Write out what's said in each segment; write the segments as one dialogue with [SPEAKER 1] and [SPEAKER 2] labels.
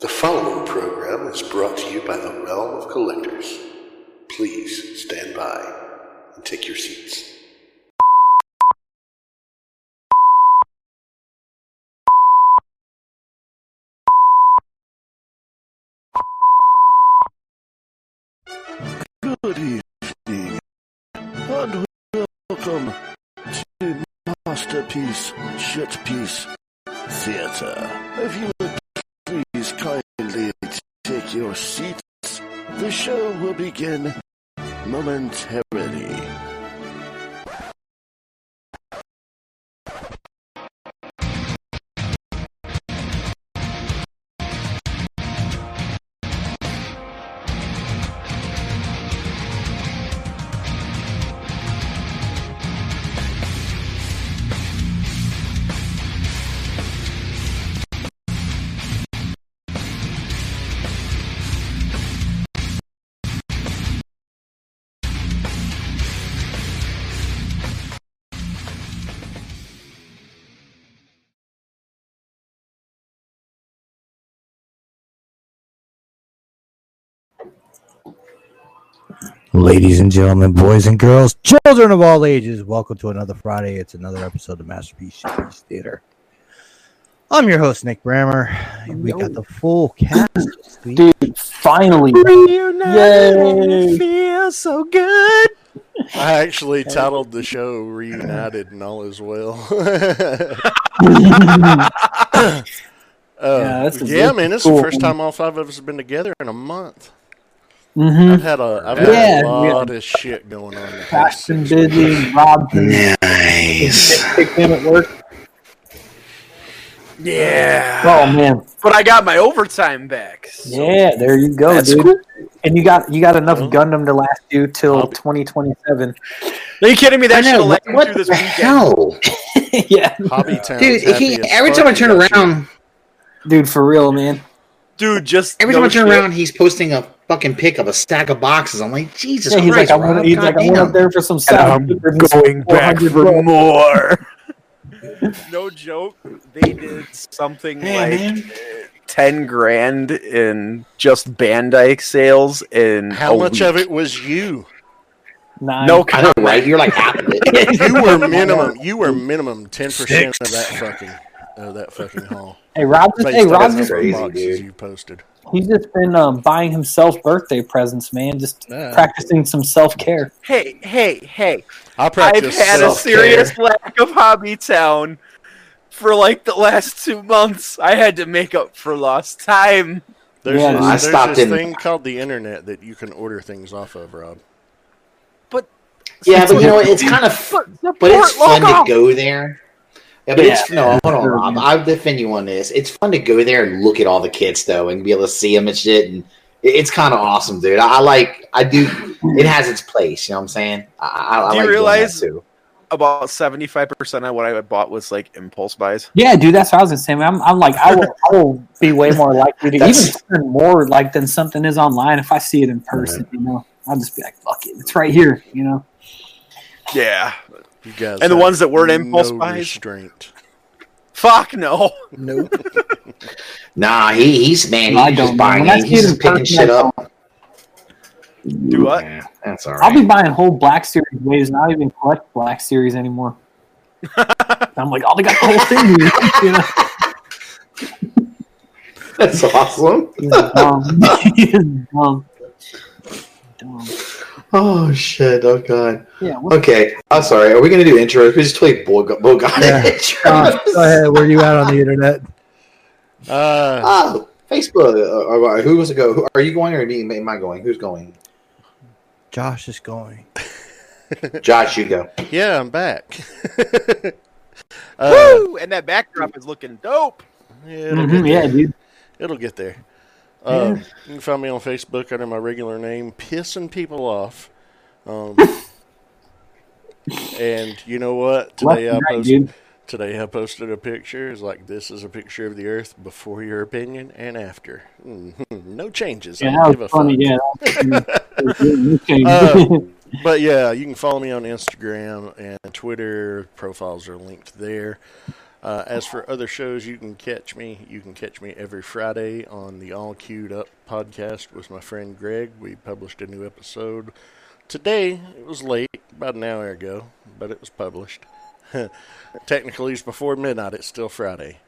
[SPEAKER 1] The following program is brought to you by the Realm of Collectors. Please stand by and take your seats.
[SPEAKER 2] Good evening, and welcome to Masterpiece Shitpiece Theatre. If you kindly take your seats, the show will begin momentarily.
[SPEAKER 3] Ladies and gentlemen, boys and girls, children of all ages, welcome to another Friday. It's another episode of Masterpiece Showpiece Theater. I'm your host, Nick Brammer. and We got the full cast.
[SPEAKER 4] Dude, finally. Yay.
[SPEAKER 3] feels so good.
[SPEAKER 2] I actually titled the show Reunited and All Is Well. uh,
[SPEAKER 4] Yeah, this
[SPEAKER 2] yeah, man, this is
[SPEAKER 4] cool.
[SPEAKER 2] the first time all five of us have been together in a month.
[SPEAKER 4] Mm-hmm.
[SPEAKER 2] I've had a, I've had
[SPEAKER 4] Yeah,
[SPEAKER 2] a
[SPEAKER 4] we
[SPEAKER 2] lot of shit going on. the past
[SPEAKER 4] Pat's been
[SPEAKER 2] six months.
[SPEAKER 4] busy. Rob's
[SPEAKER 1] Nice.
[SPEAKER 4] picked him at work.
[SPEAKER 5] Yeah.
[SPEAKER 4] Oh man.
[SPEAKER 5] But I got my overtime back. so-
[SPEAKER 4] Yeah, there you go,
[SPEAKER 5] That's
[SPEAKER 4] dude.
[SPEAKER 5] cool.
[SPEAKER 4] And you got you got enough
[SPEAKER 2] Well,
[SPEAKER 4] Gundam to last you till 2027.
[SPEAKER 5] Are you kidding me? That should have
[SPEAKER 6] What,
[SPEAKER 5] last me
[SPEAKER 6] what
[SPEAKER 5] through this
[SPEAKER 6] the
[SPEAKER 5] weekend.
[SPEAKER 6] hell,
[SPEAKER 4] yeah,
[SPEAKER 2] Hobby Town.
[SPEAKER 6] dude? He, every time I turn around,
[SPEAKER 4] dude, for real, man.
[SPEAKER 5] Dude, just
[SPEAKER 6] every
[SPEAKER 5] no
[SPEAKER 6] time I turn
[SPEAKER 5] shit.
[SPEAKER 6] around, he's posting a fucking pic of a stack of boxes. I'm like, Jesus
[SPEAKER 4] Yeah, he's
[SPEAKER 6] Christ,
[SPEAKER 4] like,
[SPEAKER 6] Rob,
[SPEAKER 4] he's like, I went up there for some
[SPEAKER 3] I'm going back for more.
[SPEAKER 5] No joke. They did something
[SPEAKER 6] Hey,
[SPEAKER 5] like
[SPEAKER 6] man.
[SPEAKER 5] uh, ten grand in just Bandai sales in
[SPEAKER 2] How
[SPEAKER 5] a
[SPEAKER 2] much
[SPEAKER 5] week.
[SPEAKER 2] of it was you?
[SPEAKER 4] Nine.
[SPEAKER 5] No
[SPEAKER 6] I know, right? You're like half of it.
[SPEAKER 2] You were minimum. You were minimum ten percent of that fucking of that fucking haul.
[SPEAKER 4] Hey, Rob just, hey, Rob just,
[SPEAKER 6] Crazy, dude.
[SPEAKER 2] you posted.
[SPEAKER 4] he's just been um, buying himself birthday presents, man. Just
[SPEAKER 2] Yeah.
[SPEAKER 4] practicing some self care.
[SPEAKER 5] Hey, hey, hey!
[SPEAKER 2] I
[SPEAKER 5] I've had a
[SPEAKER 2] self-care.
[SPEAKER 5] serious lack of Hobby Town for like the last two months. I had to make up for lost time.
[SPEAKER 2] There's,
[SPEAKER 4] Yeah,
[SPEAKER 2] this,
[SPEAKER 6] I
[SPEAKER 2] there's
[SPEAKER 6] stopped
[SPEAKER 2] this
[SPEAKER 6] in-
[SPEAKER 2] thing called the internet that you can order things off of, Rob.
[SPEAKER 6] But yeah, but you know, it's kind of,
[SPEAKER 5] Support
[SPEAKER 6] but it's fun
[SPEAKER 5] local.
[SPEAKER 6] to go there. Yeah, but it's no, hold on, Rob. I'll defend you on this. It's fun to go there and look at all the kits though, and be able to see them and shit. And it's kind of awesome, dude. I, I like. I do. It has its place. You know what I'm saying? I, I, I
[SPEAKER 5] Do you
[SPEAKER 6] like doing
[SPEAKER 5] realize-
[SPEAKER 6] too.
[SPEAKER 5] About seventy-five percent of what I bought was like impulse buys.
[SPEAKER 4] Yeah, dude, that's what I was gonna say. I'm, I'm like, I will, I will be way more likely to even spend more like than something is online if I see it in person. You know, I'll just be like, fuck it, it's right here. You know,
[SPEAKER 5] Yeah.
[SPEAKER 2] You guys
[SPEAKER 5] And the ones that weren't impulse
[SPEAKER 2] no
[SPEAKER 5] buys?
[SPEAKER 2] restraint.
[SPEAKER 5] Fuck no.
[SPEAKER 6] Nope. nah, he, he's man.
[SPEAKER 4] I
[SPEAKER 6] He's
[SPEAKER 4] don't,
[SPEAKER 6] just buying.
[SPEAKER 4] When I
[SPEAKER 6] it.
[SPEAKER 4] see
[SPEAKER 6] He's just picking shit
[SPEAKER 4] I
[SPEAKER 6] up.
[SPEAKER 5] Do what?
[SPEAKER 6] Yeah, that's all
[SPEAKER 4] I'll be buying whole Black Series waves, not even collect Black Series anymore. I'm like, oh, they got the whole thing. You know,
[SPEAKER 6] That's awesome.
[SPEAKER 4] He's dumb. He's dumb. Dumb.
[SPEAKER 6] Oh shit! Oh god.
[SPEAKER 4] Yeah,
[SPEAKER 6] Okay, I'm sorry. Are we gonna do intros? We just play Boga Boga
[SPEAKER 3] Yeah.
[SPEAKER 6] intros.
[SPEAKER 3] Uh, go ahead. Where you at on the internet?
[SPEAKER 2] Uh,
[SPEAKER 6] Oh, Facebook. Uh, uh, who was to go? Who, are you going or me? Am I going? Who's going?
[SPEAKER 3] Josh is going.
[SPEAKER 6] Josh, you go.
[SPEAKER 2] yeah, I'm back. uh,
[SPEAKER 5] Woo! And that backdrop is looking dope.
[SPEAKER 2] yeah, it'll,
[SPEAKER 4] Mhm, yeah, dude.
[SPEAKER 2] it'll get there. Um, You can find me on Facebook under my regular name, pissing people off. Um, and you know what?
[SPEAKER 4] Left
[SPEAKER 2] Today I posted.
[SPEAKER 4] dude.
[SPEAKER 2] Today I posted a picture. It's like this is a picture of the Earth before your opinion and after. Mhm, No changes. I give a
[SPEAKER 4] was funny.
[SPEAKER 2] fuck.
[SPEAKER 4] Yeah. that was- okay.
[SPEAKER 2] Uh, But yeah, you can follow me on Instagram and Twitter. Profiles are linked there. Uh, as for other shows, you can catch me. You can catch me every Friday on the All Queued Up podcast with my friend Greg. We published a new episode today. It was late, about an hour ago, but it was published. Technically, it's before midnight. It's still Friday.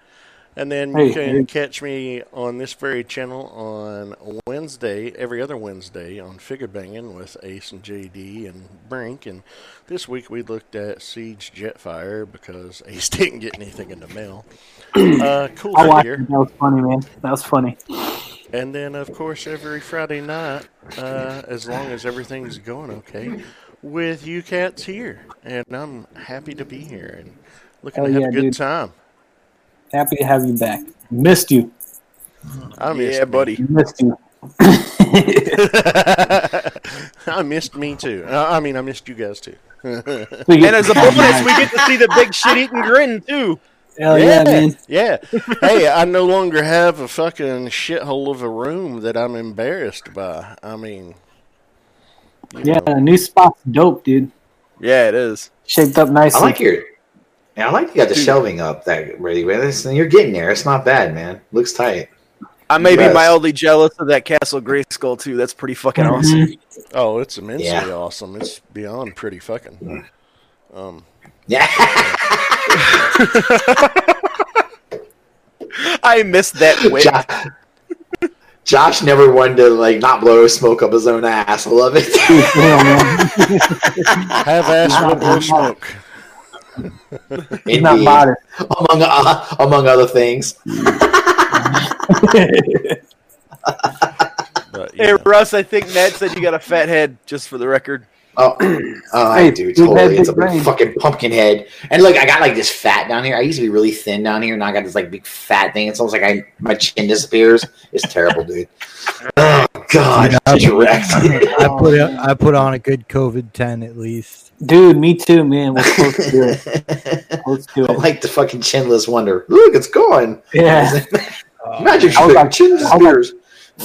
[SPEAKER 2] And then you
[SPEAKER 4] Hey,
[SPEAKER 2] can
[SPEAKER 4] hey.
[SPEAKER 2] catch me on this very channel on Wednesday, every other Wednesday on Figure Banging with Ace and JD and Brink. And this week we looked at Siege Jetfire because Ace didn't get anything in the mail. Uh, cool
[SPEAKER 4] I watched. That was funny, man. That was funny.
[SPEAKER 2] And then, of course, every Friday night, uh, as long as everything's going okay, with you cats here. And I'm happy to be here and looking
[SPEAKER 4] Hell
[SPEAKER 2] to have
[SPEAKER 4] yeah,
[SPEAKER 2] a good
[SPEAKER 4] dude.
[SPEAKER 2] time.
[SPEAKER 4] Happy to have you back. Missed you.
[SPEAKER 2] I missed
[SPEAKER 5] yeah,
[SPEAKER 2] me.
[SPEAKER 5] buddy.
[SPEAKER 4] Missed you.
[SPEAKER 2] I missed me too. I mean, I missed you guys too.
[SPEAKER 4] We
[SPEAKER 5] And as a bonus, we get to see the big shit eating grin too.
[SPEAKER 4] Hell yeah, man.
[SPEAKER 2] yeah. Hey, I no longer have a fucking shithole of a room that I'm embarrassed by. I mean,
[SPEAKER 4] Yeah,
[SPEAKER 2] know.
[SPEAKER 4] the new spot's dope, dude.
[SPEAKER 5] Yeah, it is.
[SPEAKER 4] Shaped up nicely.
[SPEAKER 6] I like your. Yeah, I like you got the
[SPEAKER 5] Dude.
[SPEAKER 6] shelving up that ready with and you're getting there. It's not bad, man. Looks tight.
[SPEAKER 5] I may be mildly jealous of that Castle Grayskull too. That's pretty fucking
[SPEAKER 4] Mhm.
[SPEAKER 5] awesome.
[SPEAKER 2] oh, it's immensely
[SPEAKER 6] Yeah.
[SPEAKER 2] awesome. It's beyond pretty fucking. Um,
[SPEAKER 6] Yeah.
[SPEAKER 5] I missed that wit.
[SPEAKER 6] Josh, Josh never wanted to like not blow smoke up his own ass. I love it.
[SPEAKER 4] Yeah,
[SPEAKER 2] have ass with no smoke.
[SPEAKER 4] He's not
[SPEAKER 6] Indeed.
[SPEAKER 4] modest.
[SPEAKER 6] among uh, among other things.
[SPEAKER 2] But, you
[SPEAKER 5] Hey
[SPEAKER 2] know.
[SPEAKER 5] Russ, I think Ned said you got a fat head. Just for the record.
[SPEAKER 6] Oh, oh I do totally. It's a
[SPEAKER 4] brain.
[SPEAKER 6] fucking pumpkin head. And look, I got like this fat down here. I used to be really thin down here, and I got this like big fat thing. It's almost like I my chin disappears. It's terrible, dude. Oh god,
[SPEAKER 3] Yeah,
[SPEAKER 6] such a wreck.
[SPEAKER 3] I put it, I put on a good COVID ten at least.
[SPEAKER 4] Dude, me too, man. We're close to it. Close to
[SPEAKER 6] I'm
[SPEAKER 4] it.
[SPEAKER 6] like the fucking chinless wonder. Look, it's gone.
[SPEAKER 4] Yeah.
[SPEAKER 6] Magic
[SPEAKER 4] I
[SPEAKER 6] trick.
[SPEAKER 4] like-
[SPEAKER 6] chin
[SPEAKER 4] I was like-
[SPEAKER 6] disappears.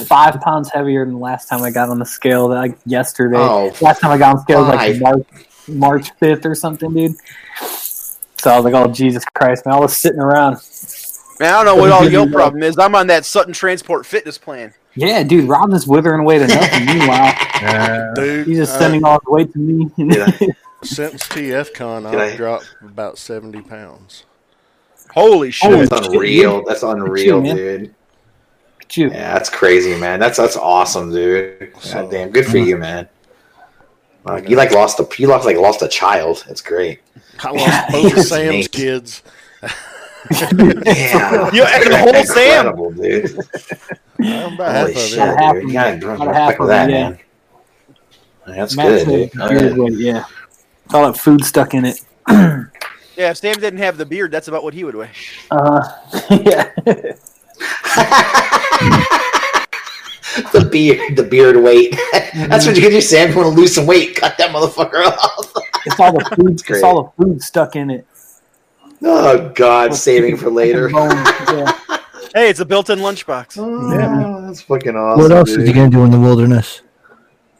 [SPEAKER 4] Five pounds heavier than the last time I got on the scale, like yesterday.
[SPEAKER 6] Oh,
[SPEAKER 4] Last time I got on the scale was like March, March 5th or something, dude. So I was like, oh, Jesus Christ, man. I was sitting around.
[SPEAKER 5] Man, I don't know what all your problem is. I'm on that Sutton Transport fitness plan.
[SPEAKER 4] Yeah, dude, Robin's withering away to nothing. Meanwhile,
[SPEAKER 2] Dude,
[SPEAKER 4] he's just
[SPEAKER 2] uh,
[SPEAKER 4] sending all the weight to me.
[SPEAKER 6] Yeah.
[SPEAKER 2] since TFCon, I've
[SPEAKER 6] I-
[SPEAKER 2] dropped about 70 pounds.
[SPEAKER 5] Holy shit!
[SPEAKER 4] Holy
[SPEAKER 6] That's
[SPEAKER 4] shit,
[SPEAKER 6] unreal. That's unreal,
[SPEAKER 4] man.
[SPEAKER 6] dude.
[SPEAKER 4] Look you.
[SPEAKER 6] Yeah, that's crazy, man. That's that's awesome, dude.
[SPEAKER 2] So-
[SPEAKER 6] God damn, good for you, man. Like, you like lost a you lost like lost a child. It's great.
[SPEAKER 2] I lost both of Sam's
[SPEAKER 6] neat.
[SPEAKER 2] kids.
[SPEAKER 6] Yeah,
[SPEAKER 5] You and the whole Sam.
[SPEAKER 6] dude.
[SPEAKER 2] I'm about half
[SPEAKER 6] Holy
[SPEAKER 2] of
[SPEAKER 6] shit,
[SPEAKER 2] it.
[SPEAKER 6] Dude.
[SPEAKER 4] of
[SPEAKER 6] You gotta
[SPEAKER 4] it.
[SPEAKER 6] drop
[SPEAKER 4] About half
[SPEAKER 6] with
[SPEAKER 4] of
[SPEAKER 6] that,
[SPEAKER 4] yeah.
[SPEAKER 6] man. That's
[SPEAKER 4] Max
[SPEAKER 6] good, dude. All
[SPEAKER 4] beard
[SPEAKER 6] right.
[SPEAKER 4] yeah. It's all that food stuck in it.
[SPEAKER 5] Yeah, if Sam didn't have the beard, that's about what he would weigh.
[SPEAKER 4] Uh, yeah.
[SPEAKER 6] the beard, the beard weight. Mm-hmm. That's what you can do, Sam. If you want to lose some weight, cut that motherfucker off.
[SPEAKER 4] It's all the food.
[SPEAKER 6] great.
[SPEAKER 4] It's all the food stuck in it.
[SPEAKER 6] Oh God, saving for later.
[SPEAKER 4] Yeah.
[SPEAKER 5] Hey, it's a built-in lunchbox.
[SPEAKER 6] Oh, that's fucking awesome.
[SPEAKER 3] what else
[SPEAKER 6] dude.
[SPEAKER 3] is he gonna do in the wilderness?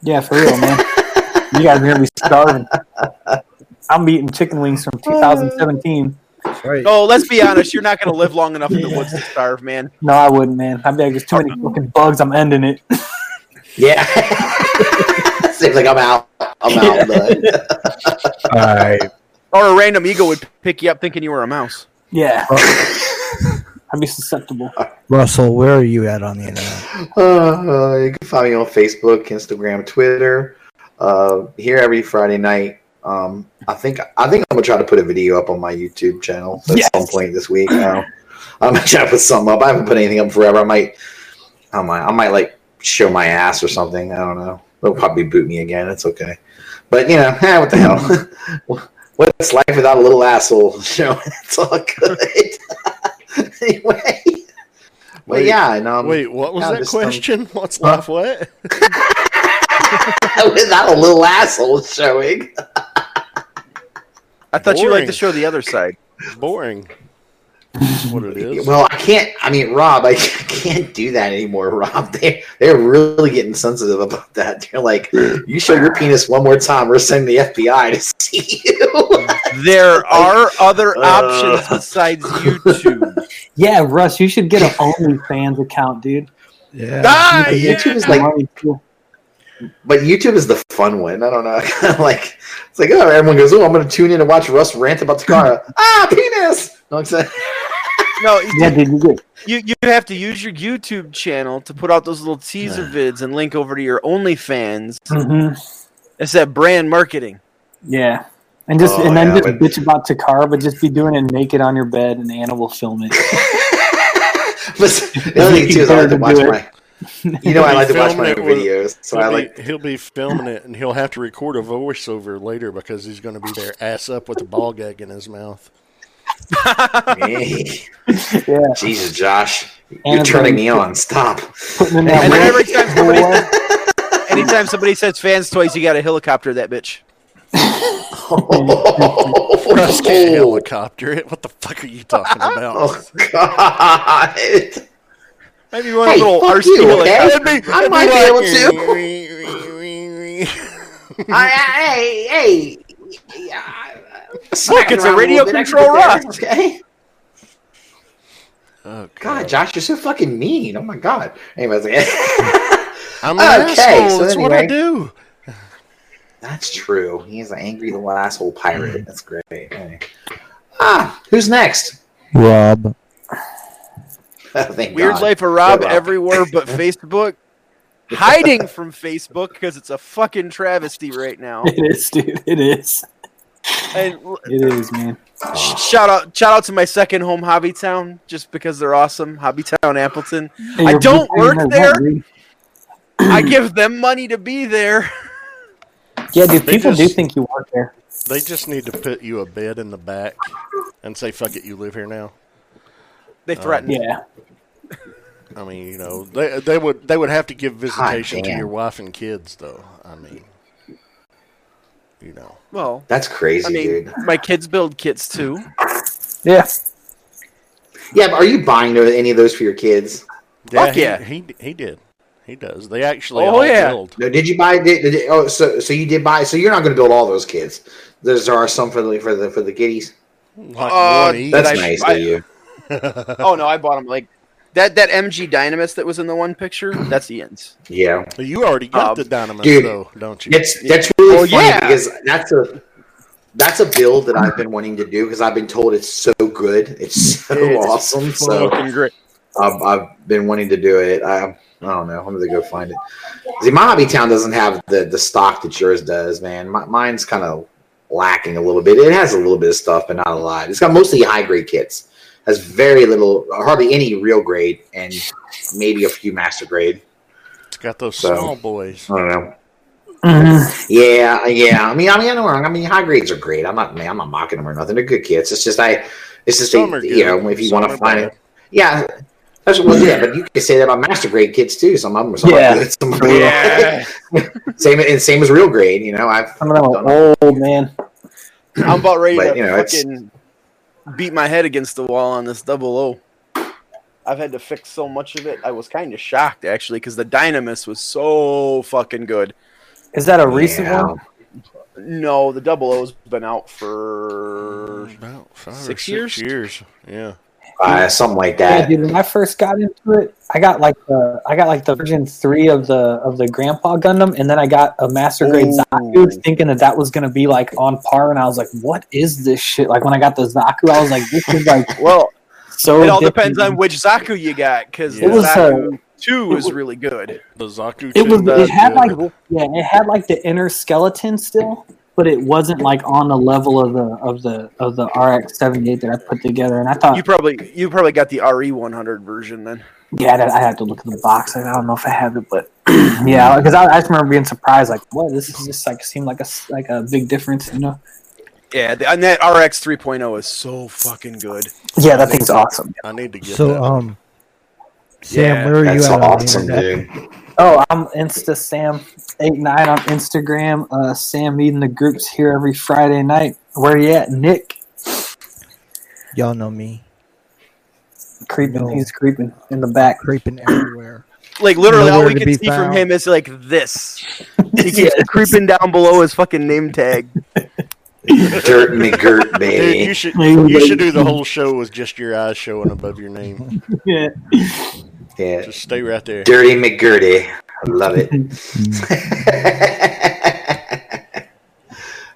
[SPEAKER 4] Yeah, for real, man. you guys are gonna be starving. I'm eating chicken wings from 2017.
[SPEAKER 3] Right.
[SPEAKER 5] Oh, let's be honest. You're not going to live long enough in the woods to starve, man.
[SPEAKER 4] No, I wouldn't, man. I'd be like, there's too many fucking bugs. I'm ending it.
[SPEAKER 6] Yeah. Seems like I'm out. I'm out. bud.
[SPEAKER 3] All right.
[SPEAKER 5] Or a random ego would pick you up thinking you were a mouse.
[SPEAKER 4] Yeah. I'd be susceptible.
[SPEAKER 3] Russell, where are you at on the internet?
[SPEAKER 6] Uh, you can find me on Facebook, Instagram, Twitter. Uh, here every Friday night. Um, I think I think I'm gonna try to put a video up on my YouTube channel at
[SPEAKER 4] Yes.
[SPEAKER 6] some point this week. Now. I'm gonna try to put something up. I haven't put anything up forever. I might, I might, I might like show my ass or something. I don't know. They'll probably boot me again. It's okay. But you know, eh, what the hell? What's life without a little asshole show? It's all good. anyway. But
[SPEAKER 2] Wait,
[SPEAKER 6] yeah, and um,
[SPEAKER 2] Wait, what was
[SPEAKER 6] yeah,
[SPEAKER 2] that
[SPEAKER 6] just, um,
[SPEAKER 2] question? What's life what?
[SPEAKER 6] without a little asshole showing.
[SPEAKER 5] I thought you liked
[SPEAKER 2] Boring.
[SPEAKER 5] to show the other side.
[SPEAKER 2] Boring. That's what it is.
[SPEAKER 6] Well, I can't. I mean, Rob, I can't do that anymore. Rob, they they're really getting sensitive about that. They're like, you show your penis one more time, we're sending the FBI to see you.
[SPEAKER 5] There are other
[SPEAKER 6] Uh.
[SPEAKER 5] options besides YouTube.
[SPEAKER 4] Yeah, Russ, you should get an OnlyFans account, dude.
[SPEAKER 3] Yeah.
[SPEAKER 5] Ah,
[SPEAKER 6] But
[SPEAKER 5] yeah.
[SPEAKER 6] YouTube is like, but YouTube is the fun one. I don't know. like it's like oh, everyone goes, oh, I'm going to tune in and watch Russ rant about Takara. ah, penis. No, I'm saying.
[SPEAKER 5] No,
[SPEAKER 4] Yeah, dude, you
[SPEAKER 5] you you have to use your YouTube channel to put out those little teaser vids and link over to your OnlyFans.
[SPEAKER 4] Mhm.
[SPEAKER 5] It's that brand marketing.
[SPEAKER 4] Yeah. And just
[SPEAKER 6] Oh,
[SPEAKER 4] and then
[SPEAKER 6] yeah,
[SPEAKER 4] just
[SPEAKER 6] but-
[SPEAKER 4] bitch about Takara, but just be doing it naked on your bed and Anna will film it.
[SPEAKER 6] but the other thing too is I like to watch my. You know, I like to watch my
[SPEAKER 2] it with-
[SPEAKER 6] videos, so
[SPEAKER 2] he'll,
[SPEAKER 6] I like.
[SPEAKER 2] be, he'll be filming it, and he'll have to record a voiceover later because he's going to be there ass up with a ball gag in his mouth.
[SPEAKER 6] Hey,
[SPEAKER 4] yeah.
[SPEAKER 6] Jesus, Josh, you're
[SPEAKER 4] Anna's
[SPEAKER 6] turning me on. Stop.
[SPEAKER 5] And every time somebody, anytime somebody says fans toys, you got a helicopter that bitch.
[SPEAKER 2] Russ can't oh. helicopter it. What the fuck are you talking about?
[SPEAKER 6] Oh God!
[SPEAKER 5] Maybe one
[SPEAKER 6] Hey,
[SPEAKER 5] little
[SPEAKER 6] fuck
[SPEAKER 5] RC
[SPEAKER 6] you,
[SPEAKER 5] helicopter.
[SPEAKER 6] okay? I might be able to. I, hey, hey.
[SPEAKER 5] Look, it's a radio control Russ.
[SPEAKER 6] Okay.
[SPEAKER 2] Oh,
[SPEAKER 6] God, Josh, you're so fucking mean. Oh my God. Anyways,
[SPEAKER 2] I'm an
[SPEAKER 6] Okay,
[SPEAKER 2] asshole.
[SPEAKER 6] so
[SPEAKER 2] That's what I do.
[SPEAKER 6] that's true. He's an angry little asshole pirate. That's great. Hey. Ah, who's next?
[SPEAKER 3] Rob.
[SPEAKER 6] Thank
[SPEAKER 5] Weird
[SPEAKER 6] God.
[SPEAKER 5] Life of Rob
[SPEAKER 6] Rob.
[SPEAKER 5] everywhere but Facebook. Hiding from Facebook because it's a fucking travesty right now.
[SPEAKER 4] It is, dude. It is.
[SPEAKER 5] And
[SPEAKER 4] It is, man.
[SPEAKER 5] sh- shout out, shout out to my second home, Hobby Town, just because they're awesome. Hobby Town, Appleton.
[SPEAKER 4] Hey,
[SPEAKER 5] I don't work there.
[SPEAKER 4] that, dude.
[SPEAKER 5] I give them money to be there.
[SPEAKER 4] Yeah, dude.
[SPEAKER 2] They
[SPEAKER 4] People do think you work there.
[SPEAKER 2] They just need to put you a bed in the back and say, fuck it, you live here now.
[SPEAKER 5] They threaten.
[SPEAKER 4] Yeah.
[SPEAKER 2] I mean, you know, they they would they would have to give visitation to your wife and kids, though. I mean, you know,
[SPEAKER 5] Well,
[SPEAKER 6] That's crazy,
[SPEAKER 5] I mean,
[SPEAKER 6] dude.
[SPEAKER 5] my kids build kits too.
[SPEAKER 4] Yeah.
[SPEAKER 6] Yeah, but are you buying any of those for your kids?
[SPEAKER 5] Fuck yeah.
[SPEAKER 2] he he did, he does. They actually
[SPEAKER 5] Oh,
[SPEAKER 2] all
[SPEAKER 5] yeah.
[SPEAKER 2] build.
[SPEAKER 6] No, did you buy? Did, did, oh, so so you did buy? So you're not going to build all those kids. There's there are some for the for the for the kiddies.
[SPEAKER 2] Like
[SPEAKER 5] Uh.
[SPEAKER 6] That's nice
[SPEAKER 5] I-
[SPEAKER 6] of you.
[SPEAKER 5] Oh no, I bought them like that. That MG Dynames that was in the one picture. That's Ian's.
[SPEAKER 6] Yeah,
[SPEAKER 2] You already got
[SPEAKER 5] Uh,
[SPEAKER 2] the Dynames,
[SPEAKER 6] dude,
[SPEAKER 2] though, don't you?
[SPEAKER 6] it's that's really
[SPEAKER 5] Oh,
[SPEAKER 6] funny
[SPEAKER 5] yeah.
[SPEAKER 6] because that's a that's a build that I've been wanting to do because I've been told it's so good, it's so
[SPEAKER 5] It's
[SPEAKER 6] awesome. So
[SPEAKER 5] great.
[SPEAKER 6] I've, I've been wanting to do it. I, I don't know. I'm gonna go find it. See, my hobby town doesn't have the the stock that yours does, man. My, mine's kind of lacking a little bit. It has a little bit of stuff, but not a lot. It's got mostly high grade kits. Has very little, hardly any real grade, and maybe a few master grade.
[SPEAKER 2] It's got those
[SPEAKER 6] So-
[SPEAKER 2] small boys.
[SPEAKER 6] I don't know.
[SPEAKER 4] Mhm.
[SPEAKER 6] Yeah, yeah. I mean, I mean, I know wrong. I mean, high grades are great. I'm not, man, I'm not mocking them or nothing. They're good kids. It's just I, it's just
[SPEAKER 2] Some
[SPEAKER 6] a, you know, if you
[SPEAKER 2] some
[SPEAKER 6] want to find
[SPEAKER 2] bad.
[SPEAKER 6] it, yeah. That's what, yeah, but you can say that about master grade kids too. Some of them are some
[SPEAKER 4] Yeah.
[SPEAKER 6] good, some are
[SPEAKER 5] Yeah.
[SPEAKER 6] same and same as real grade. You know, I've
[SPEAKER 4] Some of them
[SPEAKER 6] done
[SPEAKER 4] are old, man.
[SPEAKER 5] I'm about ready
[SPEAKER 6] But,
[SPEAKER 5] to
[SPEAKER 6] you know,
[SPEAKER 5] fucking beat my head against the wall on this double O. I've had to fix so much of it. I was kind of shocked actually because the Dynames was so fucking good.
[SPEAKER 4] Is that a recent
[SPEAKER 6] Yeah.
[SPEAKER 4] one?
[SPEAKER 5] No, the double O's been out for
[SPEAKER 2] About five or
[SPEAKER 5] Six
[SPEAKER 2] six
[SPEAKER 5] years?
[SPEAKER 2] years. Yeah.
[SPEAKER 6] Uh, something like
[SPEAKER 4] Yeah,
[SPEAKER 6] that.
[SPEAKER 4] dude. When I first got into it, I got like the I got like the version three of the of the Grandpa Gundam, and then I got a Master Grade
[SPEAKER 5] Ooh.
[SPEAKER 4] Zaku, thinking that that was gonna be like on par, and I was like, "What is this shit?" Like when I got the Zaku, I was like, "This is like
[SPEAKER 5] well.
[SPEAKER 4] so."
[SPEAKER 5] It all
[SPEAKER 4] different.
[SPEAKER 5] depends on which Zaku you got because
[SPEAKER 2] It
[SPEAKER 5] the
[SPEAKER 4] was, uh,
[SPEAKER 5] two
[SPEAKER 4] it
[SPEAKER 5] is
[SPEAKER 4] was-
[SPEAKER 5] really good.
[SPEAKER 2] The Zaku.
[SPEAKER 4] It was.
[SPEAKER 2] two
[SPEAKER 4] It had
[SPEAKER 2] good.
[SPEAKER 4] like yeah, it had like the inner skeleton still, but it wasn't like on the level of the of the of the RX seventy eight that I put together. And I thought,
[SPEAKER 5] You probably you probably got the RE 100 version then.
[SPEAKER 4] yeah, I I have to look at the box. I don't know if I have it, but yeah, because I, I just remember being surprised, like, what this is just like seemed like a s- like a big difference, you know?
[SPEAKER 5] Yeah, the, and that RX 3.0 is so fucking good.
[SPEAKER 4] Yeah, that thing's awesome.
[SPEAKER 2] I need to get
[SPEAKER 3] So,
[SPEAKER 2] that.
[SPEAKER 3] um, Sam,
[SPEAKER 5] Yeah,
[SPEAKER 3] where are you at?
[SPEAKER 6] awesome, dude.
[SPEAKER 4] Oh, I'm Insta Sam eight nine on Instagram. Uh, Sam meeting the groups here every Friday night. Where you at, Nick?
[SPEAKER 3] Y'all know me.
[SPEAKER 4] Creeping,
[SPEAKER 3] No.
[SPEAKER 4] he's creeping in the back.
[SPEAKER 3] Creeping everywhere.
[SPEAKER 5] Like literally, all we can
[SPEAKER 3] be
[SPEAKER 5] see from him is like this. He keeps creeping down below his fucking name tag.
[SPEAKER 6] Dirt McGirt, baby.
[SPEAKER 2] Dude, you should you should do the whole show with just your eyes showing above your name.
[SPEAKER 4] Yeah.
[SPEAKER 6] Yeah.
[SPEAKER 2] Just stay right there.
[SPEAKER 6] Dirty McGirty. I love it.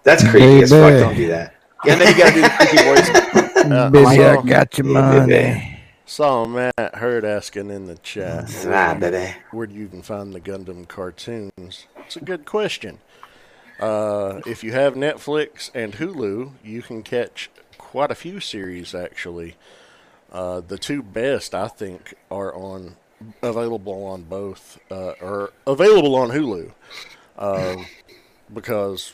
[SPEAKER 6] That's creepy as fuck. Don't do that.
[SPEAKER 5] And then you gotta do the creepy voice.
[SPEAKER 2] Uh,
[SPEAKER 3] Baby, I
[SPEAKER 2] saw,
[SPEAKER 3] got your
[SPEAKER 6] Yeah,
[SPEAKER 3] money.
[SPEAKER 6] baby.
[SPEAKER 2] saw Matt Hurd asking in the chat
[SPEAKER 6] Ah, baby.
[SPEAKER 2] where do you can find the Gundam cartoons. It's a good question. Uh, if you have Netflix and Hulu, you can catch quite a few series actually. Uh, the two best, I think, are on available on both, uh, or available on Hulu, um, because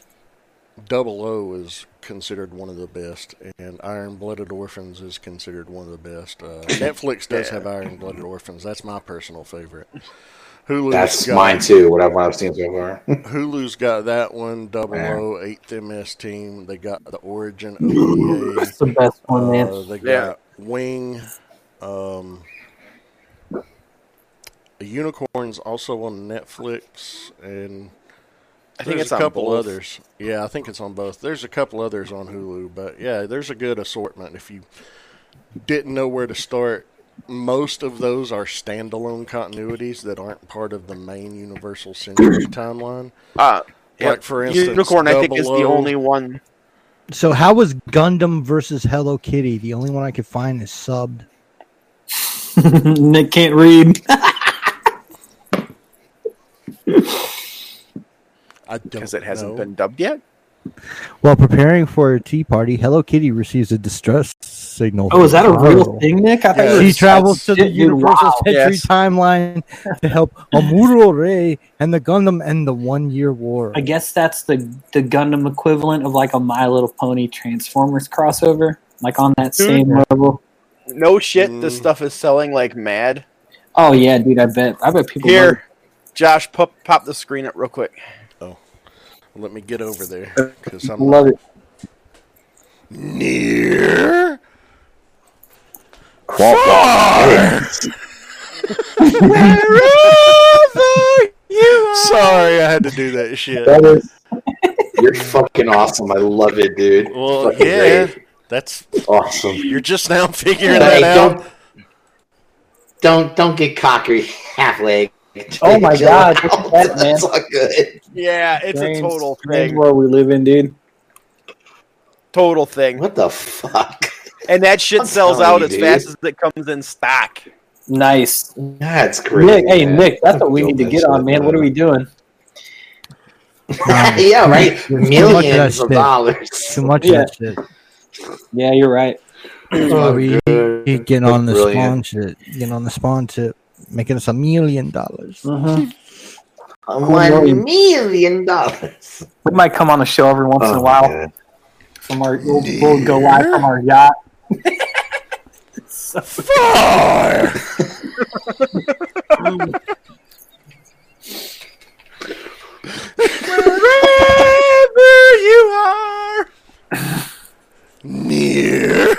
[SPEAKER 2] Double O is considered one of the best, and Iron Blooded Orphans is considered one of the best. Uh, Netflix does have Iron Blooded Orphans. That's my personal favorite. Hulu's
[SPEAKER 6] That's
[SPEAKER 2] got,
[SPEAKER 6] mine too. What I've, what I've seen so far.
[SPEAKER 2] Hulu's got that one. Double O, Eighth MS Team. They got the Origin OVA.
[SPEAKER 4] That's the best one, man.
[SPEAKER 2] Uh, they
[SPEAKER 5] Yeah.
[SPEAKER 2] got Wing. Um, Unicorns also on Netflix, and
[SPEAKER 5] I think it's
[SPEAKER 2] a
[SPEAKER 5] on
[SPEAKER 2] couple
[SPEAKER 5] both.
[SPEAKER 2] others. Yeah, I think it's on both. There's a couple others on Hulu, but yeah, there's a good assortment. If you didn't know where to start, most of those are standalone continuities that aren't part of the main Universal Century timeline.
[SPEAKER 5] Uh, yeah.
[SPEAKER 2] Like for instance,
[SPEAKER 5] Unicorn, I think is the only one.
[SPEAKER 3] So how was Gundam versus Hello Kitty? The only one I could find is subbed.
[SPEAKER 4] Nick can't read.
[SPEAKER 2] I don't
[SPEAKER 5] Because it hasn't
[SPEAKER 2] know.
[SPEAKER 5] been dubbed yet.
[SPEAKER 3] While preparing for a tea party, Hello Kitty receives a distress signal.
[SPEAKER 4] Oh, is that a
[SPEAKER 3] from
[SPEAKER 4] real thing, Nick? I thought
[SPEAKER 5] Yeah,
[SPEAKER 4] you
[SPEAKER 3] She travels to the Universal
[SPEAKER 4] wow.
[SPEAKER 3] Century
[SPEAKER 5] Yes.
[SPEAKER 3] timeline to help Amuro Ray and the Gundam end the One Year War.
[SPEAKER 4] I guess that's the the Gundam equivalent of like a My Little Pony Transformers crossover, like on that
[SPEAKER 5] Dude.
[SPEAKER 4] same level.
[SPEAKER 5] No shit, this
[SPEAKER 2] Mm.
[SPEAKER 5] stuff is selling like mad.
[SPEAKER 4] Oh yeah, dude. I bet. I bet people.
[SPEAKER 5] Here, Josh, pop pop the screen up real quick.
[SPEAKER 2] Let me get over there because I'm
[SPEAKER 4] love it.
[SPEAKER 2] near. you Sorry, I had to do that shit.
[SPEAKER 6] That is, you're fucking awesome. I love it, dude.
[SPEAKER 2] Well,
[SPEAKER 6] Fucking
[SPEAKER 2] yeah,
[SPEAKER 6] great.
[SPEAKER 2] that's
[SPEAKER 6] awesome.
[SPEAKER 2] you're just now figuring
[SPEAKER 6] Hey,
[SPEAKER 2] that
[SPEAKER 6] don't,
[SPEAKER 2] out.
[SPEAKER 6] don't don't get cocky halfway.
[SPEAKER 4] Oh my God,
[SPEAKER 6] out.
[SPEAKER 4] look at that, man.
[SPEAKER 6] That's all good.
[SPEAKER 5] Yeah, it's
[SPEAKER 4] Strange-
[SPEAKER 5] a total
[SPEAKER 4] strange
[SPEAKER 5] thing.
[SPEAKER 4] world we live in, dude.
[SPEAKER 5] Total thing.
[SPEAKER 6] What the fuck?
[SPEAKER 5] And that shit
[SPEAKER 6] I'm
[SPEAKER 5] sells out
[SPEAKER 6] you,
[SPEAKER 5] as
[SPEAKER 6] dude.
[SPEAKER 5] fast as it comes in stock.
[SPEAKER 4] Nice,
[SPEAKER 6] That's great.
[SPEAKER 4] Nick. Hey. Nick, that's what we need to get on, man. What are we doing?
[SPEAKER 6] yeah, right.
[SPEAKER 3] Too much of that
[SPEAKER 6] Millions of
[SPEAKER 3] shit.
[SPEAKER 6] dollars.
[SPEAKER 3] Too much
[SPEAKER 4] Yeah.
[SPEAKER 3] of that shit.
[SPEAKER 4] Yeah, you're right.
[SPEAKER 3] That's why we
[SPEAKER 6] good.
[SPEAKER 3] keep getting on the
[SPEAKER 6] Brilliant.
[SPEAKER 3] spawn shit. Getting on the spawn shit. Making us a million dollars.
[SPEAKER 4] Mhm.
[SPEAKER 6] One million dollars.
[SPEAKER 4] We might come on the show every once in a
[SPEAKER 6] Oh,
[SPEAKER 4] while.
[SPEAKER 6] man.
[SPEAKER 4] From our, we'll, we'll go live from our yacht.
[SPEAKER 2] Far. Wherever you are, near.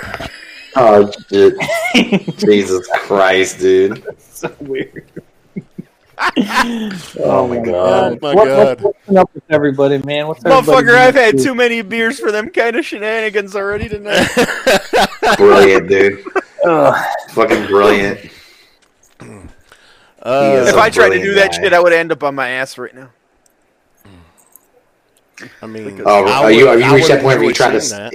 [SPEAKER 6] Oh shit! Jesus Christ, dude!
[SPEAKER 4] That's so weird.
[SPEAKER 6] Oh my god!
[SPEAKER 2] my
[SPEAKER 4] what,
[SPEAKER 2] God.
[SPEAKER 4] What's, what's up with everybody, man? What's everybody
[SPEAKER 5] Motherfucker, I've
[SPEAKER 4] doing?
[SPEAKER 5] had too many beers for them kind of shenanigans already tonight.
[SPEAKER 6] Brilliant, dude!
[SPEAKER 4] Ugh.
[SPEAKER 6] Fucking brilliant.
[SPEAKER 2] Uh,
[SPEAKER 5] if I tried to do that
[SPEAKER 6] guy.
[SPEAKER 5] shit, I would end up on my ass right now.
[SPEAKER 2] I mean,
[SPEAKER 6] Oh,
[SPEAKER 2] I
[SPEAKER 6] are you
[SPEAKER 2] would-
[SPEAKER 6] are you
[SPEAKER 2] I
[SPEAKER 6] reached that point where you
[SPEAKER 2] enjoy
[SPEAKER 6] try to?
[SPEAKER 2] seeing that.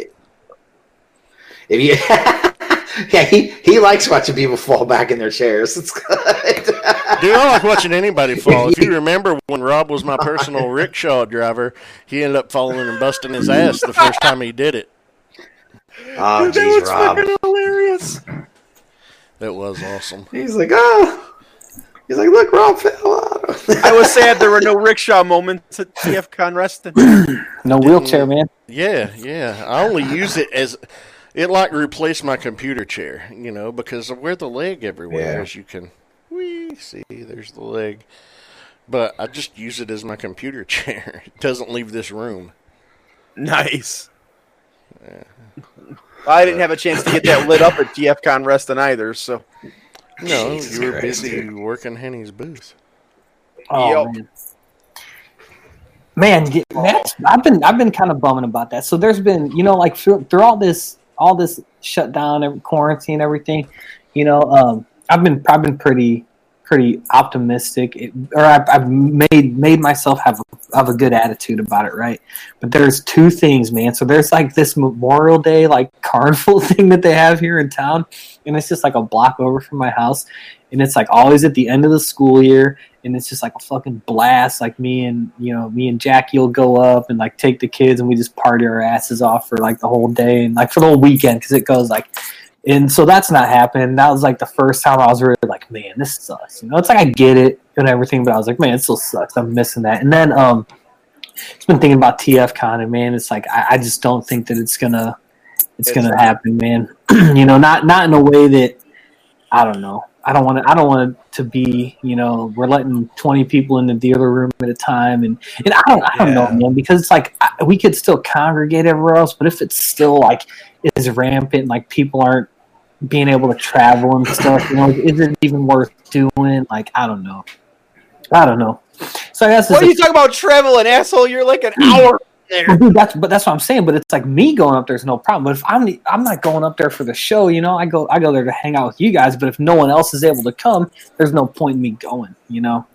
[SPEAKER 6] If you, yeah, he he likes watching people fall back in their chairs. It's good.
[SPEAKER 2] Dude, I like watching anybody fall. If you remember when Rob was my personal rickshaw driver, he ended up falling and busting his ass the first time he did it.
[SPEAKER 6] Oh,
[SPEAKER 5] Dude, that was
[SPEAKER 6] Rob.
[SPEAKER 5] fucking hilarious.
[SPEAKER 2] That was awesome.
[SPEAKER 6] He's like, oh. He's like, look, Rob fell out.
[SPEAKER 5] I was sad there were no rickshaw moments at TF Con Reston.
[SPEAKER 4] No wheelchair, man.
[SPEAKER 2] Yeah, yeah. I only use it as it like replaced my computer chair, you know, because I wear the leg everywhere,
[SPEAKER 6] Yeah.
[SPEAKER 2] as you can. We see, there's the leg. But I just use it as my computer chair. It doesn't leave this room.
[SPEAKER 5] Nice. I didn't have a chance to get that lit up at TF Con Reston either, so
[SPEAKER 2] No,
[SPEAKER 6] Jesus
[SPEAKER 2] you were
[SPEAKER 6] Christ,
[SPEAKER 2] busy
[SPEAKER 6] dude.
[SPEAKER 2] working Henny's booth.
[SPEAKER 4] Oh,
[SPEAKER 5] Yep.
[SPEAKER 4] man. man, get- that's, I've been I've been kind of bumming about that. So there's been you know like through, through all this all this shutdown and quarantine everything, you know, um, I've been I've been pretty pretty optimistic, it, or I've, I've made made myself have have a good attitude about it, right? But there's two things, man. So there's like this Memorial Day like carnival thing that they have here in town, and it's just like a block over from my house, and it's like always at the end of the school year and it's just like a fucking blast. Like me and you know me and Jackie will go up and like take the kids and we just party our asses off for like the whole day and like for the whole weekend because it goes like. And so that's not happening. That was like the first time I was really like, man, this sucks. You know, it's like I get it and everything, but I was like, man, it still sucks. I'm missing that. And then um, it's been thinking about TFCon and man, it's like I, I just don't think that it's gonna it's,
[SPEAKER 5] It's
[SPEAKER 4] gonna
[SPEAKER 5] not.
[SPEAKER 4] happen, man. you know, not not in a way that I don't know. I don't want to. I don't want it to be. You know, we're letting twenty people in the dealer room at a time, and and I don't. I don't know, man, because it's like I, we could still congregate everywhere else, but if it's still like is rampant, like people aren't being able to travel and stuff, you know, is it even worth doing? Like I don't know. I don't know. So I guess
[SPEAKER 5] What
[SPEAKER 4] it's
[SPEAKER 5] are
[SPEAKER 4] a-
[SPEAKER 5] you talking about traveling, asshole? You're like an hour there.
[SPEAKER 4] well, dude, that's but that's what I'm saying. But it's like me going up there's no problem. But if I'm the, I'm not going up there for the show, you know, I go I go there to hang out with you guys. But if no one else is able to come, there's no point in me going. You know,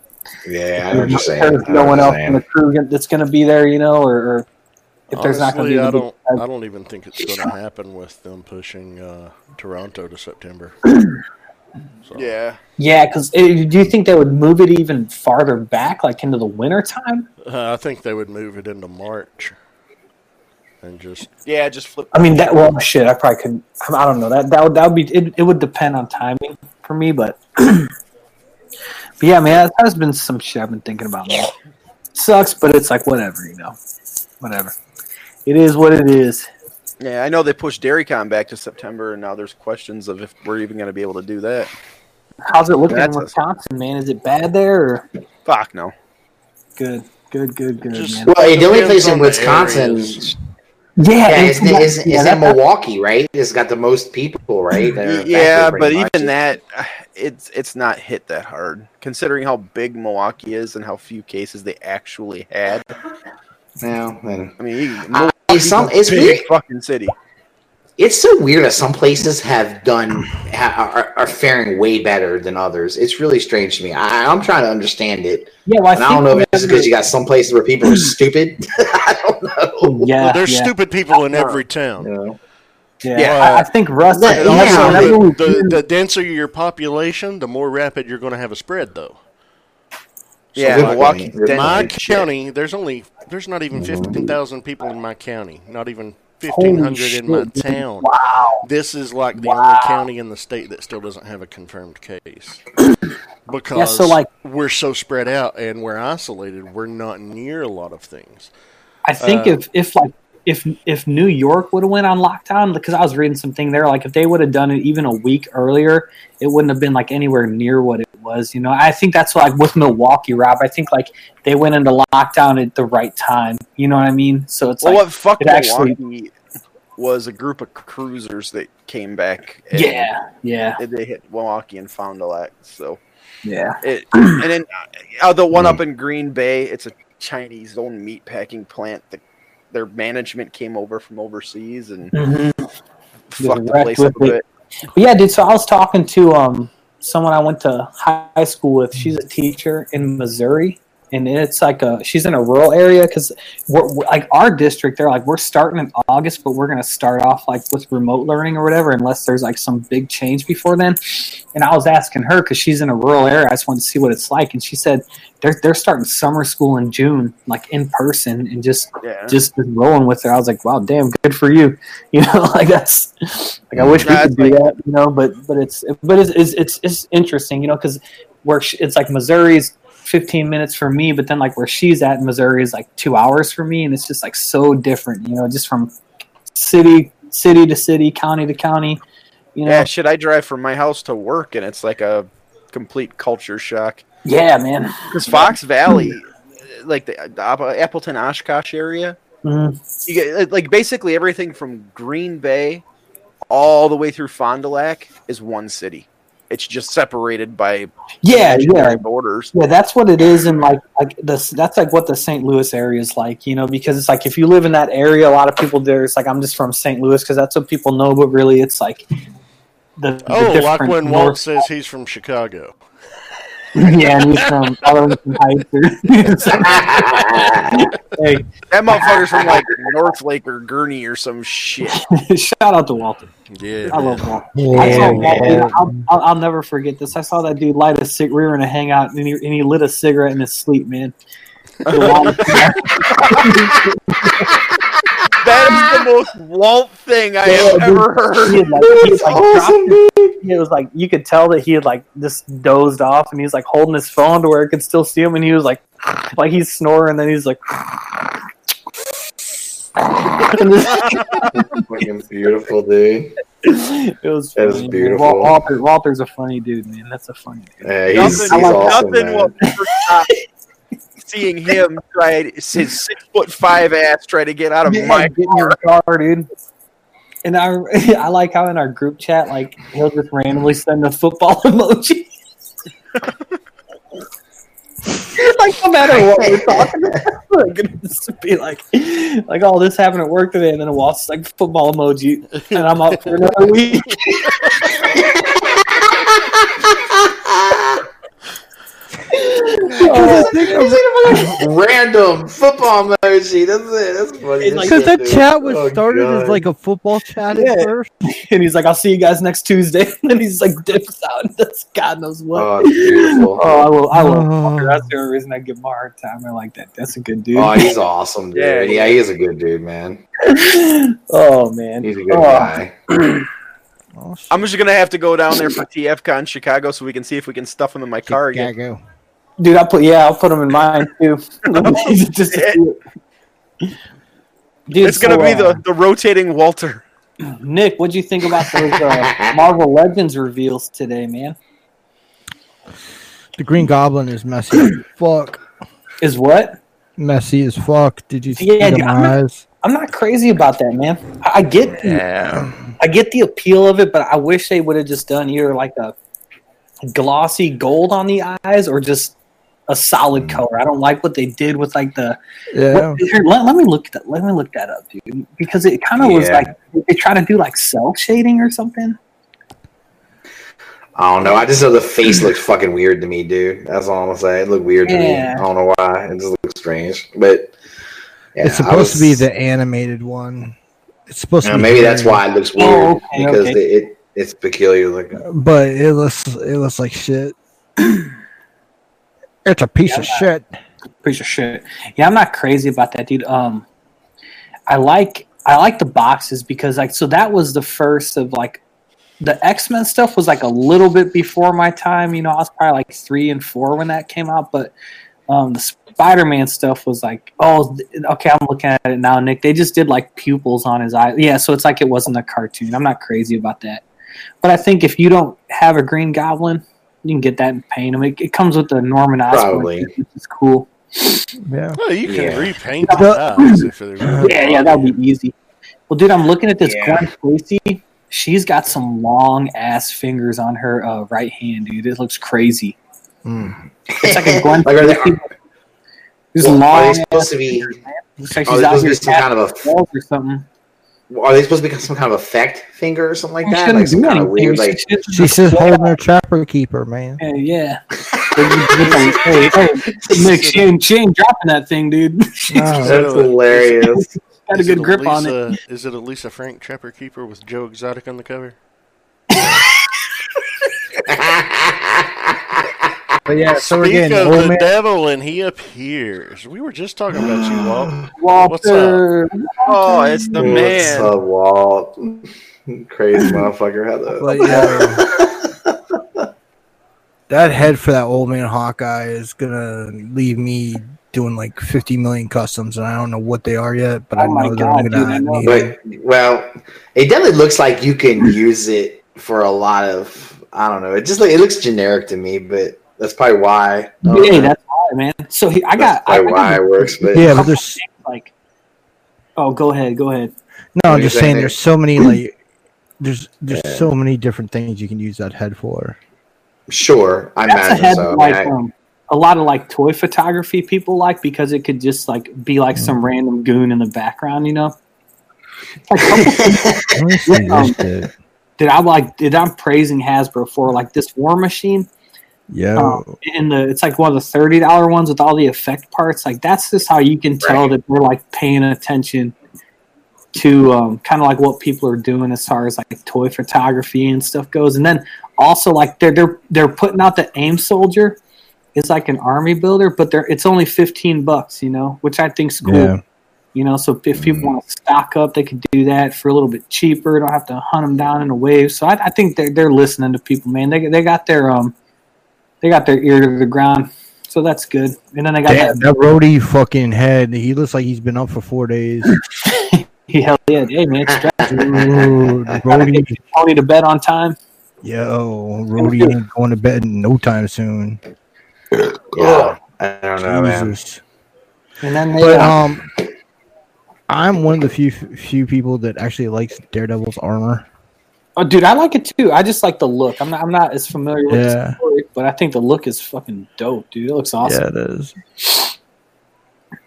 [SPEAKER 6] Yeah, I know what you're saying.
[SPEAKER 4] there's no one else in the crew that's going to be there. You know, or, or if there's not going to be.
[SPEAKER 2] I don't. I don't even think it's going to happen with them pushing uh, Toronto to September. So,
[SPEAKER 5] Yeah.
[SPEAKER 4] yeah, because do you think they would move it even farther back, like into the winter time?
[SPEAKER 2] uh, I think they would move it into March, and just
[SPEAKER 5] Yeah, just flip.
[SPEAKER 4] I mean, that well, shit. I probably couldn't. I don't know. That that would that would be. It, it would depend on timing for me, but. but yeah, man, that has been some shit I've been thinking about. Man. Sucks, but it's like whatever, you know, whatever. It is what it is.
[SPEAKER 5] Yeah, I know they pushed DairyCon back to September, and now there's questions of if we're even going to be able to do that.
[SPEAKER 4] How's it looking
[SPEAKER 5] That's
[SPEAKER 4] in
[SPEAKER 5] a-
[SPEAKER 4] Wisconsin, man? Is it bad there? Or?
[SPEAKER 5] Fuck no.
[SPEAKER 4] Good, good, good, good,
[SPEAKER 2] Just-
[SPEAKER 4] man.
[SPEAKER 6] Well, the only place in Wisconsin,
[SPEAKER 2] areas.
[SPEAKER 4] Yeah,
[SPEAKER 6] yeah,
[SPEAKER 4] it's-
[SPEAKER 6] is, is, is
[SPEAKER 4] yeah,
[SPEAKER 6] in
[SPEAKER 4] that-
[SPEAKER 6] Milwaukee, right? It's got the most people, right? that are
[SPEAKER 5] yeah, but
[SPEAKER 6] much.
[SPEAKER 5] even that, it's it's not hit that hard considering how big Milwaukee is and how few cases they actually had.
[SPEAKER 6] No,
[SPEAKER 5] I mean, you, Milwaukee's
[SPEAKER 6] some- it's weird.
[SPEAKER 5] fucking city.
[SPEAKER 6] it's so weird that some places have done ha, are, are faring way better than others. It's really strange to me. I, I'm trying to understand it,
[SPEAKER 4] yeah, well, I,
[SPEAKER 6] and I don't know if it's because you got some places where people are stupid. I don't know.
[SPEAKER 4] Yeah,
[SPEAKER 2] well, there's
[SPEAKER 4] yeah,
[SPEAKER 2] stupid people in every town.
[SPEAKER 6] You know?
[SPEAKER 4] yeah.
[SPEAKER 5] Yeah.
[SPEAKER 4] I, I think Russ.
[SPEAKER 6] Yeah,
[SPEAKER 2] And
[SPEAKER 6] yeah.
[SPEAKER 2] also,
[SPEAKER 4] whenever
[SPEAKER 2] the, the, the denser your population, the more rapid you're going to have a spread, though.
[SPEAKER 5] Yeah,
[SPEAKER 6] good
[SPEAKER 5] Milwaukee's
[SPEAKER 6] point.
[SPEAKER 2] My
[SPEAKER 5] as shit.
[SPEAKER 2] county, there's only there's not even fifteen thousand people in my county. Not even 1,500 in my town.
[SPEAKER 4] Wow.
[SPEAKER 2] This is like the
[SPEAKER 4] Wow.
[SPEAKER 2] only county in the state that still doesn't have a confirmed case. Because
[SPEAKER 4] so, like-
[SPEAKER 2] we're so spread out and we're isolated, we're not near a lot of things.
[SPEAKER 4] I think
[SPEAKER 2] Uh,
[SPEAKER 4] if if like if if New York would have went on lockdown because I was reading something there like if they would have done it even a week earlier it wouldn't have been like anywhere near what it was you know I think that's like with Milwaukee Rob I think like they went into lockdown at the right time you know what I mean so it's
[SPEAKER 5] Well,
[SPEAKER 4] like
[SPEAKER 5] what fucked
[SPEAKER 4] it actually-
[SPEAKER 5] was a group of cruisers that came back.
[SPEAKER 4] yeah yeah
[SPEAKER 5] They hit Milwaukee and Fond du Lac. So
[SPEAKER 4] yeah
[SPEAKER 5] it, and then uh, the one up in Green Bay, it's a Chinese owned meat packing plant that their management came over from overseas and
[SPEAKER 4] Mhm.
[SPEAKER 5] fucked the place up a bit.
[SPEAKER 4] But yeah, dude. So I was talking to um someone I went to high school with. She's a teacher in Missouri, and it's like a she's in a rural area because we're, we're- like our district. They're like we're starting in August, but we're gonna start off like with remote learning or whatever, unless there's like some big change before then. And I was asking her because she's in a rural area. I just wanted to see what it's like, and she said they're they're starting summer school in June, like in person, and just
[SPEAKER 5] Yeah.
[SPEAKER 4] just rolling with it. I was like, wow, damn, good for you. You know, like that's like I wish we could do that. You know, but but it's but it's it's it's, it's interesting. You know, because where it's like Missouri's. 15 minutes for me, but then like where she's at in Missouri is like two hours for me, and it's just like so different, you know, just from city city to city, county to county, you know.
[SPEAKER 5] Yeah, shit, I drive from my house to work and it's like a complete culture shock.
[SPEAKER 4] Yeah, man.
[SPEAKER 5] Because Fox Valley, like the, the Appleton Oshkosh area,
[SPEAKER 4] Mhm.
[SPEAKER 5] you get like basically everything from Green Bay all the way through Fond du Lac is one city. It's just separated by
[SPEAKER 4] Yeah, yeah,
[SPEAKER 5] borders.
[SPEAKER 4] yeah. That's what it is, and like like this. That's like what the St. Louis area is like, you know, because it's like if you live in that area, a lot of people there. It's like I'm just from St. Louis because that's what people know, but really, it's like the, the
[SPEAKER 2] Oh, like
[SPEAKER 4] different
[SPEAKER 2] when Walt says he's from Chicago.
[SPEAKER 4] yeah, and he's from Arlington Heights. Or, hey,
[SPEAKER 5] That motherfucker's from like North Lake or Gurnee or some shit.
[SPEAKER 4] shout out to Walter.
[SPEAKER 2] Yeah,
[SPEAKER 4] I
[SPEAKER 2] man.
[SPEAKER 4] love Walter. I
[SPEAKER 3] Yeah,
[SPEAKER 4] saw Walt, dude,
[SPEAKER 3] man.
[SPEAKER 4] I'll, I'll, I'll never forget this. I saw that dude light a cig. We were in a hangout, and he, and he lit a cigarette in his sleep, man.
[SPEAKER 5] That is most Walt thing I have
[SPEAKER 4] Yeah,
[SPEAKER 5] ever heard.
[SPEAKER 4] he had like, he had, like
[SPEAKER 6] awesome,
[SPEAKER 4] dropped it. It was like you could tell that he had like just dozed off, and he was like holding his phone to where it could still see him, and he was like, like he's snoring, and then he's like.
[SPEAKER 6] Fucking beautiful, dude.
[SPEAKER 4] it was
[SPEAKER 6] That was beautiful.
[SPEAKER 4] Walter, Walter's a funny dude, man. That's a funny dude.
[SPEAKER 6] Yeah, he's,
[SPEAKER 5] nothing
[SPEAKER 6] he's awesome,
[SPEAKER 5] nothing
[SPEAKER 6] man.
[SPEAKER 5] will ever stop seeing him try his six foot five ass try to get out of
[SPEAKER 4] Yeah,
[SPEAKER 5] my
[SPEAKER 4] get in your car, dude. And I, I like how in our group chat, like he'll just randomly send a football emoji. like no matter what we're talking about, it's just be like, like, oh, this happened at work today, and then a Walt's like football emoji, and I'm up for another week. Oh,
[SPEAKER 6] Random football emoji. That's it. That's funny.
[SPEAKER 4] It's like-
[SPEAKER 3] Because
[SPEAKER 6] shit,
[SPEAKER 3] that
[SPEAKER 6] dude.
[SPEAKER 3] chat was
[SPEAKER 6] Oh,
[SPEAKER 3] started
[SPEAKER 6] God.
[SPEAKER 3] as like a football chat
[SPEAKER 4] Yeah.
[SPEAKER 3] at first.
[SPEAKER 4] and he's like, I'll see you guys next Tuesday, and then he's like dips out, and does God knows what.
[SPEAKER 6] Oh, beautiful.
[SPEAKER 4] Oh, I will. I will.
[SPEAKER 3] Oh.
[SPEAKER 4] That's the only reason I give him a hard time. I like that. That's a good dude.
[SPEAKER 6] Oh, he's awesome, dude.
[SPEAKER 5] Yeah,
[SPEAKER 6] Yeah, he is a good dude, man.
[SPEAKER 4] oh man.
[SPEAKER 6] He's a good
[SPEAKER 4] Oh.
[SPEAKER 6] guy.
[SPEAKER 3] Oh.
[SPEAKER 5] I'm just gonna have to go down there for TFCon Chicago so we can see if we can stuff him in my car again.
[SPEAKER 3] Chicago.
[SPEAKER 4] Dude, I put yeah, I'll put them in mine too. Just to it. Dude,
[SPEAKER 5] it's gonna be
[SPEAKER 4] uh,
[SPEAKER 5] the, the rotating Walter.
[SPEAKER 4] Nick. What'd you think about those uh, Marvel Legends reveals today, man?
[SPEAKER 3] The Green Goblin is messy fuck.
[SPEAKER 4] Is what?
[SPEAKER 3] Messy as fuck. Did you see
[SPEAKER 4] Yeah,
[SPEAKER 3] the
[SPEAKER 4] dude, I'm not-
[SPEAKER 3] eyes?
[SPEAKER 4] I'm not crazy about that, man. I I get the, I get the appeal of it, but I wish they would have just done either like a glossy gold on the eyes or just a solid mm. color. I don't like what they did with like the.
[SPEAKER 3] Yeah.
[SPEAKER 4] What- here, let, let me look that. Let me look that up, dude, because it kind of was like they try to do like cell shading or something.
[SPEAKER 6] I don't know. I just know the face looks fucking weird to me, dude. That's all I'm gonna say. It looked weird to me. I don't know why. It just looks strange. But yeah,
[SPEAKER 3] it's
[SPEAKER 6] I
[SPEAKER 3] supposed to be the animated one. It's supposed
[SPEAKER 6] you
[SPEAKER 3] to
[SPEAKER 6] know,
[SPEAKER 3] be
[SPEAKER 6] maybe that's
[SPEAKER 3] very-
[SPEAKER 6] why it looks
[SPEAKER 4] Oh,
[SPEAKER 6] weird
[SPEAKER 4] okay,
[SPEAKER 6] because
[SPEAKER 4] okay.
[SPEAKER 6] It, it it's peculiar looking.
[SPEAKER 3] But it looks it looks like shit. it's a piece of shit.
[SPEAKER 4] Piece of shit. Yeah, I'm not crazy about that, dude. Um, I like I like the boxes because like so that was the first of like the X Men stuff was like a little bit before my time. You know, I was probably like three and four when that came out, but um, the Spider Man stuff was like, oh, okay, I'm looking at it now, Nick. They just did like pupils on his eye. Yeah, so it's like it wasn't a cartoon. I'm not crazy about that, but I think if you don't have a Green Goblin, you can get that and paint him. It, it comes with the Norman Osborn,
[SPEAKER 6] Probably.
[SPEAKER 4] which is cool.
[SPEAKER 3] Yeah.
[SPEAKER 2] Well, you can
[SPEAKER 6] Yeah.
[SPEAKER 2] repaint the eyes if
[SPEAKER 4] Yeah, yeah, that would be easy. Well, dude, I'm looking at this
[SPEAKER 6] Yeah.
[SPEAKER 4] Gwen Stacy. She's got some long ass fingers on her uh, right hand, dude. It looks crazy.
[SPEAKER 3] Mm.
[SPEAKER 4] It's like a Gwen
[SPEAKER 6] like are they,
[SPEAKER 4] Stacy. Just
[SPEAKER 6] well,
[SPEAKER 4] long.
[SPEAKER 6] are they supposed
[SPEAKER 4] ass
[SPEAKER 6] to be?
[SPEAKER 4] fingers, man. Looks like she's
[SPEAKER 6] they
[SPEAKER 4] out here
[SPEAKER 6] some kind of a?
[SPEAKER 4] or something.
[SPEAKER 6] Are they supposed to be some kind of effect finger or something like that?
[SPEAKER 4] shouldn't
[SPEAKER 6] Like some
[SPEAKER 4] do
[SPEAKER 6] kind of weird, like
[SPEAKER 4] should
[SPEAKER 3] She
[SPEAKER 4] just
[SPEAKER 3] says holding her trapper keeper, man.
[SPEAKER 4] Yeah, yeah. hey, hey, Nick, she ain't, she ain't dropping that thing, dude. She's
[SPEAKER 6] that's hilarious.
[SPEAKER 4] got a
[SPEAKER 2] Is
[SPEAKER 4] good
[SPEAKER 2] it
[SPEAKER 4] grip on it.
[SPEAKER 2] Lisa, Is it a Lisa Frank Trapper Keeper with Joe Exotic on the cover?
[SPEAKER 3] But yeah, so
[SPEAKER 2] Speak
[SPEAKER 3] getting
[SPEAKER 2] of
[SPEAKER 3] old
[SPEAKER 2] the
[SPEAKER 3] man.
[SPEAKER 2] devil and he appears. We were just talking about you, Walt. What's
[SPEAKER 4] Walter.
[SPEAKER 5] Oh, it's the
[SPEAKER 6] What's
[SPEAKER 5] man.
[SPEAKER 6] up, Walt? Crazy motherfucker. Had that.
[SPEAKER 3] But yeah, that head for that old man Hawkeye is gonna leave me doing like 50 million customs, and I don't know what they are yet, but I
[SPEAKER 4] Oh my
[SPEAKER 3] know that
[SPEAKER 4] God,
[SPEAKER 3] I'm gonna
[SPEAKER 4] I
[SPEAKER 3] need them.
[SPEAKER 6] But well, it definitely looks like you can use it for a lot of. I don't know. It just like it looks generic to me, but that's probably why.
[SPEAKER 4] Yeah,
[SPEAKER 6] know.
[SPEAKER 4] that's why, man. So he, I
[SPEAKER 6] That's
[SPEAKER 4] got, I, I
[SPEAKER 6] probably why
[SPEAKER 4] got
[SPEAKER 6] it works. But
[SPEAKER 3] Yeah, but there's
[SPEAKER 4] like. Oh, go ahead, go ahead.
[SPEAKER 3] no.
[SPEAKER 6] What
[SPEAKER 3] I'm just saying
[SPEAKER 6] saying?
[SPEAKER 3] there's so many like there's there's
[SPEAKER 6] Yeah.
[SPEAKER 3] so many different things you can use that head for.
[SPEAKER 6] Sure, I
[SPEAKER 4] That's a
[SPEAKER 6] imagine
[SPEAKER 4] head
[SPEAKER 6] so. I
[SPEAKER 4] like
[SPEAKER 6] mean, I-
[SPEAKER 4] um, a lot of like toy photography people like because it could just like be like some random goon in the background, you know. Like, couple
[SPEAKER 3] Let me see
[SPEAKER 4] Um,
[SPEAKER 3] this
[SPEAKER 4] did I like did I'm praising Hasbro for like this War Machine?
[SPEAKER 3] Yo,
[SPEAKER 4] Um, and the it's like one of the thirty dollar ones with all the effect parts. Like that's just how you can tell
[SPEAKER 6] Right.
[SPEAKER 4] that they're like paying attention to um, kind of like what people are doing as far as like toy photography and stuff goes. And then also like they're they're they're putting out the AIM Soldier. It's like an army builder, but they're it's only fifteen bucks, you know, which I think's cool.
[SPEAKER 3] Yeah.
[SPEAKER 4] You know, so if people want to stock up, they could do that for a little bit cheaper. Don't have to hunt them down in a wave. So I, I think they're they're listening to people, man. They they got their um they got their ear to the ground, so that's good. And then they got
[SPEAKER 3] Damn, that roadie fucking head. He looks like he's been up for four days.
[SPEAKER 4] that. Hell yeah, hey man, it's strategy.
[SPEAKER 3] Ooh,
[SPEAKER 4] Tony to bed on time.
[SPEAKER 3] yo, roadie ain't going to bed in no time soon.
[SPEAKER 6] yeah, I don't know, man.
[SPEAKER 4] And then they
[SPEAKER 3] But
[SPEAKER 4] uh,
[SPEAKER 3] um, I'm one of the few few people that actually likes Daredevil's armor.
[SPEAKER 4] Oh dude, I like it too. I just like the look. I'm not I'm not as familiar with
[SPEAKER 3] Yeah.
[SPEAKER 4] the story, but I think the look is fucking dope, dude. It looks awesome.
[SPEAKER 3] Yeah, it is.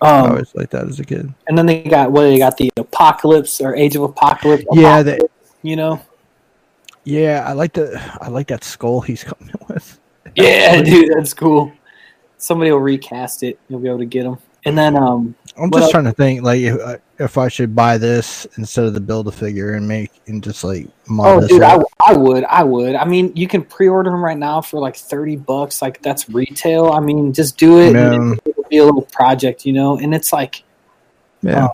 [SPEAKER 3] I
[SPEAKER 4] Um,
[SPEAKER 3] always liked that as a kid.
[SPEAKER 4] and then they got what they got the apocalypse or Age of Apocalypse.
[SPEAKER 3] Yeah, that,
[SPEAKER 4] you know.
[SPEAKER 3] yeah, I like the I like that skull he's coming with.
[SPEAKER 4] Yeah, dude, that's cool. Somebody will recast it. You'll be able to get him. And then, um,
[SPEAKER 3] I'm just
[SPEAKER 4] else?
[SPEAKER 3] trying to think like I- if I should buy this instead of the build a figure and make and just like mod
[SPEAKER 4] oh, dude, I. I would, I would. I mean, you can pre-order them right now for like thirty bucks. Like that's retail. I mean, just do it. and
[SPEAKER 3] Yeah.
[SPEAKER 4] it'll be a little project, you know. And it's like
[SPEAKER 3] yeah.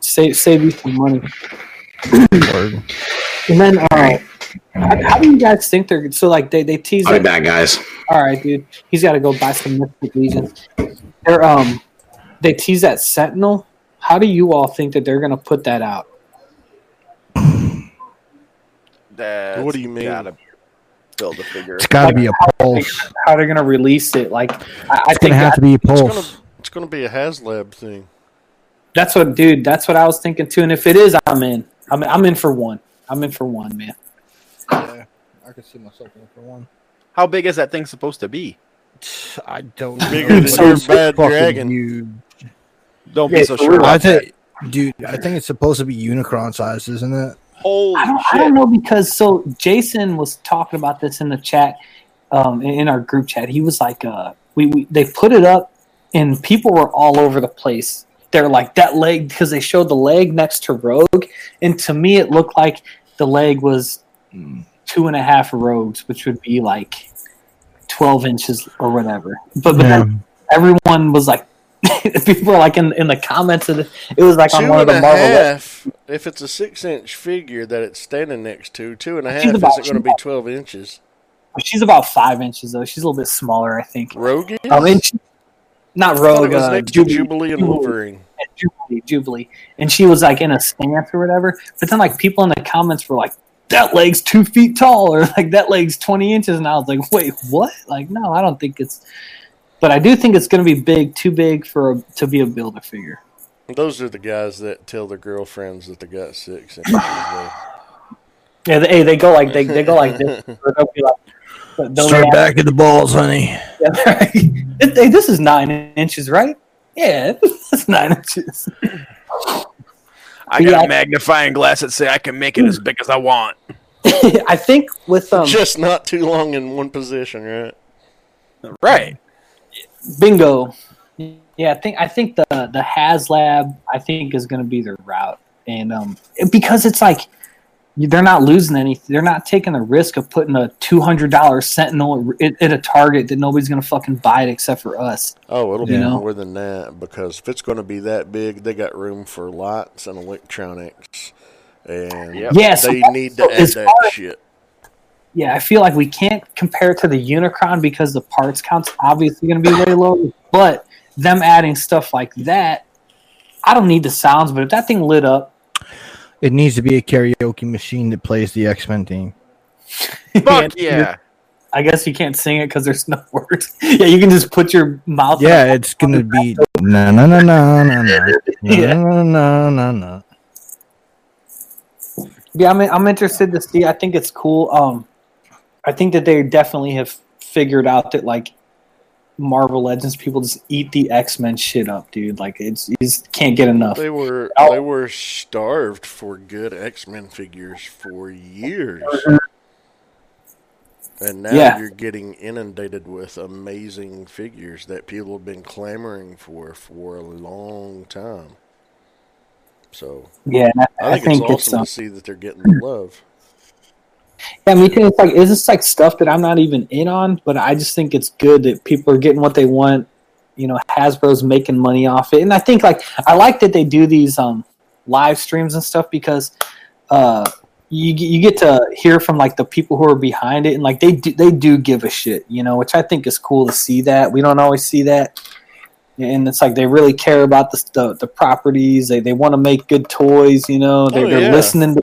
[SPEAKER 4] save save you some money.
[SPEAKER 3] word.
[SPEAKER 4] And then, all right. how, how do you guys think they're so like they they tease
[SPEAKER 6] I'll be back, guys.
[SPEAKER 4] All right, dude. He's got to go buy some Mythic Legion. They're um, they tease that Sentinel. How do you all think that they're gonna put that out?
[SPEAKER 5] That's
[SPEAKER 2] What do you mean?
[SPEAKER 5] Gotta build a figure.
[SPEAKER 3] It's got to be a pulse.
[SPEAKER 4] How they're gonna release it? Like, I, I
[SPEAKER 3] It's gonna have to be a
[SPEAKER 2] It's
[SPEAKER 3] pulse.
[SPEAKER 2] it's gonna be a HasLab thing.
[SPEAKER 4] that's what, dude. That's what I was thinking too. And if it is, I'm in. I'm I'm in for one. I'm in for one, man.
[SPEAKER 3] Yeah, I can see myself in for one.
[SPEAKER 5] How big is that thing supposed to be?
[SPEAKER 3] I don't
[SPEAKER 2] Bigger
[SPEAKER 3] know,
[SPEAKER 2] than your bad dragon.
[SPEAKER 3] huge.
[SPEAKER 5] Don't
[SPEAKER 4] Yeah,
[SPEAKER 5] be so sure
[SPEAKER 3] I think, dude, I think it's supposed to be Unicron size, isn't it?
[SPEAKER 5] Holy
[SPEAKER 4] I don't, I don't know because so Jason was talking about this in the chat, um, in in our group chat. He was like, uh, we, we they put it up, and people were all over the place. They're like that leg because they showed the leg next to Rogue, and to me it looked like the leg was two and a half rogues, which would be like twelve inches or whatever. But, but then everyone was like, people were like in in the comments of the, it was like on one of the Marvel.
[SPEAKER 2] half. If it's a six inch figure that it's standing next to, two and a half
[SPEAKER 4] about-
[SPEAKER 2] isn't going to be twelve inches.
[SPEAKER 4] She's about five inches though. She's a little bit smaller, I think.
[SPEAKER 2] Rogue is?
[SPEAKER 4] I mean, she- not Rogue, uh, Jubilee,
[SPEAKER 2] Jubilee and. Wolverine.
[SPEAKER 4] Jubilee, Jubilee, and she was like in a stance or whatever. But then, like people in the comments were like, "That leg's two feet tall," or like that leg's twenty inches, and I was like, "Wait, what?" Like, no, I don't think it's. But I do think it's going to be big, too big for a, to be a builder figure.
[SPEAKER 2] Those are the guys that tell their girlfriends that they got six inches.
[SPEAKER 4] Yeah, they, hey, they go like they, they go like this. or they'll be like, they'll
[SPEAKER 3] Start
[SPEAKER 4] be
[SPEAKER 3] back at the balls, honey.
[SPEAKER 4] like, hey, this is nine inches, right? Yeah, that's nine inches.
[SPEAKER 5] I got
[SPEAKER 4] Yeah.
[SPEAKER 5] a magnifying glass that say I can make it as big as I want.
[SPEAKER 4] I think with um,
[SPEAKER 2] Just not too long in one position, right?
[SPEAKER 5] Right.
[SPEAKER 4] Bingo. Yeah, I think I think the the HasLab I think is going to be their route, and um, because it's like they're not losing anything. They're not taking the risk of putting a two hundred dollar Sentinel at, at a Target that nobody's going to fucking buy it except for us.
[SPEAKER 2] Oh, it'll be
[SPEAKER 4] know?
[SPEAKER 2] more than that because if it's going to be that big, they got room for lights and electronics, and
[SPEAKER 5] Yep.
[SPEAKER 4] Yeah, so
[SPEAKER 2] they
[SPEAKER 4] that-
[SPEAKER 2] need
[SPEAKER 4] so
[SPEAKER 2] to add that
[SPEAKER 4] as-
[SPEAKER 2] shit.
[SPEAKER 4] Yeah, I feel like we can't compare it to the Unicron because the parts count's obviously going to be way lower. But them adding stuff like that, I don't need the sounds, but if that thing lit up,
[SPEAKER 3] It needs to be a karaoke machine that plays the X Men theme.
[SPEAKER 5] Fuck yeah.
[SPEAKER 4] I guess you can't sing it because there's no words. yeah, you can just put your mouth.
[SPEAKER 3] Yeah, it's gonna be na na na na na na
[SPEAKER 4] Yeah.
[SPEAKER 3] na na na na.
[SPEAKER 4] Yeah, I'm I'm interested to see. I think it's cool. Um, I think that they definitely have figured out that like Marvel Legends people just eat the X Men shit up, dude. Like it's you just can't get enough.
[SPEAKER 2] They were they were starved for good X Men figures for years, and now
[SPEAKER 4] Yeah.
[SPEAKER 2] you're getting inundated with amazing figures that people have been clamoring for for a long time. So
[SPEAKER 4] Yeah, I,
[SPEAKER 2] I think,
[SPEAKER 4] think
[SPEAKER 2] it's
[SPEAKER 4] it's
[SPEAKER 2] awesome
[SPEAKER 4] um,
[SPEAKER 2] to see that they're getting the love.
[SPEAKER 4] Yeah, me too. It's like is this like stuff that I'm not even in on, but I just think it's good that people are getting what they want. You know, Hasbro's making money off it, and I think like I like that they do these um live streams and stuff because uh you you get to hear from like the people who are behind it, and like they do, they do give a shit, you know, which I think is cool to see that. We don't always see that. And it's like they really care about the the, the properties. They they want to make good toys. You know, they,
[SPEAKER 2] Oh,
[SPEAKER 4] they're listening to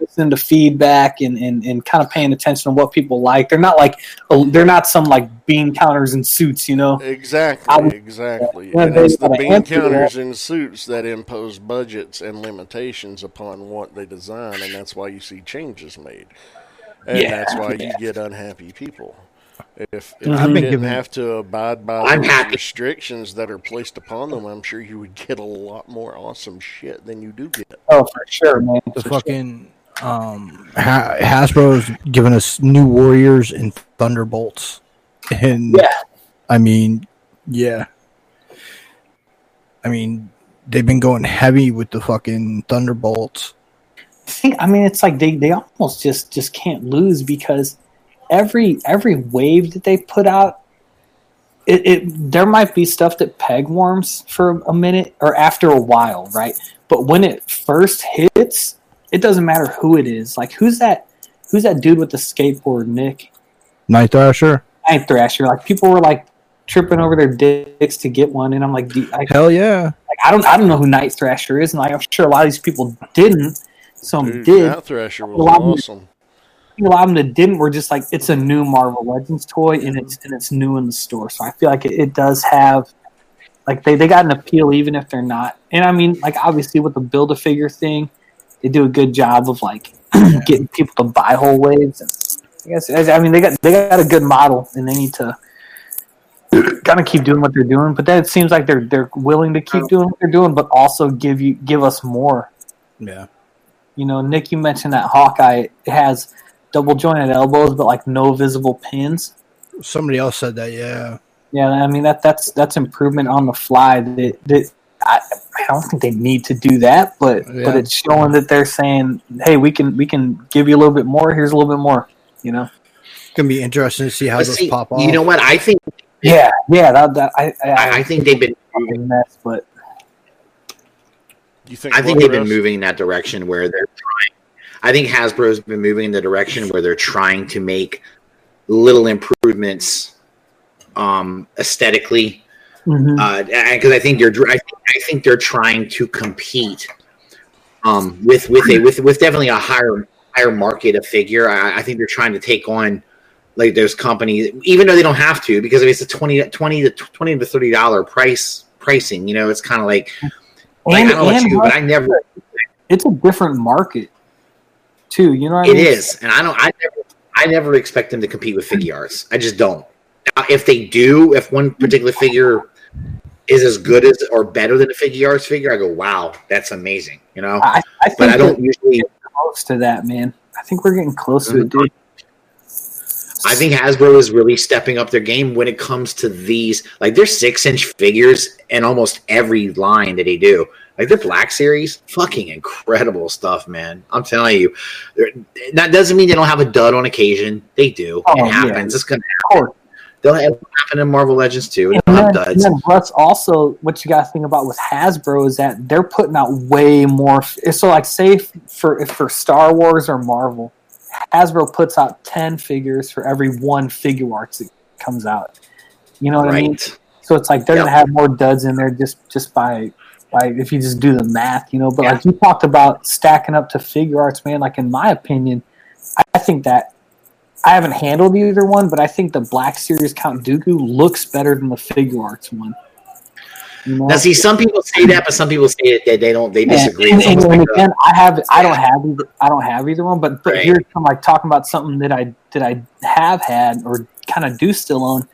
[SPEAKER 4] listening to feedback and, and, and kind of paying attention to what people like. They're not like uh, they're not some like bean counters in suits, you know.
[SPEAKER 2] Exactly,
[SPEAKER 4] I-
[SPEAKER 2] exactly.
[SPEAKER 4] Yeah,
[SPEAKER 2] and it's the bean counters in suits that impose budgets and limitations upon what they design, and that's why you see changes made, and
[SPEAKER 4] Yeah,
[SPEAKER 2] that's why you get unhappy people. If, if
[SPEAKER 4] Mhm.
[SPEAKER 2] you
[SPEAKER 3] I've been
[SPEAKER 2] didn't
[SPEAKER 3] given-
[SPEAKER 2] have to abide by
[SPEAKER 6] I'm
[SPEAKER 2] those
[SPEAKER 6] happy.
[SPEAKER 2] restrictions that are placed upon them, I'm sure you would get a lot more awesome shit than you do get.
[SPEAKER 4] Oh, for sure, man.
[SPEAKER 3] The
[SPEAKER 4] For
[SPEAKER 3] fucking um, ha- Hasbro's given us new Warriors and Thunderbolts, and
[SPEAKER 4] Yeah.
[SPEAKER 3] I mean, yeah, I mean, they've been going heavy with the fucking Thunderbolts.
[SPEAKER 4] I think I mean it's like they, they almost just just can't lose because every every wave that they put out it, it there might be stuff that peg warms for a minute or after a while right but when it first hits it doesn't matter who it is like who's that who's that dude with the skateboard nick
[SPEAKER 3] Night Thrasher,
[SPEAKER 4] night thrasher like people were like tripping over their dicks to get one and i'm like, I,
[SPEAKER 3] hell yeah!
[SPEAKER 4] like I don't i don't know who night thrasher is and like i'm sure a lot of these people didn't some
[SPEAKER 2] Dude,
[SPEAKER 4] did
[SPEAKER 2] Night Thrasher was
[SPEAKER 4] A lot of-
[SPEAKER 2] awesome.
[SPEAKER 4] a lot of them that didn't were just like it's a new Marvel Legends toy and it's and it's new in the store. So I feel like it, it does have like they, they got an appeal even if they're not. And I mean like obviously with the build a figure thing, they do a good job of like getting people to buy whole waves. And I guess I mean they got they got a good model and they need to kind of keep doing what they're doing. But then it seems like they're they're willing to keep oh. doing what they're doing, but also give you give us more.
[SPEAKER 3] Yeah,
[SPEAKER 4] You know, Nick, you mentioned that Hawkeye has double jointed elbows, but like no visible pins.
[SPEAKER 3] somebody else said that. Yeah,
[SPEAKER 4] Yeah, I mean that that's that's improvement on the fly. That that I, I don't think they need to do that, but
[SPEAKER 3] Yeah.
[SPEAKER 4] but it's showing that they're saying, hey, we can we can give you a little bit more. Here's a little bit more. You know.
[SPEAKER 3] it's gonna be interesting to see how
[SPEAKER 6] But
[SPEAKER 3] those
[SPEAKER 6] see,
[SPEAKER 3] pop off.
[SPEAKER 6] you know what? I think
[SPEAKER 4] Yeah, yeah. That, that I, I,
[SPEAKER 6] I, I think they've been
[SPEAKER 4] fucking mess, but
[SPEAKER 2] You think?
[SPEAKER 6] I think they've been
[SPEAKER 2] Russ?
[SPEAKER 6] moving in that direction where they're trying. I think Hasbro's been moving in the direction where they're trying to make little improvements um, aesthetically, because I think they're I think, I think they're trying to compete um, with with a with with definitely a higher higher market of figure. I, I think they're trying to take on like those companies, even though they don't have to, because if it's a 20, 20 to twenty to thirty dollar price pricing, you know, it's kind of like, like
[SPEAKER 4] and,
[SPEAKER 6] I don't know you, but I never
[SPEAKER 4] it's a different market too. You know what I
[SPEAKER 6] It
[SPEAKER 4] mean?
[SPEAKER 6] is, and I don't. I never. I never expect them to compete with Figuarts. I just don't. If they do, if one particular figure is as good as or better than a Figuarts figure, I go, "Wow, that's amazing," you know.
[SPEAKER 4] I, I
[SPEAKER 6] But I don't usually.
[SPEAKER 4] close to that, man. I think we're getting close to it, dude.
[SPEAKER 6] I think Hasbro is really stepping up their game when it comes to these. Like, they're six inch figures in almost every line that they do. Like their Black Series, fucking incredible stuff, man. I'm telling you. That doesn't mean they don't have a dud on occasion. They do.
[SPEAKER 4] Oh,
[SPEAKER 6] it
[SPEAKER 4] yeah.
[SPEAKER 6] happens. It's gonna
[SPEAKER 4] course.
[SPEAKER 6] They'll have happen in Marvel Legends too.
[SPEAKER 4] And then, and then Russ also, what you got to think about with Hasbro is that they're putting out way more. So, like, say for if for Star Wars or Marvel, Hasbro puts out ten figures for every one Figuarts that comes out. You know what I mean? So it's like they're
[SPEAKER 6] Yep.
[SPEAKER 4] gonna have more duds in there just just by by if you just do the math, you know. But
[SPEAKER 6] Yeah.
[SPEAKER 4] like you talked about stacking up to Figuarts, man. Like in my opinion, I think that I haven't handled either one, but I think the Black Series Count Dooku looks better than the Figuarts one. You know?
[SPEAKER 6] Now, see, some people say that, but some people say that they, they don't. They disagree.
[SPEAKER 4] and, and, and
[SPEAKER 6] like
[SPEAKER 4] again, I have I don't have either I don't have either one, but but
[SPEAKER 6] Right.
[SPEAKER 4] here's I'm like talking about something that I that I have had or kind of do still own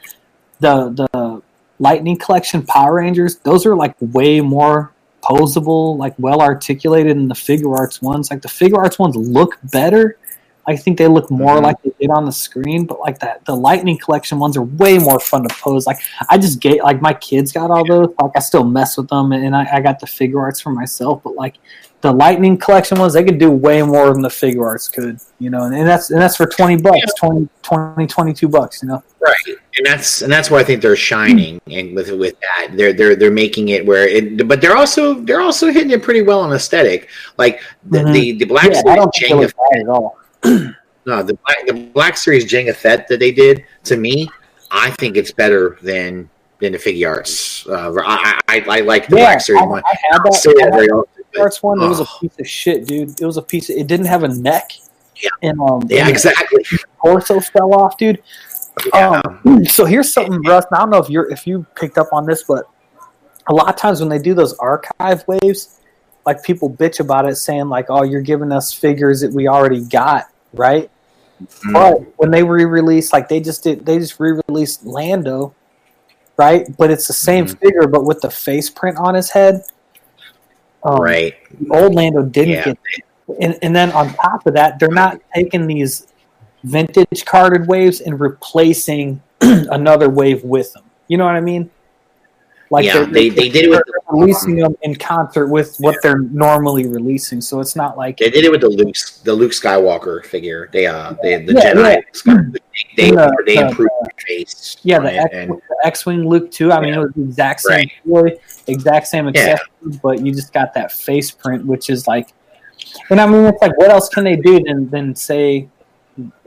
[SPEAKER 4] the the Lightning Collection Power Rangers. Those are like way more posable, like well articulated than the Figuarts ones. Like the Figuarts ones look better. I think they look more
[SPEAKER 6] Mhm.
[SPEAKER 4] like they did on the screen, but like that the Lightning Collection ones are way more fun to pose. Like I just get like my kids got all those. Like I still mess with them, and I, I got the Figuarts for myself. But like the Lightning Collection ones, they could do way more than the Figuarts could. You know, and, and that's and that's for twenty bucks, 20, 20, 22 bucks. You know,
[SPEAKER 6] Right, and that's and that's where I think they're shining, and with with that, they're they're they're making it where it, but they're also they're also hitting it pretty well on aesthetic. Like the
[SPEAKER 4] Mhm.
[SPEAKER 6] the, the Black
[SPEAKER 4] yeah, I don't think they
[SPEAKER 6] Jango,
[SPEAKER 4] look bad at all.
[SPEAKER 6] no, the Black the Black Series Jango Fett that they did to me, I think it's better than than the Figuarts. Uh, I, I I like the
[SPEAKER 4] Yeah,
[SPEAKER 6] Black Series
[SPEAKER 4] I,
[SPEAKER 6] one.
[SPEAKER 4] I had that.
[SPEAKER 6] say
[SPEAKER 4] I had
[SPEAKER 6] but-
[SPEAKER 4] arts one. It was a
[SPEAKER 6] oh.
[SPEAKER 4] piece of shit, dude. It was a piece. Of, it didn't have a neck.
[SPEAKER 6] Yeah.
[SPEAKER 4] And um,
[SPEAKER 6] yeah,
[SPEAKER 4] and
[SPEAKER 6] exactly.
[SPEAKER 4] torso fell off, dude.
[SPEAKER 6] Yeah.
[SPEAKER 4] Um, so here's something, Russ. I don't know if you're if you picked up on this, but a lot of times when they do those archive waves, like people bitch about it, saying like, "Oh, you're giving us figures that we already got," right?
[SPEAKER 6] Mm.
[SPEAKER 4] But when they re-released, like they just did, they just re-released Lando, right? But it's the same
[SPEAKER 6] Mhm.
[SPEAKER 4] figure, but with the face print on his head. Um,
[SPEAKER 6] right.
[SPEAKER 4] the old Lando didn't
[SPEAKER 6] Yeah.
[SPEAKER 4] get and, and then on top of that, they're not taking these vintage carded waves and replacing another wave with them. You know what I mean? Like
[SPEAKER 6] Yeah,
[SPEAKER 4] they're-
[SPEAKER 6] they- they did it with
[SPEAKER 4] they're releasing them in concert with what they're normally releasing. So it's not like
[SPEAKER 6] They did it with the Luke the Luke Skywalker figure. They uh they the
[SPEAKER 4] Yeah,
[SPEAKER 6] Jedi
[SPEAKER 4] yeah.
[SPEAKER 6] Skywalker, they
[SPEAKER 4] And the-
[SPEAKER 6] they
[SPEAKER 4] the-
[SPEAKER 6] improved the face.
[SPEAKER 4] yeah, the X,
[SPEAKER 6] and
[SPEAKER 4] the X-wing Luke too. I mean, it was the exact same
[SPEAKER 6] Right.
[SPEAKER 4] toy, exact same
[SPEAKER 6] Yeah.
[SPEAKER 4] but you just got that face print, which is like, and I mean, it's like, what else can they do than than say,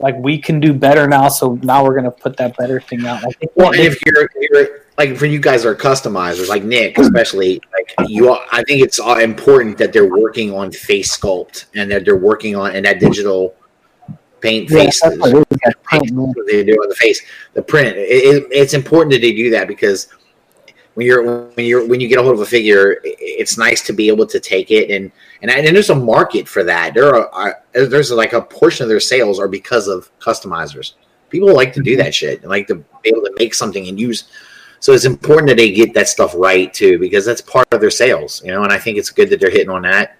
[SPEAKER 4] like, we can do better now, so now we're gonna put that better thing out. Like, they
[SPEAKER 6] Well, and if you're, if you're like for you guys that are customizers, like Nick, especially, like you, all- I think it's uh, important that they're working on face sculpt and that they're working on and that digital paint
[SPEAKER 4] Yeah,
[SPEAKER 6] face.
[SPEAKER 4] that's what it is, that print, man.
[SPEAKER 6] what they do on the face, the print. It, it, it's important that they do that because when you're when you're when you get a hold of a figure, it's nice to be able to take it and and, and there's a market for that. There are, are there's like a portion of their sales are because of customizers. People like to do that shit and like to be able to make something and use. So it's important that they get that stuff right too because that's part of their sales, you know. And I think it's good that they're hitting on that.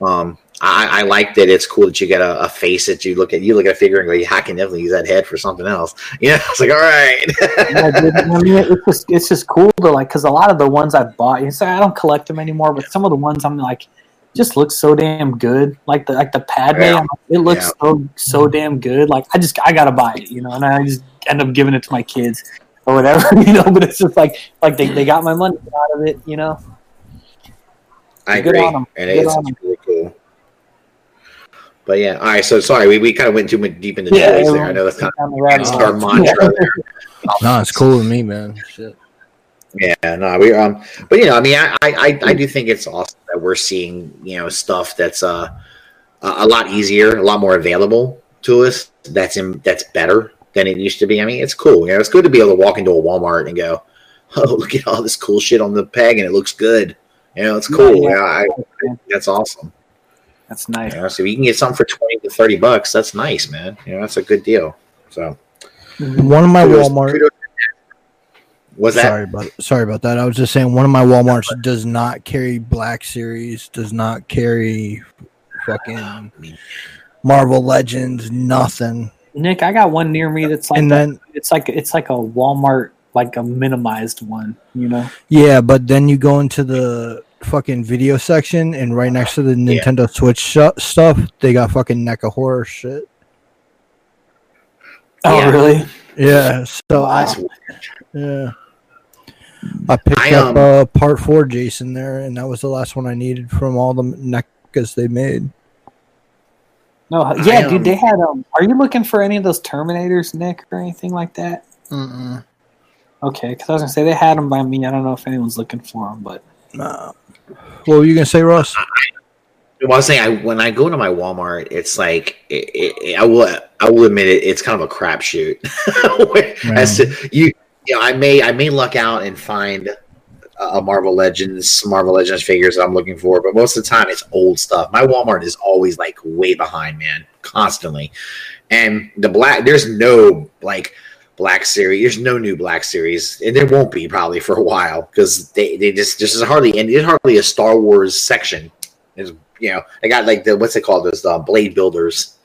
[SPEAKER 6] Um, I, I like that it's cool that you get a, a face that you look at. You look at a figure and go, "Yeah, I can definitely use that head for something else." You know, it's like, all right.
[SPEAKER 4] yeah, dude, I mean, it's just it's just cool to like because a lot of the ones I bought, you say I don't collect them anymore, but some of the ones I'm like, just look so damn good. Like the like the Padme,
[SPEAKER 6] Yeah.
[SPEAKER 4] Like, it looks so so damn good. Like I just I gotta buy it, you know, and I just end up giving it to my kids or whatever, you know. But it's just like like they, they got my money out of it, you know.
[SPEAKER 6] I
[SPEAKER 4] Good
[SPEAKER 6] agree,
[SPEAKER 4] on 'em.
[SPEAKER 6] and it's,
[SPEAKER 4] on 'em.
[SPEAKER 6] it's really cool. But yeah, all right. So sorry, we, we kind of went too much deep into
[SPEAKER 4] Yeah,
[SPEAKER 6] there. I know that's kind of our
[SPEAKER 4] hole.
[SPEAKER 6] mantra there.
[SPEAKER 3] No, it's cool with me, man. Shit.
[SPEAKER 6] Yeah, no, we um, but you know, I mean, I I, I do think it's awesome that we're seeing you know stuff that's uh a a lot easier, a lot more available to us. That's in that's better than it used to be. I mean, it's cool. You know, it's good to be able to walk into a Walmart and go, oh, look at all this cool shit on the peg, and it looks good. You know, it's cool.
[SPEAKER 4] Yeah,
[SPEAKER 6] Yeah,
[SPEAKER 4] yeah.
[SPEAKER 6] I, that's awesome.
[SPEAKER 4] That's nice.
[SPEAKER 6] You know, so if you can get something for twenty to thirty bucks, that's nice, man. You know, that's a good deal. So mm-hmm.
[SPEAKER 3] One of my
[SPEAKER 6] kudos-
[SPEAKER 3] Walmart.
[SPEAKER 6] kudos- was that
[SPEAKER 3] Sorry about sorry about that. I was just saying one of my WalMarts does not carry Black Series, does not carry fucking ah, Marvel Legends, nothing.
[SPEAKER 4] Nick, I got one near me that's like
[SPEAKER 3] And then
[SPEAKER 4] it's like it's like a Walmart like a minimized one, you know.
[SPEAKER 3] yeah, but then you go into the fucking video section and right next to the
[SPEAKER 6] Yeah.
[SPEAKER 3] Nintendo Switch sh- stuff, they got fucking NECA horror shit.
[SPEAKER 4] Oh
[SPEAKER 6] Yeah.
[SPEAKER 4] really?
[SPEAKER 3] Yeah, so I yeah. I picked
[SPEAKER 6] I,
[SPEAKER 3] up
[SPEAKER 6] um,
[SPEAKER 3] uh, part four Jason there, and that was the last one I needed from all the NECAs they made.
[SPEAKER 4] No, yeah,
[SPEAKER 6] um,
[SPEAKER 4] dude, they had um. Are you looking for any of those Terminators, Nick, or anything like that?
[SPEAKER 3] Mm-mm.
[SPEAKER 4] Okay, because I was gonna say they had them by me. I don't know if anyone's looking for them, but
[SPEAKER 3] Nah. What were you gonna say, Russ?
[SPEAKER 6] Well, I was saying, I, when I go to my Walmart, it's like it, it, I will. I will admit it. It's kind of a crapshoot. As to you, you know, I may I may luck out and find a Marvel Legends, Marvel Legends figures that I'm looking for, but most of the time it's old stuff. My Walmart is always like way behind, man, constantly. And the black, there's no like Black Series. There's no new Black Series, and there won't be probably for a while because they, they just just is hardly and there's hardly a Star Wars section. Is you know they got like the what's it called those uh, blade builders.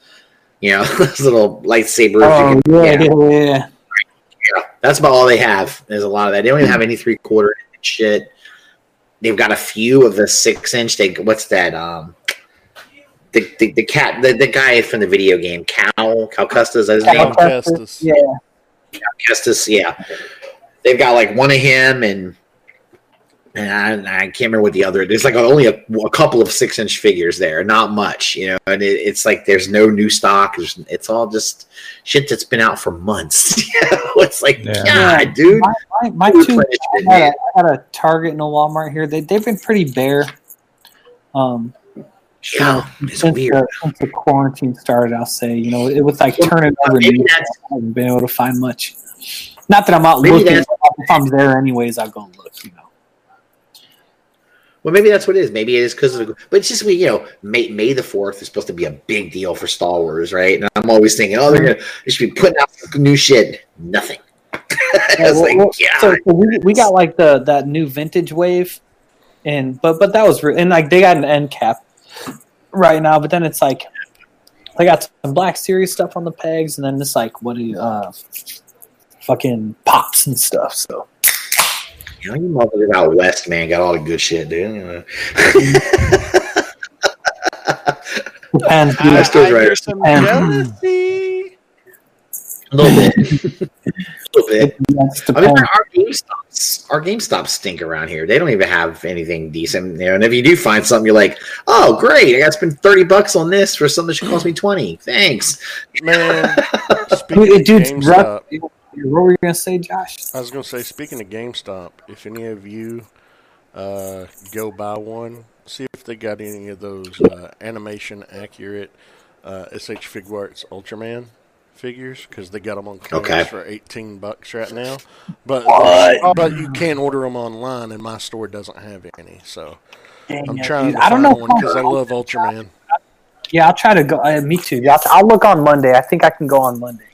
[SPEAKER 6] You know those little lightsabers.
[SPEAKER 4] Oh
[SPEAKER 6] can-
[SPEAKER 4] yeah,
[SPEAKER 6] yeah.
[SPEAKER 4] yeah, yeah, yeah.
[SPEAKER 6] Yeah, that's about all they have. There's a lot of that. They don't even have any three quarter shit. They've got a few of the six inch. They what's that? Um, the the, the cat, the, the guy from the video game, Cal Cal Custis, his
[SPEAKER 4] Cal
[SPEAKER 6] name?
[SPEAKER 2] Cal
[SPEAKER 4] Kestis,
[SPEAKER 2] Kestis.
[SPEAKER 4] Yeah,
[SPEAKER 6] Custis, yeah. They've got like one of him and. And I, I can't remember what the other. There's like only a, a couple of six inch figures there, not much, you know. And it, it's like there's no new stock. There's, it's all just shit that's been out for months. You know? it's like,
[SPEAKER 3] Yeah.
[SPEAKER 6] God, dude.
[SPEAKER 4] my, my, my two. I had, a, I had a Target and a Walmart here. They they've been pretty bare. Um,
[SPEAKER 6] Yeah, it's
[SPEAKER 4] since
[SPEAKER 6] weird.
[SPEAKER 4] the, since the quarantine started, I'll say you know it was like turning over.
[SPEAKER 6] Maybe that's-
[SPEAKER 4] I haven't been able to find much. Not that I'm out looking. If I'm there anyways, I'll go and look. You know.
[SPEAKER 6] Well, maybe that's what it is. Maybe it is because of the. But it's just we, you know, May May the Fourth is supposed to be a big deal for Star Wars, right? And I'm always thinking, oh, they're gonna they should be putting out new shit. Nothing.
[SPEAKER 4] Yeah, well,
[SPEAKER 6] like,
[SPEAKER 4] well, so, so we, we got like the that new vintage wave, and but but that was re- and like they got an end cap right now, but then it's like they got some Black Series stuff on the pegs, and then it's like what do you uh fucking pops and stuff. So
[SPEAKER 6] you know, you motherfuckers out west, man, got all the good shit, dude. You know.
[SPEAKER 4] depends.
[SPEAKER 5] I,
[SPEAKER 4] dude.
[SPEAKER 6] That's still
[SPEAKER 5] I
[SPEAKER 6] right.
[SPEAKER 5] hear some
[SPEAKER 4] And-
[SPEAKER 5] jealousy.
[SPEAKER 6] a little bit, a little bit. I mean, our, our GameStops, our GameStops stink around here. They don't even have anything decent, you know. And if you do find something, you're like, "Oh, great! I got to spend thirty bucks on this for something that should cost me twenty. Thanks."
[SPEAKER 2] Man, speaking
[SPEAKER 4] Dude,
[SPEAKER 2] of
[SPEAKER 4] dude,
[SPEAKER 2] GameStop,
[SPEAKER 4] what were you gonna say, Josh?
[SPEAKER 2] I was going to say, speaking of GameStop, if any of you uh, go buy one, see if they got any of those uh, animation accurate uh, SH Figuarts Ultraman figures because they got them on clearance
[SPEAKER 6] Okay.
[SPEAKER 2] for 18 bucks right now. But
[SPEAKER 4] What?
[SPEAKER 2] but you can order them online, and my store doesn't have any. So
[SPEAKER 4] Dang
[SPEAKER 2] I'm
[SPEAKER 4] it,
[SPEAKER 2] trying
[SPEAKER 4] dude.
[SPEAKER 2] to
[SPEAKER 4] I don't
[SPEAKER 2] find
[SPEAKER 4] know.
[SPEAKER 2] one because I love Ultraman.
[SPEAKER 4] Yeah, I'll try to go. Uh, me too. I'll, I'll look on Monday. I think I can go on Monday.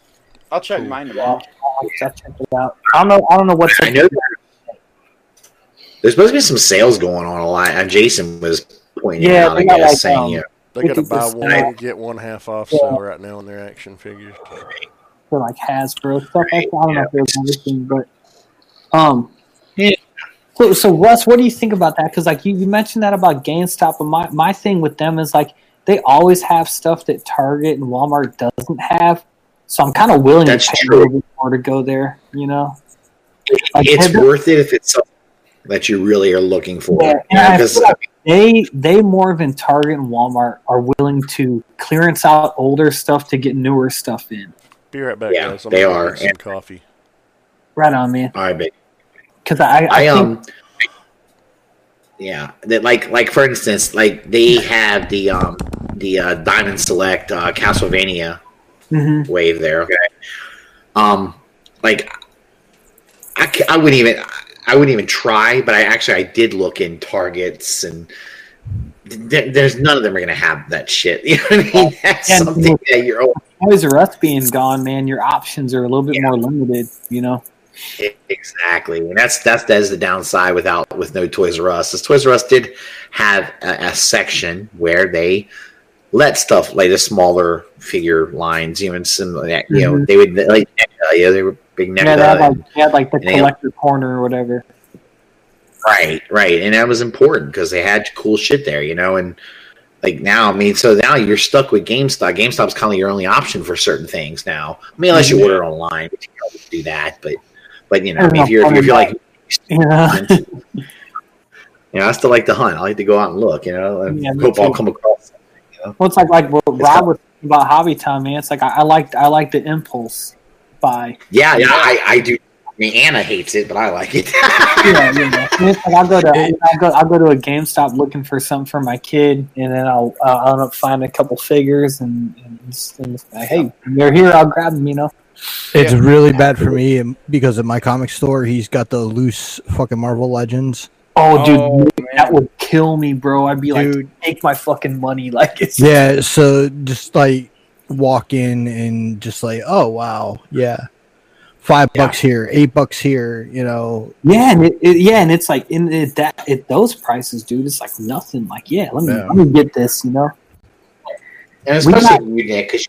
[SPEAKER 5] I'll check mine tomorrow.
[SPEAKER 4] I'll, I'll check it out. I don't know. I don't know what's.
[SPEAKER 6] I know there's supposed to be some sales going on a lot. And Jason was pointing
[SPEAKER 4] Yeah,
[SPEAKER 6] out,
[SPEAKER 4] they
[SPEAKER 6] I
[SPEAKER 4] got,
[SPEAKER 6] guess,
[SPEAKER 4] like,
[SPEAKER 6] saying,
[SPEAKER 4] um,
[SPEAKER 6] you know,
[SPEAKER 2] They got to buy
[SPEAKER 4] 50%.
[SPEAKER 2] one, get one half off
[SPEAKER 4] Yeah.
[SPEAKER 2] sale right now on their action figures.
[SPEAKER 4] for like Hasbro stuff like that. I don't know if there's anything, but um,
[SPEAKER 6] Yeah.
[SPEAKER 4] So, so Russ, what do you think about that? Because like you, you mentioned that about GameStop, but my my thing with them is like they always have stuff that Target and Walmart doesn't have. So I'm kind of willing
[SPEAKER 6] That's
[SPEAKER 4] to pay
[SPEAKER 6] true.
[SPEAKER 4] a little bit more to go there. You know, Like,
[SPEAKER 6] it's
[SPEAKER 4] have-
[SPEAKER 6] worth it if it's something that you really are looking for.
[SPEAKER 4] Yeah, and I
[SPEAKER 6] because
[SPEAKER 4] feel like they they more than Target and Walmart are willing to clearance out older stuff to get newer stuff in.
[SPEAKER 2] Be right back,
[SPEAKER 6] Yeah,
[SPEAKER 2] guys. I'm
[SPEAKER 6] they are,
[SPEAKER 2] get some
[SPEAKER 6] and-
[SPEAKER 2] coffee.
[SPEAKER 4] Right on, man.
[SPEAKER 6] all right, but
[SPEAKER 4] Because I, I,
[SPEAKER 6] I
[SPEAKER 4] think,
[SPEAKER 6] um yeah that like like for instance like they have the um the uh, diamond select uh, castlevania
[SPEAKER 4] Mhm.
[SPEAKER 6] wave there okay um like I, I wouldn't even i wouldn't even try but i actually i did look in targets and th- there's none of them are gonna have that shit you know what i mean that's
[SPEAKER 4] Yeah,
[SPEAKER 6] something that you're
[SPEAKER 4] Toys R Us being gone, man, your options are a little bit more limited. You know,
[SPEAKER 6] Exactly, and that's that's that is the downside without with no Toys R Us. As Toys R Us did have a, a section where they let stuff like the smaller figure lines, even some you know, mm-hmm. they would like yeah, they were big NECA,
[SPEAKER 4] yeah, they had like, they had like the
[SPEAKER 6] and they-
[SPEAKER 4] collector corner or whatever.
[SPEAKER 6] right, right, and that was important because they had cool shit there, you know, and like now, I mean, so now you're stuck with GameStop. GameStop's kind of your only option for certain things now. I mean, unless you mm-hmm. order online, you can do that, but but you know, I mean, if you're if you're like
[SPEAKER 4] Yeah,
[SPEAKER 6] you know, I still like to hunt. I like to go out and look. You know, and
[SPEAKER 4] Yeah,
[SPEAKER 6] hope I'll come across.
[SPEAKER 4] Well, it's like like what
[SPEAKER 6] It's
[SPEAKER 4] Rob
[SPEAKER 6] got-
[SPEAKER 4] was saying about Hobby Time, man. It's like I, I like I like the impulse buy.
[SPEAKER 6] Yeah, yeah, I, I do. I mean, Anna hates it, but I like it.
[SPEAKER 4] Yeah, yeah. And it's like I'll go to I'll go I'll go to a GameStop looking for something for my kid, and then I'll uh, I'll end up finding a couple figures, and, and, it's, and it's like, hey, they're here, I'll grab them. You know.
[SPEAKER 3] It's really bad for me um, because of my comic store. He's got the loose fucking Marvel Legends.
[SPEAKER 4] Oh, dude,
[SPEAKER 5] Oh,
[SPEAKER 4] that would kill me, bro. I'd be like,
[SPEAKER 3] Dude.
[SPEAKER 4] take my fucking money. Like it's
[SPEAKER 3] Yeah, so just like walk in and just like, oh wow, yeah, five
[SPEAKER 6] Yeah.
[SPEAKER 3] bucks here, eight bucks here. You know,
[SPEAKER 4] Yeah, and it, it, yeah, and it's like in it, that at those prices, dude, it's like nothing. Like, yeah, let me
[SPEAKER 3] Yeah.
[SPEAKER 4] let me get this, you know.
[SPEAKER 6] And
[SPEAKER 4] We
[SPEAKER 6] especially
[SPEAKER 4] got-
[SPEAKER 6] you, Nick, because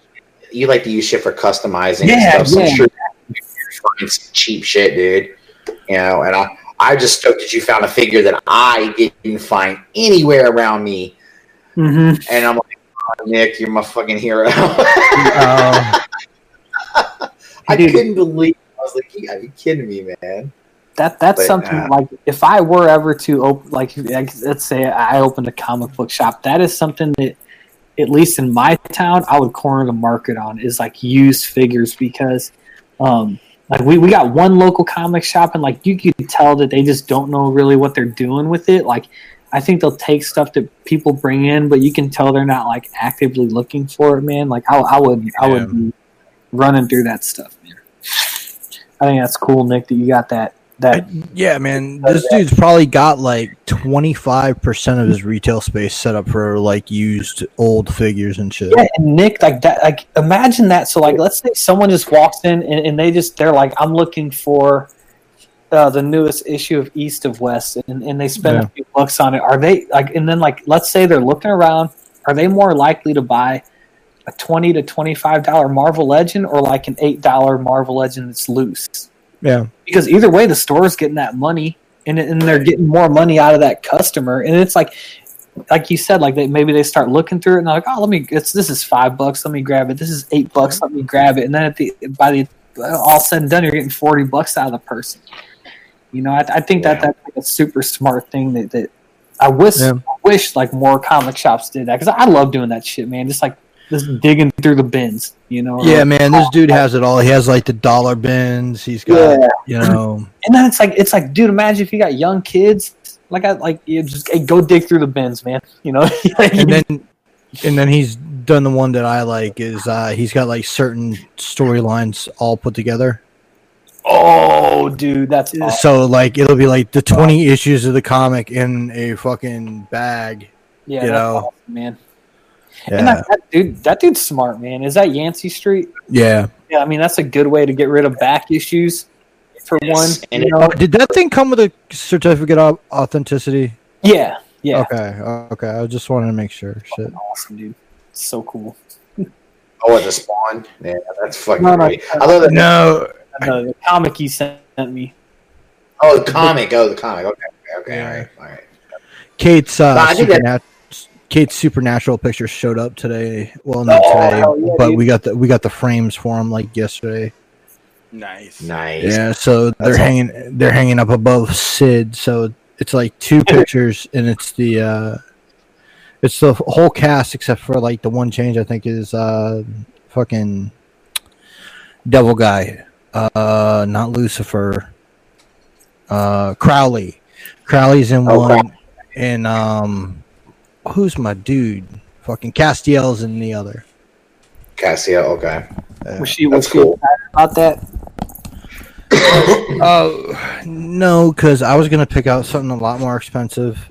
[SPEAKER 6] you like to use shit for customizing
[SPEAKER 4] Yeah,
[SPEAKER 6] and stuff. So
[SPEAKER 4] yeah.
[SPEAKER 6] I'm sure you find cheap shit, dude. You know, and I, I just stoked that you found a figure that I didn't find anywhere around me.
[SPEAKER 4] Mm-hmm.
[SPEAKER 6] And I'm like, oh, Nick, you're my fucking hero.
[SPEAKER 3] uh,
[SPEAKER 6] I
[SPEAKER 4] Dude.
[SPEAKER 6] couldn't believe. I was like, you gotta kidding me, man.
[SPEAKER 4] That that's
[SPEAKER 6] But,
[SPEAKER 4] something
[SPEAKER 6] uh,
[SPEAKER 4] like if I were ever to open like like, let's say I opened a comic book shop, that is something that at least in my town I would corner the market on is like used figures because um like we, we got one local comic shop and like you could tell that they just don't know really what they're doing with it. Like I think they'll take stuff that people bring in, but you can tell they're not like actively looking for it, man. Like I, I would I
[SPEAKER 3] Yeah.
[SPEAKER 4] would be running through that stuff, man. I think that's cool, Nick, that you got that that
[SPEAKER 3] yeah, man, this dude's probably got like twenty five percent of his retail space set up for like used old figures and shit.
[SPEAKER 4] Yeah, and Nick, like that, like imagine that. So, like, let's say someone just walks in and, and they just they're like, I'm looking for uh, the newest issue of East of West, and, and they spend
[SPEAKER 3] Yeah.
[SPEAKER 4] a few bucks on it. Are they like? And then like, let's say they're looking around. Are they more likely to buy a twenty to twenty five dollar Marvel Legend or like an eight dollar Marvel Legend that's loose?
[SPEAKER 3] Yeah,
[SPEAKER 4] because either way, the store's getting that money, and and they're getting more money out of that customer, and it's like, like you said, like they maybe they start looking through it and they're like, oh, let me, it's this is five bucks, let me grab it. This is eight bucks, let me grab it, and then at the by the all said and done, you're getting forty bucks out of the person. You know, I, I think that that's like a super smart thing that, that I wish
[SPEAKER 3] Yeah.
[SPEAKER 4] I wish like more comic shops did that because I love doing that shit, man. Just like just digging through the bins, you know.
[SPEAKER 3] yeah, man, this dude has it all. He has like the dollar bins. He's got,
[SPEAKER 4] Yeah.
[SPEAKER 3] you know,
[SPEAKER 4] And then it's like it's like, dude, imagine if you got young kids. Like I like you just hey, go dig through the bins, man. You know,
[SPEAKER 3] and then and then he's done the one that I like is uh he's got like certain storylines all put together.
[SPEAKER 4] oh, dude, that's awesome.
[SPEAKER 3] So like it'll be like the twenty issues of the comic in a fucking bag.
[SPEAKER 4] yeah,
[SPEAKER 3] you know.
[SPEAKER 4] awesome, man. And that, that dude, that dude's smart, man. Is that Yancey Street?
[SPEAKER 3] yeah.
[SPEAKER 4] Yeah, I mean that's a good way to get rid of back issues. For
[SPEAKER 6] Yes,
[SPEAKER 4] one,
[SPEAKER 6] and
[SPEAKER 4] you know?
[SPEAKER 3] Did that thing come with a certificate of authenticity?
[SPEAKER 4] yeah, yeah,
[SPEAKER 3] Okay, okay. I just wanted to make sure. Shit.
[SPEAKER 4] awesome, dude. So cool.
[SPEAKER 6] Oh, the spawn. Yeah, that's fucking
[SPEAKER 4] No, no.
[SPEAKER 6] I love that.
[SPEAKER 3] No,
[SPEAKER 4] The, the comic he sent me.
[SPEAKER 6] Oh, the comic. Oh, the comic. Okay, okay, okay. All right, all right.
[SPEAKER 3] Kate's uh,
[SPEAKER 6] No, I think that-
[SPEAKER 3] supernat- Kate's supernatural picture showed up today. Well, not
[SPEAKER 4] Oh,
[SPEAKER 3] today,
[SPEAKER 4] yeah,
[SPEAKER 3] but
[SPEAKER 4] dude.
[SPEAKER 3] we got the we got the frames for him like yesterday.
[SPEAKER 5] Nice.
[SPEAKER 6] Nice.
[SPEAKER 3] Yeah, so they're
[SPEAKER 6] That's
[SPEAKER 3] hanging they're hanging up above Sid, so it's like two pictures and it's the uh it's the whole cast except for like the one change I think is uh fucking devil guy. Uh not Lucifer. Uh Crowley. Crowley's in
[SPEAKER 6] Oh,
[SPEAKER 3] one and um who's my dude? Fucking Castiel's in the other.
[SPEAKER 6] Cassia. Okay.
[SPEAKER 3] Uh,
[SPEAKER 4] Was she was
[SPEAKER 6] That's
[SPEAKER 4] she
[SPEAKER 6] cool.
[SPEAKER 4] about that?
[SPEAKER 3] Oh no, because I was gonna pick out something a lot more expensive,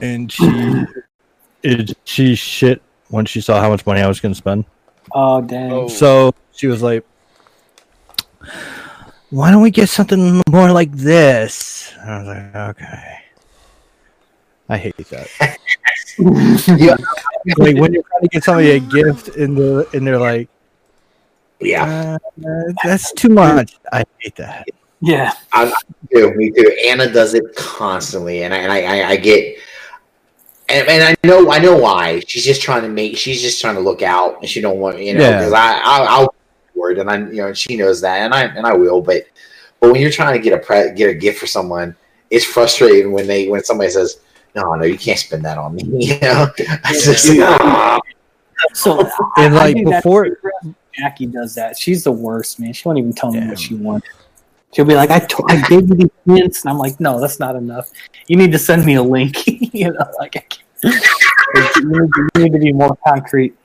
[SPEAKER 3] and she, it, she shit when she saw how much money I was gonna spend.
[SPEAKER 4] Oh dang.
[SPEAKER 5] Oh.
[SPEAKER 3] So she was like, "Why don't we get something more like this?" And I was like, "Okay." I hate that.
[SPEAKER 6] Yeah.
[SPEAKER 3] like when you're trying to get somebody a gift, and they're and they're like,
[SPEAKER 6] Yeah.
[SPEAKER 3] uh, "That's too much." I hate that.
[SPEAKER 4] Yeah.
[SPEAKER 6] Me too. Me too. Anna does it constantly, and I and I, I, I get. And, and I know I know why. She's just trying to make. She's just trying to look out, and she don't want you know.
[SPEAKER 3] Yeah.
[SPEAKER 6] Because I I'll, I'll for it, and I you know and she knows that, and I and I will. But but when you're trying to get a pre- get a gift for someone, it's frustrating when they when somebody says, "No, no, you can't spend that on me." You know, it's just like, "Ah."
[SPEAKER 4] So
[SPEAKER 3] And like
[SPEAKER 4] do
[SPEAKER 3] before.
[SPEAKER 4] Jackie does that. She's the worst, man. She won't even tell me what she wants. She'll be like, I, I gave you these hints. And I'm like, no, that's not enough. You need to send me a link. you know, like, I can't. you, need to, you need to be more concrete.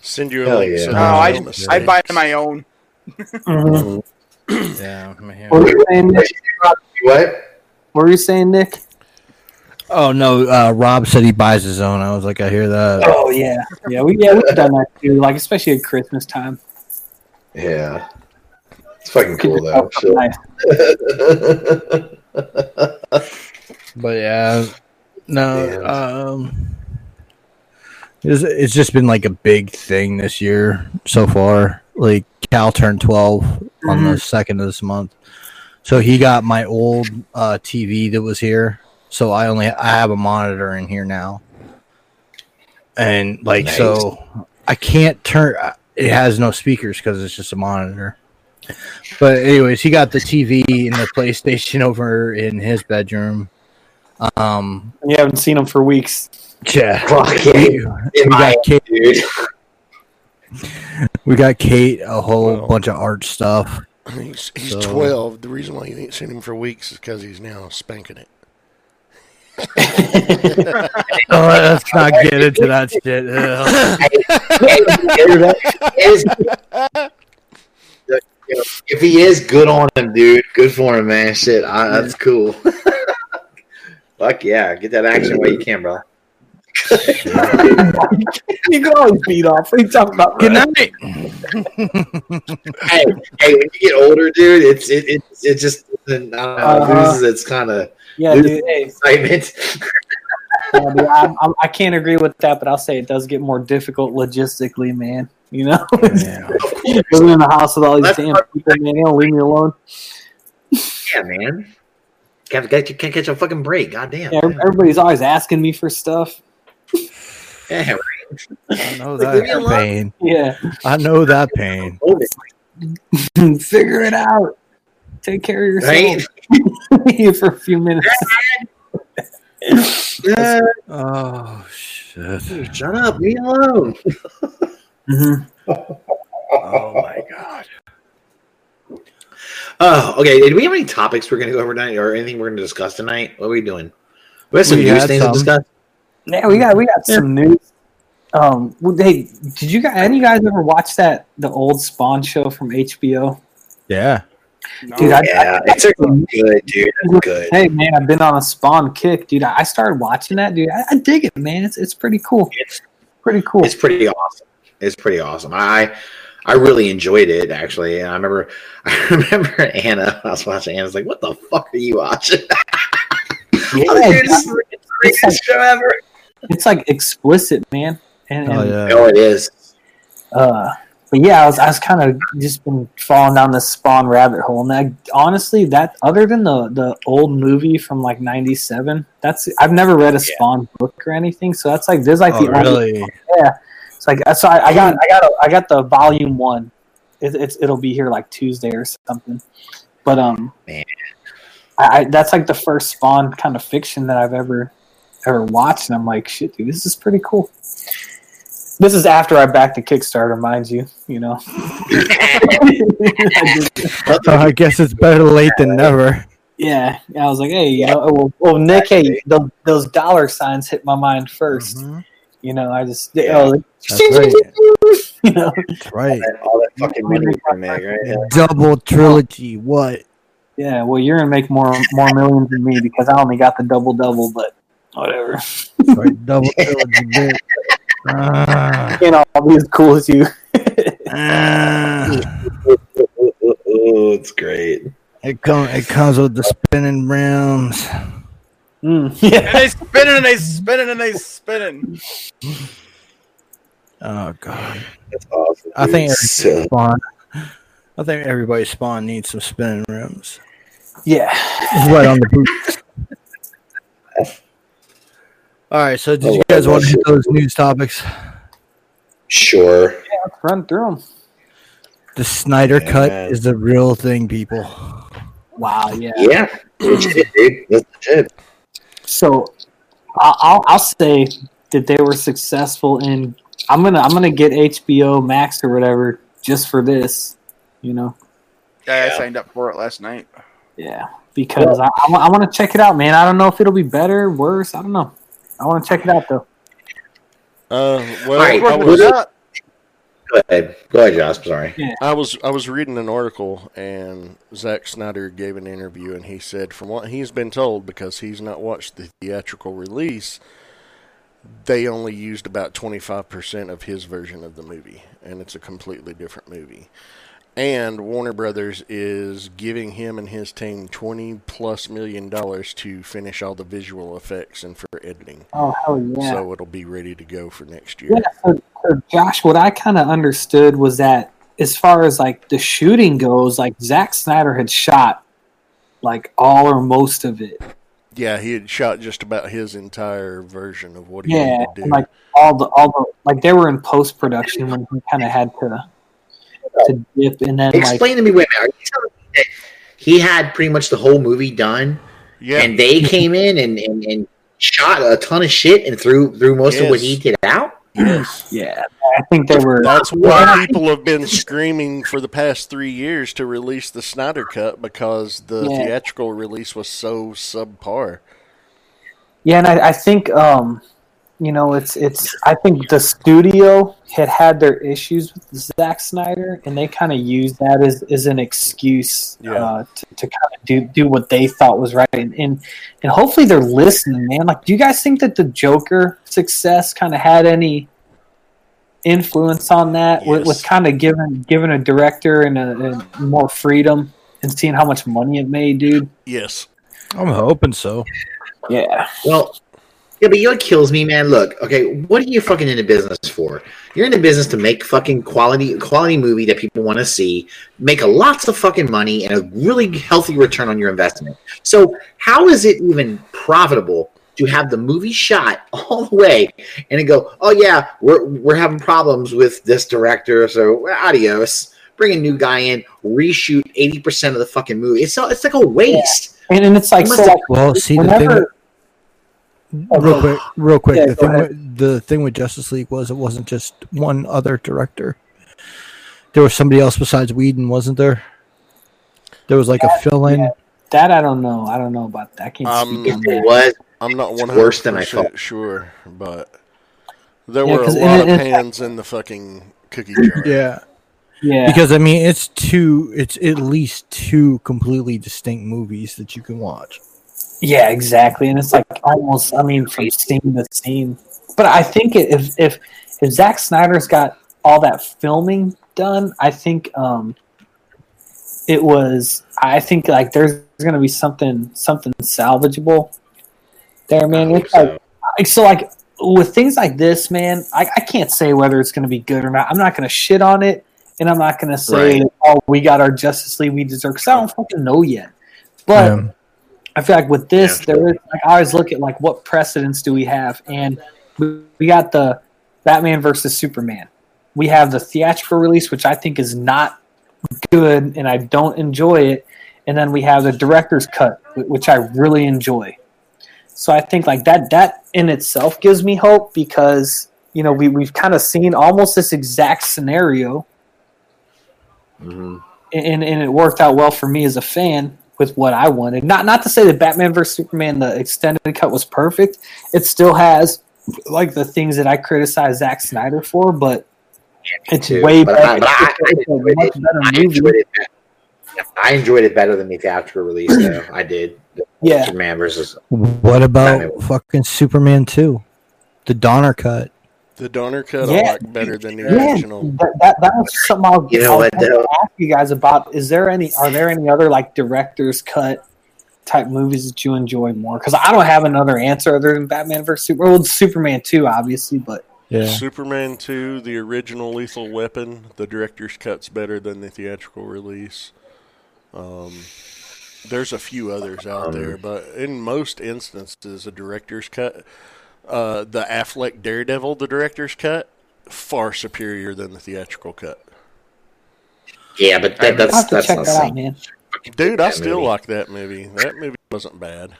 [SPEAKER 2] Send you a
[SPEAKER 6] Hell
[SPEAKER 2] link.
[SPEAKER 6] yeah.
[SPEAKER 2] so
[SPEAKER 5] No, I,
[SPEAKER 2] no
[SPEAKER 5] I buy
[SPEAKER 2] mistakes.
[SPEAKER 5] my own.
[SPEAKER 4] Mhm.
[SPEAKER 3] yeah,
[SPEAKER 4] What were you saying, Nick?
[SPEAKER 6] what?
[SPEAKER 4] What were you saying, Nick?
[SPEAKER 3] Oh no, uh, Rob said he buys his own. I was like, I hear that.
[SPEAKER 4] Oh yeah, yeah, we yeah we've done that too. Like especially at Christmas time.
[SPEAKER 6] Yeah. It's fucking cool though.
[SPEAKER 4] Oh, nice.
[SPEAKER 3] But yeah, no.
[SPEAKER 6] Damn.
[SPEAKER 3] Um, it's, it's just been like a big thing this year so far. Like Cal turned 12 on the second of this month, so he got my old uh, TV that was here. So I only I have a monitor in here now, and like
[SPEAKER 6] Nice.
[SPEAKER 3] so I can't turn. It has no speakers because it's just a monitor. But anyways, he got the TV and the PlayStation over in his bedroom. Um,
[SPEAKER 4] You haven't seen him for weeks.
[SPEAKER 3] yeah,
[SPEAKER 6] Fuck
[SPEAKER 3] we, got Kate.
[SPEAKER 6] dude.
[SPEAKER 3] We got Kate a whole
[SPEAKER 2] Well.
[SPEAKER 3] bunch of art stuff.
[SPEAKER 2] He's, he's
[SPEAKER 3] So-
[SPEAKER 2] 12. The reason why you ain't seen him for weeks is because he's now spanking it.
[SPEAKER 3] Oh, let's not get into that shit. Ugh.
[SPEAKER 6] Is- you know, if he is good on him, dude, good for him, man. Shit, I, that's cool. Fuck yeah, get that action while you can, bro.
[SPEAKER 4] you can always beat off. What are you talking about?
[SPEAKER 3] Good night.
[SPEAKER 6] hey, hey, when you get older, dude, it's it it, it just I don't know,
[SPEAKER 4] Uh-huh.
[SPEAKER 6] loses its kind of
[SPEAKER 4] Yeah, dude. Hey,
[SPEAKER 6] excitement.
[SPEAKER 4] yeah, dude, I'm, I'm, I can't agree with that, but I'll say it does get more difficult logistically, man. You know, living in the house with all these
[SPEAKER 6] That's
[SPEAKER 4] damn
[SPEAKER 6] part-
[SPEAKER 4] people, man. They don't leave me alone.
[SPEAKER 6] yeah, man. Can't, can't, can't catch a fucking break. Goddamn.
[SPEAKER 4] Yeah, everybody's always asking me for stuff.
[SPEAKER 6] Yeah,
[SPEAKER 3] I know
[SPEAKER 6] Like,
[SPEAKER 3] that pain.
[SPEAKER 4] Yeah,
[SPEAKER 3] I know that pain.
[SPEAKER 4] figure it out. Take care of
[SPEAKER 6] Right?
[SPEAKER 4] yourself for a few minutes.
[SPEAKER 6] Uh,
[SPEAKER 3] Oh shit!
[SPEAKER 6] shut up. Leave me alone.
[SPEAKER 4] Mhm.
[SPEAKER 3] Oh my god!
[SPEAKER 6] Oh, okay. Do we have any topics we're going to go over tonight, or anything we're going to discuss tonight? What are we doing? We have some
[SPEAKER 3] We
[SPEAKER 6] news things
[SPEAKER 3] some.
[SPEAKER 6] to discuss.
[SPEAKER 4] Yeah, we got we got some news. Um, well, hey, did you guys? Any you guys ever watch that the old Spawn show from HBO?
[SPEAKER 3] Yeah,
[SPEAKER 4] Dude, I,
[SPEAKER 6] Yeah, it's a good, dude. It's good.
[SPEAKER 4] Hey man, I've been on a Spawn kick, dude. I started watching that, dude. I, I dig it, man. It's it's pretty cool.
[SPEAKER 6] It's
[SPEAKER 4] Pretty cool.
[SPEAKER 6] it's pretty awesome. It's pretty awesome. I I really enjoyed it actually. And I remember I remember Anna. I was watching. anna Anna's like, "What the fuck are you watching?"
[SPEAKER 4] Yeah,
[SPEAKER 6] dude, this
[SPEAKER 4] it's,
[SPEAKER 6] is the greatest show ever.
[SPEAKER 4] it's like explicit, man. And,
[SPEAKER 3] oh
[SPEAKER 4] and,
[SPEAKER 3] yeah.
[SPEAKER 6] Oh, it is.
[SPEAKER 4] uh, but yeah, I was I was kind of just been falling down this Spawn rabbit hole, and I, honestly, that other than the the old movie from like '97, that's I've never read a Spawn book or anything, so that's like there's like
[SPEAKER 3] Oh
[SPEAKER 4] the only
[SPEAKER 3] really?
[SPEAKER 4] It's like so I, I got I got a, I got the volume one. It, it's it'll be here like Tuesday or something. But um,
[SPEAKER 6] Man.
[SPEAKER 4] I, I that's like the first Spawn kind of fiction that I've ever ever watched, and I'm like, shit, dude, this is pretty cool. This is after I backed the Kickstarter, mind you. You know. I
[SPEAKER 3] Oh, I guess it's better late than never.
[SPEAKER 4] yeah, I was like, hey, you know, well, well Nick, hey, those, those dollar signs hit my mind 1st
[SPEAKER 3] Mhm.
[SPEAKER 4] You know, I just,
[SPEAKER 6] Yeah.
[SPEAKER 4] oh,
[SPEAKER 3] That's right.
[SPEAKER 4] you know,
[SPEAKER 3] That's right.
[SPEAKER 6] all that fucking money from Meg, right? Yeah.
[SPEAKER 3] Double trilogy. What?
[SPEAKER 4] Yeah, well, you're gonna make more more millions than me because I only got the double double, but whatever.
[SPEAKER 3] That's right. Double trilogy. Bit. Ah,
[SPEAKER 4] Can't all be as cool as you.
[SPEAKER 3] ah.
[SPEAKER 6] Oh, it's great.
[SPEAKER 3] It comes. It comes with the spinning rims.
[SPEAKER 4] Mm,
[SPEAKER 5] And
[SPEAKER 4] yeah,
[SPEAKER 5] they spinning and they spinning and they spinning.
[SPEAKER 3] Oh god.
[SPEAKER 6] That's awesome.
[SPEAKER 3] I think
[SPEAKER 6] dude.
[SPEAKER 3] every
[SPEAKER 6] So-
[SPEAKER 3] spawn. I think everybody spawn needs some spinning rims.
[SPEAKER 4] yeah.
[SPEAKER 3] Right on the boots. All right. So, did oh, you guys want to hit those news topics?
[SPEAKER 6] sure.
[SPEAKER 4] Let's run through them.
[SPEAKER 3] The Snyder
[SPEAKER 6] Yeah,
[SPEAKER 3] cut
[SPEAKER 6] man.
[SPEAKER 3] is the real thing, people.
[SPEAKER 4] Wow. Yeah.
[SPEAKER 6] Yeah. Legit, dude. That's legit.
[SPEAKER 4] So, I- I'll I'll say that they were successful in. I'm gonna I'm gonna get HBO Max or whatever just for this. You know.
[SPEAKER 5] Yeah,
[SPEAKER 6] Yeah.
[SPEAKER 5] I signed up for it last night.
[SPEAKER 4] Yeah. Because I, I, want to check it out, man. I don't know if it'll be better, worse. I don't know. I want to check it out though.
[SPEAKER 2] Uh, well,
[SPEAKER 6] Alright,
[SPEAKER 2] I was,
[SPEAKER 6] Go ahead. Go ahead, Josh. Sorry.
[SPEAKER 2] I was I was reading an article and Zack Snyder gave an interview and he said from what he's been told because he's not watched the theatrical release they only used about 25% of his version of the movie and it's a completely different movie. And Warner Brothers is giving him and his team twenty plus million dollars to finish all the visual effects and for editing.
[SPEAKER 4] Oh hell yeah!
[SPEAKER 2] So it'll be ready to go for next year.
[SPEAKER 4] Yeah, so, so Josh, what I kind of understood was that as far as like the shooting goes, like Zack Snyder had shot like all or most of it.
[SPEAKER 2] Yeah, he had shot just about his entire version of what he
[SPEAKER 4] Yeah,
[SPEAKER 2] wanted to do.
[SPEAKER 4] like all the all the like they were in post production when he kind of had to to dip, and then like
[SPEAKER 6] Explain to me, wait a minute. Are you telling me that he had pretty much the whole movie done,
[SPEAKER 2] yeah,
[SPEAKER 6] and they came in and, and, and shot a ton of shit and threw threw most of what he did out?
[SPEAKER 2] yes.
[SPEAKER 4] yeah, I think they were.
[SPEAKER 2] That's
[SPEAKER 4] Yeah, and I
[SPEAKER 2] why
[SPEAKER 4] think-
[SPEAKER 2] people have been screaming for the past three years to release the Snyder Cut because the
[SPEAKER 4] Yeah.
[SPEAKER 2] theatrical release was so subpar.
[SPEAKER 4] Yeah, and I, I think um, you know it's it's I think the studio had had their issues with Zack Snyder, and they kind of used that as, as an excuse
[SPEAKER 2] Yeah.
[SPEAKER 4] uh, to, to kind of do do what they thought was right, and, and and hopefully they're listening, man. Like, do you guys think that the Joker success kind of had any influence on that with, with kind of giving giving a director and, a, and more freedom and seeing how much money it made, dude?
[SPEAKER 2] Yes.
[SPEAKER 3] I'm hoping so.
[SPEAKER 4] Yeah.
[SPEAKER 6] Well, yeah, but you know what kills me, man? Look, okay, what are you fucking in the business for? You're in the business to make fucking quality quality movie that people want to see, make a lots of fucking money and a really healthy return on your investment. So how is it even profitable to have the movie shot all the way and then go, oh yeah, we're we're having problems with this director, so adios. Bring a new guy in, reshoot eighty percent of the fucking movie. It's so, it's like a waste.
[SPEAKER 4] And, and it's like, so like
[SPEAKER 3] Well, see the thing.
[SPEAKER 4] Whenever
[SPEAKER 3] real quick, real quick.
[SPEAKER 4] Yeah,
[SPEAKER 3] the thing, with, the thing with Justice League was it wasn't just one other director. There was somebody else besides Whedon, wasn't there? There was like a fill-in.
[SPEAKER 4] yeah. that I don't know. I don't know about that. I can't
[SPEAKER 2] Um,
[SPEAKER 4] speak on
[SPEAKER 6] It
[SPEAKER 4] that.
[SPEAKER 6] was
[SPEAKER 2] I'm not
[SPEAKER 6] It's
[SPEAKER 2] one
[SPEAKER 6] worse
[SPEAKER 2] hundred
[SPEAKER 6] than I
[SPEAKER 2] percent
[SPEAKER 6] thought.
[SPEAKER 2] sure, but there
[SPEAKER 4] Yeah,
[SPEAKER 2] were a lot
[SPEAKER 4] it-
[SPEAKER 2] of
[SPEAKER 4] it-
[SPEAKER 2] hands in the fucking cookie jar.
[SPEAKER 3] Yeah,
[SPEAKER 4] Yeah,
[SPEAKER 3] because I mean, it's two. It's at least two completely distinct movies that you can watch.
[SPEAKER 4] Yeah, exactly. And it's like almost. I mean, from scene to scene. But I think if if if Zack Snyder's got all that filming done, I think um, it was. I think like there's going to be something something salvageable there, man.
[SPEAKER 6] I
[SPEAKER 4] It's like
[SPEAKER 6] so.
[SPEAKER 4] like, so like with things like this, man, I, I can't say whether it's going to be good or not. I'm not going to shit on it, and I'm not going to say,
[SPEAKER 6] Right.
[SPEAKER 4] "Oh, we got our Justice League we deserve," because I don't fucking know yet. But
[SPEAKER 3] Yeah.
[SPEAKER 4] I feel like with this,
[SPEAKER 6] Yeah.
[SPEAKER 4] there is like I always look at like what precedents do we have, and we, we got the Batman versus Superman. We have the theatrical release, which I think is not good, and I don't enjoy it. And then we have the director's cut, which I really enjoy. So I think like that that in itself gives me hope because you know we we've kind of seen almost this exact scenario,
[SPEAKER 6] Mhm.
[SPEAKER 4] and and it worked out well for me as a fan with what I wanted. Not not to say that Batman vs Superman the extended cut was perfect. It still has like the things that I criticize Zack Snyder for, but it's
[SPEAKER 6] too.
[SPEAKER 4] way
[SPEAKER 6] But
[SPEAKER 4] better.
[SPEAKER 6] I- but I-
[SPEAKER 4] it's a
[SPEAKER 6] I enjoyed it.
[SPEAKER 4] better
[SPEAKER 6] I
[SPEAKER 4] movie.
[SPEAKER 6] enjoyed it. be- I enjoyed it better than the theatrical release, though. I did.
[SPEAKER 4] Yeah,
[SPEAKER 6] Superman versus.
[SPEAKER 3] What about
[SPEAKER 6] Batman.
[SPEAKER 3] fucking Superman two, the Donner cut?
[SPEAKER 2] The Donner cut
[SPEAKER 4] Yeah.
[SPEAKER 2] I like better than the
[SPEAKER 4] yeah.
[SPEAKER 2] original.
[SPEAKER 4] That, that, that was something I was,
[SPEAKER 6] You know
[SPEAKER 4] I was
[SPEAKER 6] what,
[SPEAKER 4] going
[SPEAKER 6] though?
[SPEAKER 4] ask you guys about. Is there any? Are there any other like director's cut type movies that you enjoy more? Because I don't have another answer other than Batman vs Superman. Well, Superman two, obviously, but
[SPEAKER 3] Yeah,
[SPEAKER 2] Superman 2, the original Lethal Weapon, the director's cut's better than the theatrical release. Um, there's a few others out
[SPEAKER 6] Um,
[SPEAKER 2] there, but in most instances, a director's cut, uh, the Affleck Daredevil, the director's cut, far superior than the theatrical cut.
[SPEAKER 6] Yeah, but that,
[SPEAKER 4] I will
[SPEAKER 6] that's
[SPEAKER 4] have to
[SPEAKER 6] that's
[SPEAKER 4] check
[SPEAKER 6] not
[SPEAKER 4] that out,
[SPEAKER 6] same.
[SPEAKER 4] man.
[SPEAKER 2] Dude, I
[SPEAKER 6] that
[SPEAKER 2] still
[SPEAKER 6] movie.
[SPEAKER 2] like that movie. That movie wasn't bad.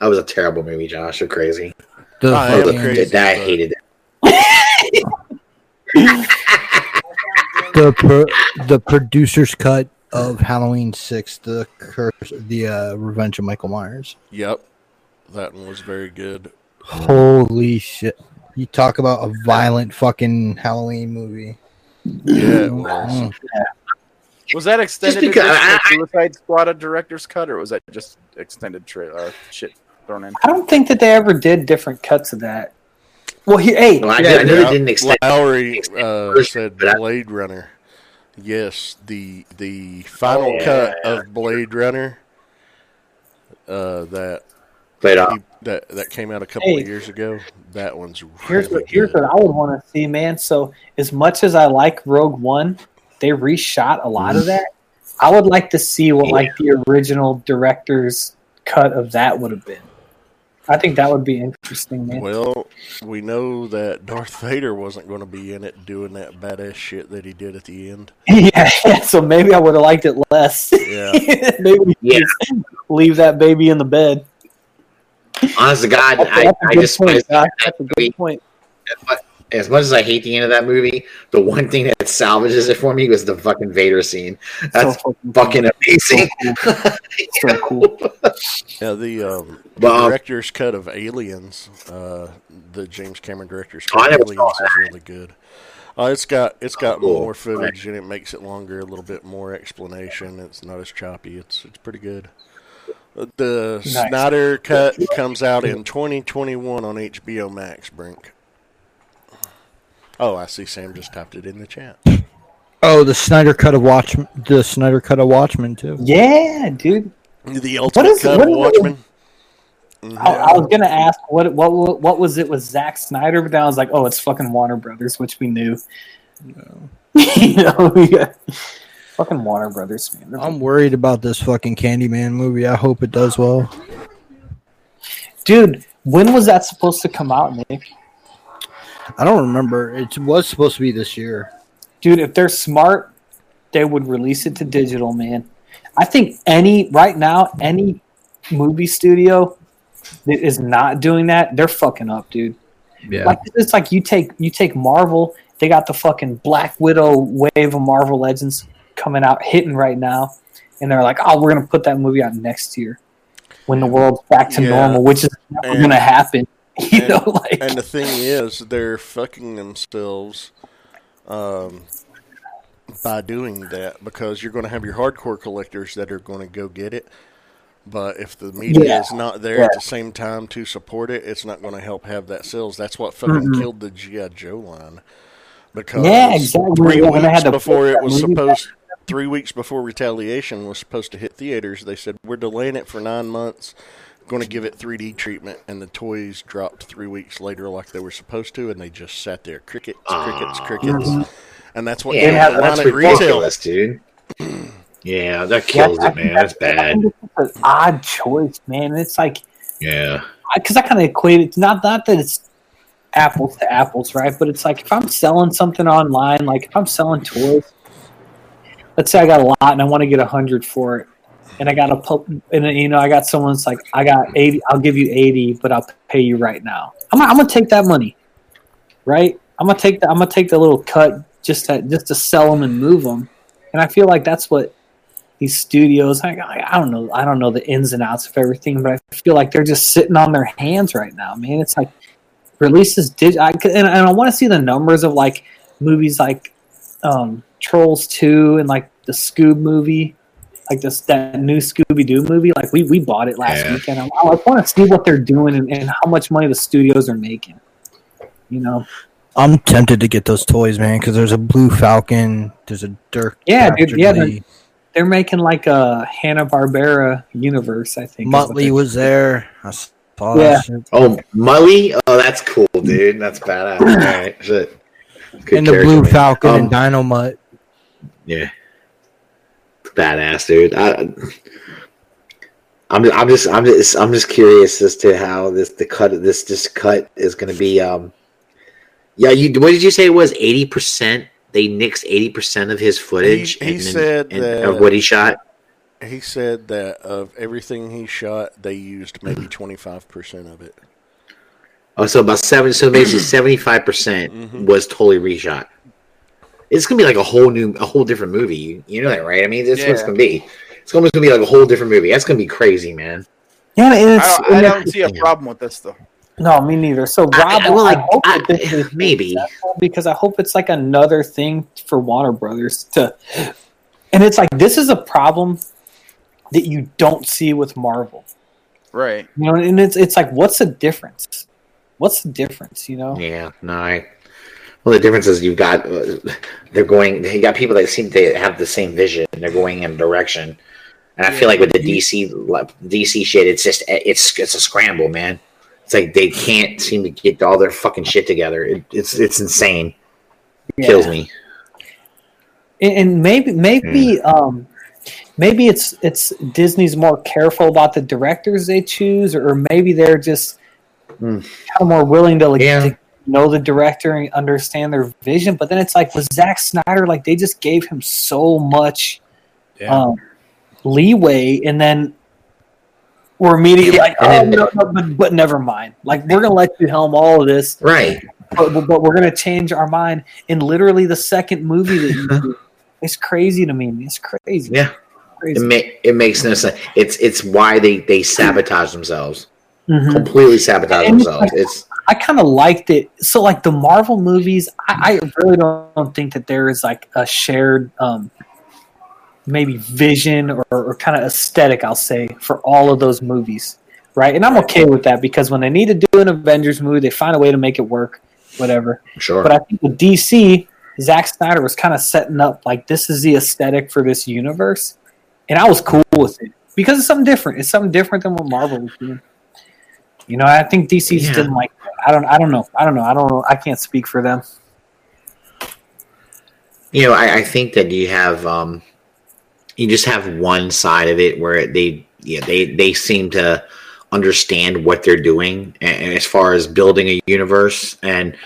[SPEAKER 6] That was a terrible movie, Josh. You're crazy.
[SPEAKER 3] the,
[SPEAKER 2] I am crazy.
[SPEAKER 6] that, I hated it.
[SPEAKER 3] the pro, the producer's cut of Halloween six, the curse, the uh, Revenge of Michael Myers.
[SPEAKER 2] Yep. That one was very good.
[SPEAKER 3] Holy shit! You talk about a violent fucking Halloween movie.
[SPEAKER 2] Yeah, it was.
[SPEAKER 3] Mm.
[SPEAKER 5] Was that extended
[SPEAKER 6] because-
[SPEAKER 5] edition
[SPEAKER 6] I-
[SPEAKER 5] Suicide Squad a director's cut, or was that just extended tra- uh, shit thrown in?
[SPEAKER 4] I don't think that they ever did different cuts of that. Well, he, hey,
[SPEAKER 6] Well, I,
[SPEAKER 2] Yeah,
[SPEAKER 6] I know
[SPEAKER 2] yeah.
[SPEAKER 6] they didn't extend.
[SPEAKER 2] Lowry uh, said Blade Runner. Yes, the the final
[SPEAKER 6] Oh, yeah.
[SPEAKER 2] cut of Blade Runner. Uh, that
[SPEAKER 6] Played off.
[SPEAKER 2] that that came out a couple
[SPEAKER 4] Hey.
[SPEAKER 2] of years ago. That one's
[SPEAKER 4] Here's
[SPEAKER 2] really
[SPEAKER 4] what here's
[SPEAKER 2] good.
[SPEAKER 4] what I would want to see, man. So as much as I like Rogue One, they reshot a lot of mm. that. I would like to see what like the original director's cut of that would have been. I think that would be interesting, man.
[SPEAKER 2] Well, we know that Darth Vader wasn't going to be in it doing that badass shit that he did at the end.
[SPEAKER 4] yeah, so maybe I would have liked it less.
[SPEAKER 2] Yeah.
[SPEAKER 4] maybe
[SPEAKER 6] Yeah.
[SPEAKER 4] just leave that baby in the bed.
[SPEAKER 6] Honest to God,
[SPEAKER 4] That's,
[SPEAKER 6] I,
[SPEAKER 4] that's a
[SPEAKER 6] I
[SPEAKER 4] good
[SPEAKER 6] just
[SPEAKER 4] point. Doc. That's a good point.
[SPEAKER 6] as much as I hate the end of that movie, the one thing that salvages it for me was the fucking Vader scene. That's
[SPEAKER 4] so
[SPEAKER 6] fucking amazing.
[SPEAKER 4] so cool.
[SPEAKER 2] Yeah, the um,
[SPEAKER 6] Well, um,
[SPEAKER 2] director's cut of Aliens, uh, the James Cameron director's
[SPEAKER 6] Oh,
[SPEAKER 2] cut of Aliens is really good. Uh, it's got it's got
[SPEAKER 6] Cool.
[SPEAKER 2] more footage and it makes it longer, a little bit more explanation. It's not as choppy. It's it's pretty good. The
[SPEAKER 4] Nice.
[SPEAKER 2] Snyder cut comes out in 2021 on HBO Max. Brink. Oh, I see. Sam just typed it in the chat.
[SPEAKER 3] Oh, the Snyder cut of Watchmen. The Snyder cut of Watchmen too.
[SPEAKER 4] Yeah, dude.
[SPEAKER 2] The ultimate
[SPEAKER 4] is-
[SPEAKER 2] cut
[SPEAKER 4] what
[SPEAKER 2] of
[SPEAKER 4] is it?
[SPEAKER 2] Watchmen.
[SPEAKER 4] I, I was gonna ask what what what was it with Zack Snyder, but then I was like, oh, it's fucking Warner Brothers, which we knew. you know, yeah. Fucking Warner Brothers, man.
[SPEAKER 3] I'm worried about this fucking Candyman movie. I hope it does well.
[SPEAKER 4] Dude, when was that supposed to come out, Nick?
[SPEAKER 3] I don't remember. It was supposed to be this year.
[SPEAKER 4] Dude, if they're smart, they would release it to digital, man. I think any right now, any movie studio that is not doing that, they're fucking up, dude.
[SPEAKER 3] Yeah.
[SPEAKER 4] Like it's like you take you take Marvel, they got the fucking Black Widow wave of Marvel Legends coming out hitting right now, and they're like, oh, we're gonna put that movie out next year when the world's back to
[SPEAKER 2] Yeah.
[SPEAKER 4] normal, which is never
[SPEAKER 2] And-
[SPEAKER 4] gonna happen. You
[SPEAKER 2] and-
[SPEAKER 4] know, like
[SPEAKER 2] And the thing is, they're fucking themselves um, by doing that because you're going to have your hardcore collectors that are going to go get it. But if the media
[SPEAKER 4] Yeah.
[SPEAKER 2] is not there
[SPEAKER 4] Yeah.
[SPEAKER 2] at the same time to support it, it's not going to help have that sales. That's what fucking
[SPEAKER 4] Mhm.
[SPEAKER 2] killed the GI Joe line. Because
[SPEAKER 4] Yeah, exactly.
[SPEAKER 2] three weeks before it was supposed, three weeks before Retaliation was supposed to hit theaters, they said we're delaying it for nine months going to give it 3D treatment, and the toys dropped three weeks later like they were supposed to, and they just sat there crickets, crickets, ah. crickets, mm-hmm. and that's what
[SPEAKER 6] Yeah,
[SPEAKER 2] yeah, the
[SPEAKER 6] that's
[SPEAKER 2] line at retail.
[SPEAKER 6] ridiculous, dude. Yeah, that kills
[SPEAKER 4] I
[SPEAKER 6] it, man. That's bad.
[SPEAKER 4] I it's an odd choice, man. It's like
[SPEAKER 6] Yeah.
[SPEAKER 4] because I, kind of equate it not not that it's apples to apples, right? But it's like if I'm selling something online, like if I'm selling toys, let's say I got a lot and I want to get a hundred for it, and I got a and you know I got someone's like I got eighty, I'll give you eighty, but I'll pay you right now. I'm I'm gonna take that money, right? I'm gonna take the I'm gonna take the little cut just to just to sell them and move them, and I feel like that's what these studios I, I I don't know I don't know the ins and outs of everything, but I feel like they're just sitting on their hands right now, man. It's like releases did I, and, and I want to see the numbers of like movies like um, Trolls Two and like the Scoob movie, like this that new Scooby Doo movie. Like we we bought it last
[SPEAKER 6] Yeah.
[SPEAKER 4] weekend. I, I want to see what they're doing and, and how much money the studios are making. You know,
[SPEAKER 3] I'm tempted to get those toys, man, because there's a Blue Falcon, there's a Dirk.
[SPEAKER 4] Yeah, dude, yeah, they're- they're making like a Hanna Barbera universe. I think is
[SPEAKER 3] Muttley was there. I saw
[SPEAKER 4] Yeah.
[SPEAKER 3] that.
[SPEAKER 6] Oh, Mully? Oh, that's cool, dude. That's badass. All right, shit. Good
[SPEAKER 3] And the Blue. Falcon
[SPEAKER 6] Um,
[SPEAKER 3] and Dynomutt.
[SPEAKER 6] Yeah. Badass, dude. I, I'm, I'm just, I'm just, I'm just curious as to how this, the cut this, this cut is going to be. Um, yeah, you. What did you say it was? Eighty percent. They nixed eighty percent of his footage.
[SPEAKER 2] He- he
[SPEAKER 6] and
[SPEAKER 2] said
[SPEAKER 6] and-
[SPEAKER 2] that-
[SPEAKER 6] of what he shot.
[SPEAKER 2] He said that of everything he shot, they used maybe 25% of it.
[SPEAKER 6] Oh, so about seven. So basically, seventy-five percent
[SPEAKER 2] Mhm.
[SPEAKER 6] was totally reshot. It's gonna be like a whole new, a whole different movie. You, you know that, right? I mean, this is what it's gonna be. It's almost gonna be like a whole different movie. That's gonna be crazy, man.
[SPEAKER 4] Yeah, and
[SPEAKER 5] I
[SPEAKER 4] it's,
[SPEAKER 5] don't, I don't see a problem with this though.
[SPEAKER 4] No, me neither. So Rob,
[SPEAKER 6] I-
[SPEAKER 4] I,
[SPEAKER 6] I- well, like,
[SPEAKER 4] hope
[SPEAKER 6] I-
[SPEAKER 4] that this is
[SPEAKER 6] maybe.
[SPEAKER 4] because I hope it's like another thing for Warner Brothers to, and it's like this is a problem that you don't see with Marvel.
[SPEAKER 5] Right.
[SPEAKER 4] You know, and it's it's like what's the difference? What's the difference? You know?
[SPEAKER 6] Yeah, no, I, Well, the difference is you've got uh, they're going. You got people that seem to have the same vision. They're going in a direction, and I feel like with the DC DC shit, it's just it's it's a scramble, man. It's like they can't seem to get all their fucking shit together. It, it's it's insane.
[SPEAKER 4] Yeah.
[SPEAKER 6] Kills me.
[SPEAKER 4] and maybe maybe um maybe it's it's disney's more careful about the directors they choose or maybe they're just
[SPEAKER 6] Hmm.
[SPEAKER 4] kind of more willing to like
[SPEAKER 6] Yeah.
[SPEAKER 4] to know the director and understand their vision but then it's like with Zack snyder like they just gave him so much
[SPEAKER 5] Yeah.
[SPEAKER 4] um leeway and then we're immediately like oh no, no but, but never mind like we're gonna let you helm all of this
[SPEAKER 6] Right.
[SPEAKER 4] but, but, we're gonna change our mind in literally the second movie that you do. It's crazy to me. It's crazy.
[SPEAKER 6] Yeah. It, ma- it makes no sense. It's it's why they they sabotage themselves.
[SPEAKER 4] Mhm.
[SPEAKER 6] Completely sabotage
[SPEAKER 4] And
[SPEAKER 6] themselves. It's
[SPEAKER 4] I kind of liked it. So, like the Marvel movies, I, I really don't think that there is like a shared, um, maybe vision or, or kind of aesthetic. I'll say for all of those movies, right? And I'm okay with that because when they need to do an Avengers movie, they find a way to make it work. Whatever.
[SPEAKER 6] sure.
[SPEAKER 4] But I think with DC, Zack Snyder was kind of setting up like this is the aesthetic for this universe, and I was cool with it because it's something different. It's something different than what Marvel was doing. You know, I think DC just
[SPEAKER 6] Yeah.
[SPEAKER 4] didn't like that. I don't. I don't know. I don't know. I don't know. I can't speak for them.
[SPEAKER 6] you know, I, I think that you have um, you just have one side of it where they yeah they they seem to understand what they're doing and, and as far as building a universe and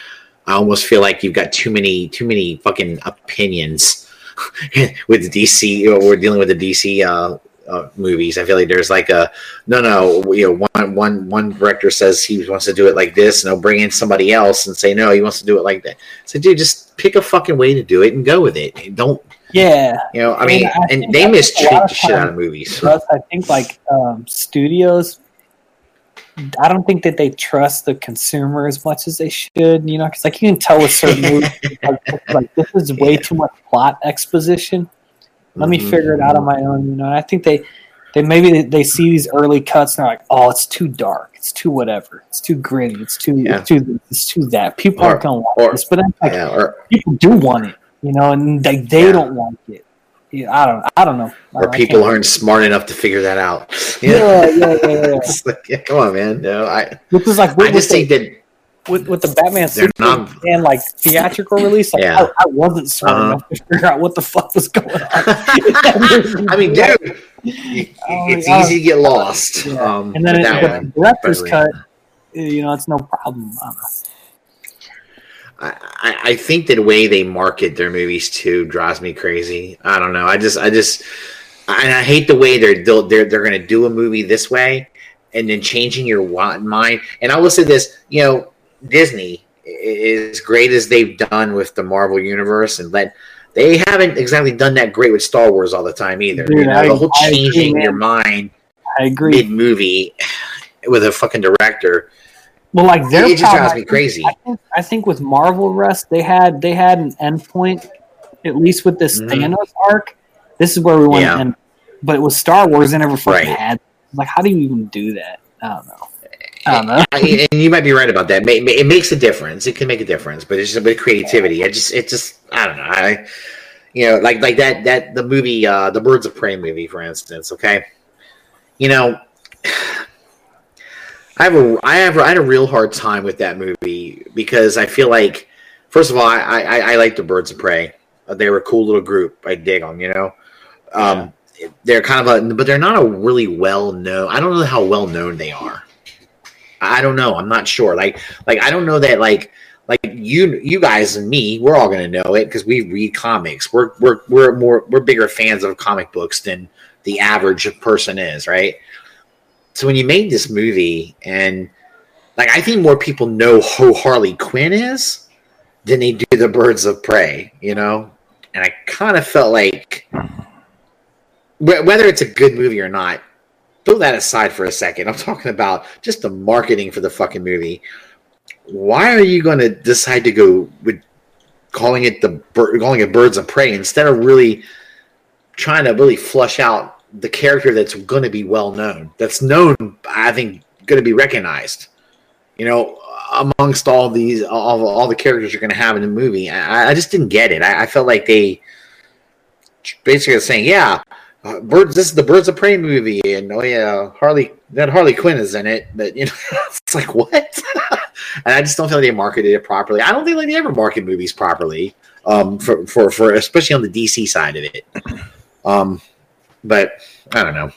[SPEAKER 6] I almost feel like you've got too many too many fucking opinions with DC. We're dealing with the DC uh, uh, movies. I feel like there's like a no, no. You know, one one one director says he wants to do it like this, and they'll bring in somebody else and say no, he wants to do it like that. So, dude, just pick a fucking way to do it and go with it. And Don't
[SPEAKER 4] Yeah,
[SPEAKER 6] you know? I mean,
[SPEAKER 4] Yeah, I
[SPEAKER 6] and
[SPEAKER 4] think-
[SPEAKER 6] they
[SPEAKER 4] I
[SPEAKER 6] mistreat the shit out of movies.
[SPEAKER 4] plus I think like um, studios. I don't think that they trust the consumer as much as they should. You know, because like you can tell with certain movies, like, like this is way too much plot exposition. Let me
[SPEAKER 6] Mhm.
[SPEAKER 4] figure it out on my own. You know, and I think they, they maybe they, see these early cuts and they're like, oh, it's too dark, it's too whatever, it's too gritty, it's too,
[SPEAKER 6] Yeah.
[SPEAKER 4] it's too, it's too that. People
[SPEAKER 6] Or-
[SPEAKER 4] aren't gonna want
[SPEAKER 6] or-
[SPEAKER 4] this, but like
[SPEAKER 6] Yeah, or
[SPEAKER 4] people do want it, you know, and they they
[SPEAKER 6] Yeah.
[SPEAKER 4] don't want it. Yeah, I don't, I don't know. I
[SPEAKER 6] or
[SPEAKER 4] don't-
[SPEAKER 6] people aren't smart enough to figure that out.
[SPEAKER 4] Yeah, yeah, yeah, yeah.
[SPEAKER 6] like, come on, man. No, I
[SPEAKER 4] Which was like
[SPEAKER 6] I just think that
[SPEAKER 4] with, with the Batman
[SPEAKER 6] They're
[SPEAKER 4] Superman
[SPEAKER 6] not-
[SPEAKER 4] and like theatrical release, like
[SPEAKER 6] Yeah.
[SPEAKER 4] I, I wasn't smart
[SPEAKER 6] Uh-huh.
[SPEAKER 4] enough to figure out what the fuck was going on.
[SPEAKER 6] I mean, dude,
[SPEAKER 4] Oh,
[SPEAKER 6] it's
[SPEAKER 4] yeah.
[SPEAKER 6] easy to get lost.
[SPEAKER 4] Yeah.
[SPEAKER 6] Um,
[SPEAKER 4] and then it,
[SPEAKER 6] that
[SPEAKER 4] the director's cut, you know, it's no problem. I.
[SPEAKER 6] I, think that the way they market their movies too drives me crazy. I don't know. I just, I just, and I hate the way they're they're they're going to do a movie this way, and then changing your mind. And I will say this, you know, Disney as great as they've done with the Marvel universe, and let they haven't exactly done that great with Star Wars all the time either.
[SPEAKER 4] Dude,
[SPEAKER 6] you know,
[SPEAKER 4] I-
[SPEAKER 6] the whole
[SPEAKER 4] I agree,
[SPEAKER 6] changing
[SPEAKER 4] man.
[SPEAKER 6] your mind
[SPEAKER 4] I agree.
[SPEAKER 6] mid movie with a fucking director.
[SPEAKER 4] well, like their
[SPEAKER 6] it just drives me crazy.
[SPEAKER 4] I think, I think with Marvel Rest, they had they had an endpoint, at least with this
[SPEAKER 6] Mhm.
[SPEAKER 4] Thanos arc. This is where we want
[SPEAKER 6] Yeah.
[SPEAKER 4] to end. But it was Star Wars, they never fucking
[SPEAKER 6] Right.
[SPEAKER 4] had. Like, how do you even do that? I don't know. I don't know.
[SPEAKER 6] I, and you might be right about that. It, it makes a difference. It can make a difference, but it's just a bit of creativity. It just, it just, I don't know. I, you know, like like that that the movie, uh, the Birds of Prey movie, for instance. Okay, you know, I have a, I have, I had a real hard time with that movie because I feel like, first of all, I, I, I like the Birds of Prey. They were a cool little group. I dig them. You know, um, they're kind of a, but they're not a really well known. I don't know how well known they are. I don't know. I'm not sure. Like, like I don't know that like like you you guys and me, we're all gonna know it because we read comics. We're we're we're more we're bigger fans of comic books than the average person is, right? So when you made this movie and like I think more people know who Harley Quinn is than they do the Birds of Prey, you know? And I kind of felt like whether it's a good movie or not, throw that aside for a second. I'm talking about just the marketing for the fucking movie. Why are you going to decide to go with calling it the calling it Birds of Prey instead of really trying to really flush out the character that's going to be well known, that's known, I think, going to be recognized. You know, amongst all these, all, all the characters you're going to have in the movie, I, I just didn't get it. I, I felt like they basically saying, "Yeah, uh, birds. This is the Birds of Prey movie, and oh yeah, Harley. That Harley Quinn is in it." But you know, it's like what? and I just don't feel like they marketed it properly. I don't think like they ever market movies properly. Um, for for for especially on the DC side of it. Um, but I don't know.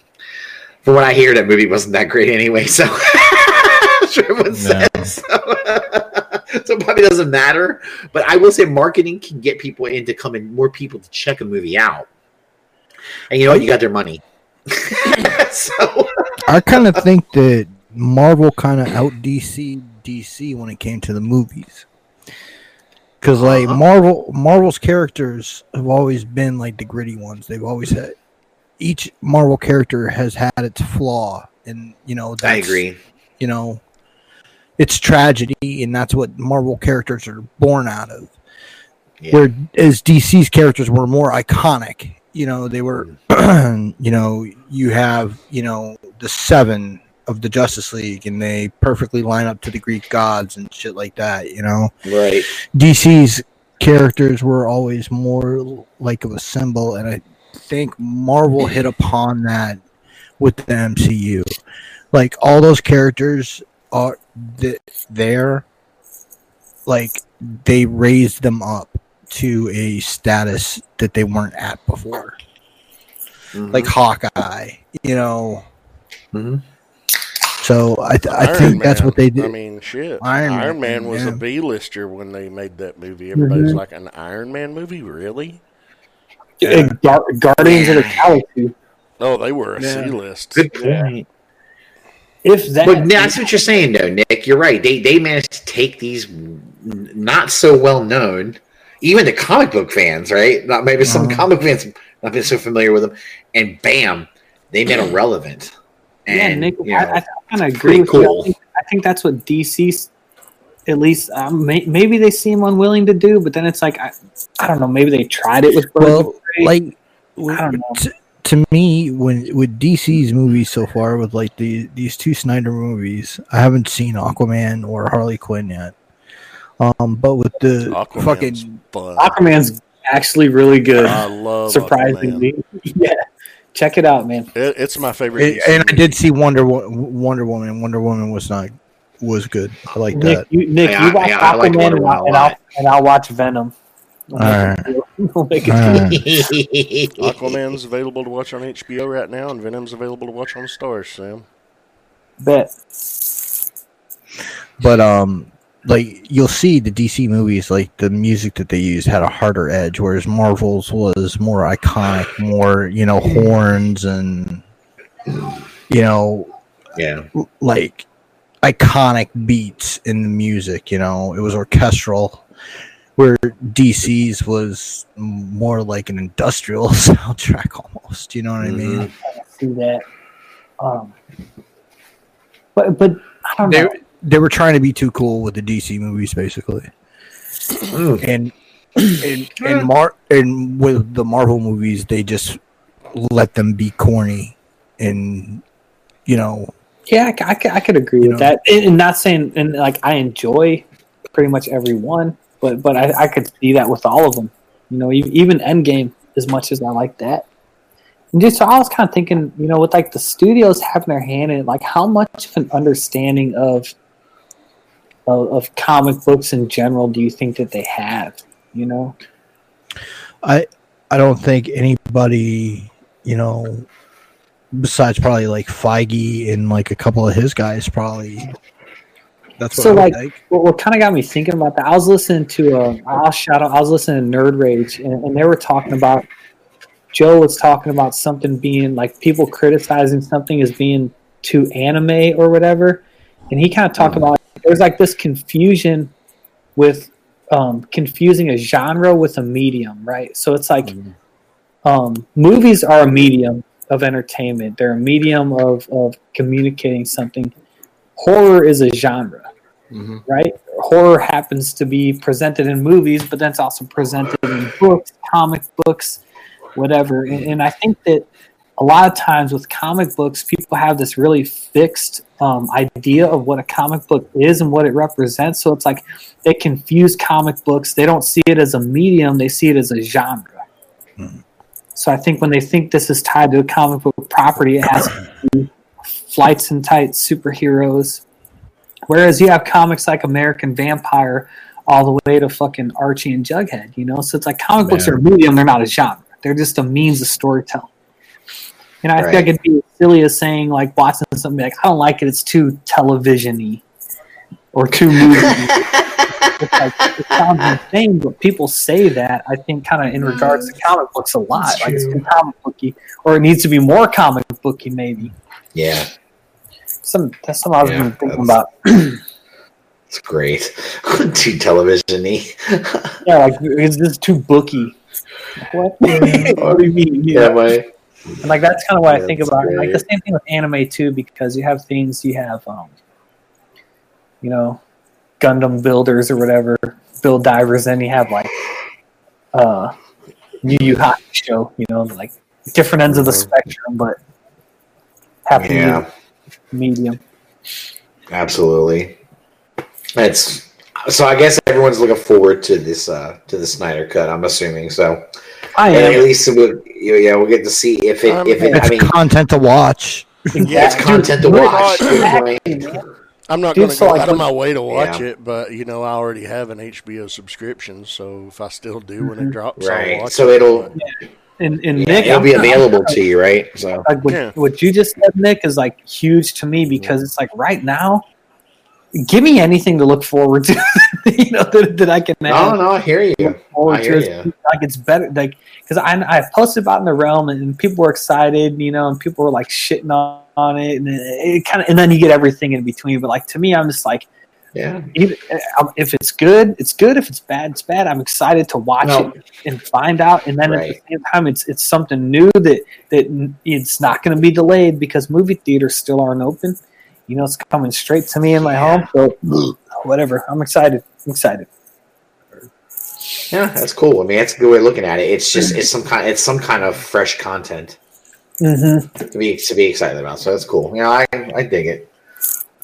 [SPEAKER 6] From what I hear, that movie wasn't that great anyway. So. sure everyone
[SPEAKER 3] No.
[SPEAKER 6] says. So, so it probably doesn't matter. But I will say marketing can get people into coming more people to check a movie out. And you know what? You got their money. so
[SPEAKER 3] I kind of think that Marvel kind of out DC DC when it came to the movies. Cause like
[SPEAKER 6] Uh-huh.
[SPEAKER 3] Marvel, Marvel's characters have always been like the gritty ones. They've always had each Marvel character has had its flaw, and you know
[SPEAKER 6] I agree.
[SPEAKER 3] You know, it's tragedy, and that's what Marvel characters are born out of.
[SPEAKER 6] Yeah.
[SPEAKER 3] Where as DC's characters were more iconic, you know, they were, mm. you know, you have, you know, the seven of the Justice League, and they perfectly line up to the Greek gods and shit like that. You know,
[SPEAKER 6] Right.
[SPEAKER 3] DC's characters were always more like of a symbol, and I think Marvel hit upon that with the MCU. Like all those characters are th- there, like they raised them up to a status that they weren't at before.
[SPEAKER 6] Mhm.
[SPEAKER 3] Like Hawkeye, you know.
[SPEAKER 6] Mhm.
[SPEAKER 3] So I, th- I
[SPEAKER 2] Iron
[SPEAKER 3] think that's what they did.
[SPEAKER 2] I mean, shit.
[SPEAKER 3] Iron
[SPEAKER 2] Iron,
[SPEAKER 3] Man,
[SPEAKER 2] Man, was
[SPEAKER 3] yeah.
[SPEAKER 2] a B-lister when they made that movie. Everybody's
[SPEAKER 4] Mhm.
[SPEAKER 2] like, an Iron Man movie? Really?
[SPEAKER 4] Uh, Gar- Guardians of the Galaxy.
[SPEAKER 2] Oh, they were a
[SPEAKER 5] Yeah.
[SPEAKER 2] list
[SPEAKER 6] Good point.
[SPEAKER 4] If that,
[SPEAKER 6] But that's what you're saying, though, Nick. You're right. They they managed to take these not so well known, even the comic book fans, right? Not maybe some
[SPEAKER 3] Uh-huh.
[SPEAKER 6] comic fans not been so familiar with them, and bam, they made them relevant.
[SPEAKER 4] yeah, Nick,
[SPEAKER 6] you know,
[SPEAKER 4] I, I kind of agree
[SPEAKER 6] pretty
[SPEAKER 4] with you.
[SPEAKER 6] cool.
[SPEAKER 4] I think, I think that's what DC, at least um, may, maybe they seem unwilling to do, but then it's like I, I don't know. Maybe they tried it with
[SPEAKER 3] well,
[SPEAKER 4] of
[SPEAKER 3] like
[SPEAKER 4] I don't know.
[SPEAKER 3] t- to me when with DC's movies so far with like the these two Snyder movies, I haven't seen Aquaman or Harley Quinn yet. Um, but with the
[SPEAKER 2] Aquaman's
[SPEAKER 3] fucking
[SPEAKER 2] fun.
[SPEAKER 4] Aquaman's actually really good.
[SPEAKER 2] I love Aquaman.
[SPEAKER 4] surprisingly, yeah. Check it out, man.
[SPEAKER 2] It, it's my favorite.
[SPEAKER 3] and, and I did see Wonder Wonder Woman. Wonder Woman was not was good. I like
[SPEAKER 4] Nick,
[SPEAKER 3] that.
[SPEAKER 4] you, Nick,
[SPEAKER 6] Yeah,
[SPEAKER 4] you watch
[SPEAKER 6] yeah,
[SPEAKER 4] Aquaman and, I'll, and, I'll, and I'll watch Venom. We'll
[SPEAKER 3] All
[SPEAKER 4] make it- we'll make it
[SPEAKER 3] All right.
[SPEAKER 2] Aquaman's available to watch on HBO right now, and Venom's available to watch on Starz, Sam.
[SPEAKER 4] bet.
[SPEAKER 3] But um, like you'll see the DC movies, like the music that they used had a harder edge, whereas Marvel's was more iconic, more you know horns and you know
[SPEAKER 6] yeah,
[SPEAKER 3] like iconic beats in the music. You know, it was orchestral, where DC's was more like an industrial soundtrack almost. You know what I mean?
[SPEAKER 4] see that. Um, but but I don't
[SPEAKER 3] They
[SPEAKER 4] know.
[SPEAKER 3] They were trying to be too cool with the DC movies, basically.
[SPEAKER 6] Mm.
[SPEAKER 3] and and and Mar and with the Marvel movies, they just let them be corny, and you know,
[SPEAKER 4] Yeah, I I could agree with
[SPEAKER 3] know.
[SPEAKER 4] that. And, and not saying and like I enjoy pretty much every one, but but I, I could see that with all of them. You know, even Endgame, as much as I like that. And just so I was kind of thinking, you know, with like the studios having their hand in it, like how much of an understanding of of, of comic books in general do you think that they have? You know,
[SPEAKER 3] I I don't think anybody, you know, besides probably like Feige and like a couple of his guys, probably. That's what
[SPEAKER 4] So,
[SPEAKER 3] I would
[SPEAKER 4] like, what, what kind of got me thinking about that? I was listening to uh, I'll shout out. I was listening to Nerd Rage, and, and they were talking about Joe was talking about something being like people criticizing something as being too anime or whatever, and he kind of talked about there's like this confusion with um, confusing a genre with a medium, right? So it's like um, movies are a medium of entertainment. They're a medium of, of communicating something. Horror is a genre right? Horror happens to be presented in movies, but then it's also presented in books, comic books, whatever. And, and I think that a lot of times with comic books, people have this really fixed um, idea of what a comic book is and what it represents. So it's like they confuse comic books. They don't see it as a medium; they see it as a genre. So I think when they think this is tied to a comic book property, it has flights and tights, superheroes. Whereas you have comics like American Vampire, all the way to fucking Archie and Jughead. You know, so it's like comic books are a medium; they're not a genre. They're just a means of storytelling. And I
[SPEAKER 6] Right.
[SPEAKER 4] think it'd be as silly as saying like watching something like I don't like it. It's too television-y or too movie. it's like, it sounds insane, but people say that. I think kind of in regards to mm. comic books a lot. Like it's too comic booky, or it needs to be more comic booky, maybe.
[SPEAKER 6] Yeah,
[SPEAKER 4] Some that's something I was
[SPEAKER 6] Yeah,
[SPEAKER 4] been thinking about.
[SPEAKER 6] it's great. Too television-y.
[SPEAKER 4] Yeah, like it's just too booky. Like, What? what do you mean? You
[SPEAKER 6] yeah,
[SPEAKER 4] know?
[SPEAKER 6] my
[SPEAKER 4] And like that's kind of what I think about it. Like the same thing with anime too, because you have things you have, um, you know, Gundam builders or whatever, build divers. Then you have like, uh, Yu Yu Hakusho. You know, like different ends of the
[SPEAKER 6] Mhm.
[SPEAKER 4] spectrum, but have to
[SPEAKER 6] yeah,
[SPEAKER 4] medium.
[SPEAKER 6] absolutely. It's so. I guess everyone's looking forward to this uh to the Snyder cut. I'm assuming so.
[SPEAKER 4] I
[SPEAKER 6] And at
[SPEAKER 4] am.
[SPEAKER 6] least we'll yeah we'll get to see if it
[SPEAKER 2] Um,
[SPEAKER 6] if it.
[SPEAKER 3] It's
[SPEAKER 6] I mean,
[SPEAKER 3] content to watch.
[SPEAKER 6] yeah, it's
[SPEAKER 4] Dude,
[SPEAKER 6] content to watch.
[SPEAKER 4] Exactly,
[SPEAKER 6] Good point.
[SPEAKER 4] man.
[SPEAKER 2] I'm not going to
[SPEAKER 4] so,
[SPEAKER 2] go
[SPEAKER 4] like,
[SPEAKER 2] out of my way to watch
[SPEAKER 6] Yeah.
[SPEAKER 2] it, but you know I already have an HBO subscription, so if I still do when it
[SPEAKER 4] Mhm.
[SPEAKER 2] drops, I'll
[SPEAKER 6] Right.
[SPEAKER 2] watch
[SPEAKER 6] So
[SPEAKER 2] it.
[SPEAKER 6] it'll
[SPEAKER 2] But-
[SPEAKER 4] And, and
[SPEAKER 6] yeah,
[SPEAKER 4] Nick,
[SPEAKER 6] it'll
[SPEAKER 4] I'm
[SPEAKER 6] be
[SPEAKER 4] kinda-
[SPEAKER 6] available to you, right? So
[SPEAKER 4] like what,
[SPEAKER 2] Yeah.
[SPEAKER 4] what you just said, Nick, is like huge to me because it's like right now, give me anything to look forward to, you know, that, that I can
[SPEAKER 6] no,
[SPEAKER 4] have
[SPEAKER 6] no, I hear you. I hear you.
[SPEAKER 4] Like it's better, like because I I posted about in the realm and people were excited, you know, and people were like shitting on, on it, and it, it kind of, and then you get everything in between. But like to me, I'm just like,
[SPEAKER 6] Yeah.
[SPEAKER 4] um, if it's good, it's good. If it's bad, it's bad. I'm excited to watch
[SPEAKER 6] No.
[SPEAKER 4] it and find out. And then at the same time, it's it's something new that that it's not going to be delayed because movie theaters still aren't open. You know, it's coming straight to me in my home. So whatever, I'm excited. I'm excited.
[SPEAKER 6] Yeah, that's cool. I mean, that's a good way of looking at it. It's just it's some kind it's some kind of fresh content
[SPEAKER 4] Mm-hmm.
[SPEAKER 6] to be to be excited about. So that's cool. You know, I I dig it.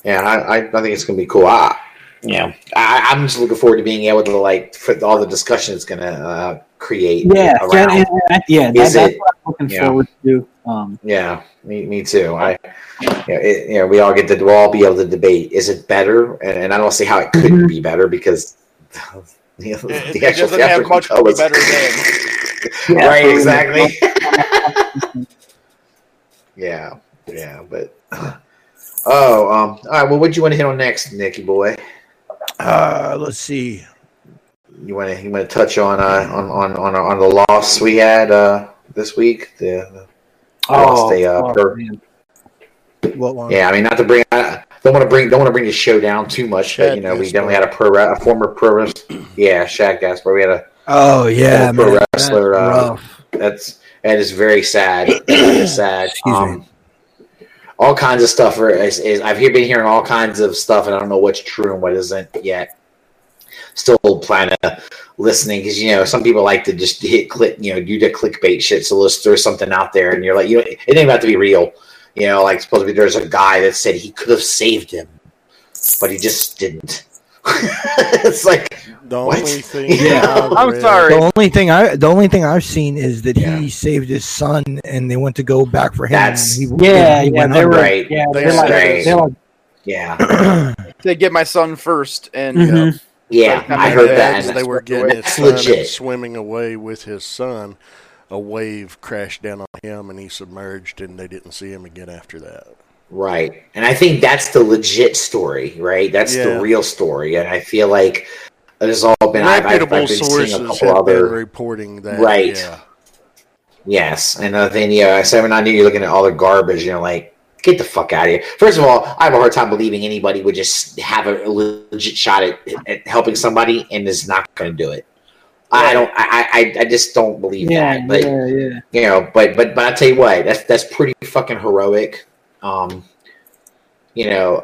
[SPEAKER 6] Yeah, I I, think it's gonna be cool. I, you know, I, I'm just looking forward to being able to like for all the discussion it's gonna uh, create.
[SPEAKER 4] Yeah,
[SPEAKER 6] around.
[SPEAKER 4] yeah, yeah, yeah, yeah, that, that's
[SPEAKER 6] it-
[SPEAKER 4] what I'm looking
[SPEAKER 6] yeah.
[SPEAKER 4] forward to. Um,
[SPEAKER 6] Yeah, me, me too. I, you know, it, you know, we all get to we'll all be able to debate. Is it better? And, and I don't see how it couldn't
[SPEAKER 4] Mhm.
[SPEAKER 6] be better because the,
[SPEAKER 5] It,
[SPEAKER 6] the
[SPEAKER 5] it
[SPEAKER 6] actual
[SPEAKER 5] doesn't have
[SPEAKER 6] theatrical
[SPEAKER 5] much to
[SPEAKER 6] cut
[SPEAKER 5] be better than.
[SPEAKER 4] Yeah,
[SPEAKER 6] right, exactly. yeah, yeah, but oh, um, all right. Well, what do you want to hit on next, Nicky boy?
[SPEAKER 3] Uh, let's see.
[SPEAKER 6] You want to you want to touch on uh, on on on on the loss we had uh, this week? The, the lost a uh,
[SPEAKER 4] oh,
[SPEAKER 6] per-
[SPEAKER 4] man.
[SPEAKER 3] What one?
[SPEAKER 6] Yeah, I mean, not to bring. I don't want to bring. Don't want to bring the show down too much. But you know, we definitely had a pro, a former pro. res- Yeah, Shad Gaspard. We had a.
[SPEAKER 3] Oh yeah,
[SPEAKER 6] Pro
[SPEAKER 3] man.
[SPEAKER 6] wrestler,
[SPEAKER 3] That's
[SPEAKER 6] uh. That's that is very sad. Sad. Um, all kinds of stuff are, is, is I've been hearing all kinds of stuff, and I don't know what's true and what isn't yet. Still plan to listening because you know some people like to just hit click, you know, do the clickbait shit. So let's throw something out there, and you're like, you know, it ain't about to be real. You know, like supposed to be there's a guy that said he could have saved him, but he just didn't. it's like
[SPEAKER 2] The
[SPEAKER 6] What?
[SPEAKER 2] only thing
[SPEAKER 6] Yeah.
[SPEAKER 2] I've
[SPEAKER 5] I'm
[SPEAKER 2] read-
[SPEAKER 5] sorry.
[SPEAKER 3] The only thing I the only thing I've seen is that
[SPEAKER 6] Yeah.
[SPEAKER 3] he saved his son and they went to go back for him.
[SPEAKER 6] That's-
[SPEAKER 3] he-
[SPEAKER 4] Yeah,
[SPEAKER 3] he
[SPEAKER 4] yeah, they
[SPEAKER 3] under.
[SPEAKER 4] were.
[SPEAKER 6] Right.
[SPEAKER 4] Yeah,
[SPEAKER 2] They
[SPEAKER 4] they're like,
[SPEAKER 6] said-
[SPEAKER 4] they're like,
[SPEAKER 6] yeah,
[SPEAKER 5] To get my son first, and
[SPEAKER 4] Mhm.
[SPEAKER 6] yeah. I heard that.
[SPEAKER 2] they were getting his son and
[SPEAKER 6] legit.
[SPEAKER 2] swimming away with his son. A wave crashed down on him, and he submerged, and they didn't see him again after that.
[SPEAKER 6] Right. And I think that's the legit story, right? That's
[SPEAKER 2] Yeah.
[SPEAKER 6] the real story. And I feel like it has all been, I've, I've, been seeing
[SPEAKER 2] sources
[SPEAKER 6] a
[SPEAKER 2] have
[SPEAKER 6] couple other.
[SPEAKER 2] reporting that.
[SPEAKER 6] Right.
[SPEAKER 2] Yeah.
[SPEAKER 6] Yes. And uh, I think, yeah, seven ninety, you're looking at all the garbage, you know, like, get the fuck out of here. First of all, I have a hard time believing anybody would just have a legit shot at, at helping somebody and is not going to do it. I don't, I, I, I just don't believe
[SPEAKER 4] yeah,
[SPEAKER 6] that. But,
[SPEAKER 4] yeah, yeah.
[SPEAKER 6] you know but but but i tell you what that's that's pretty fucking heroic um you know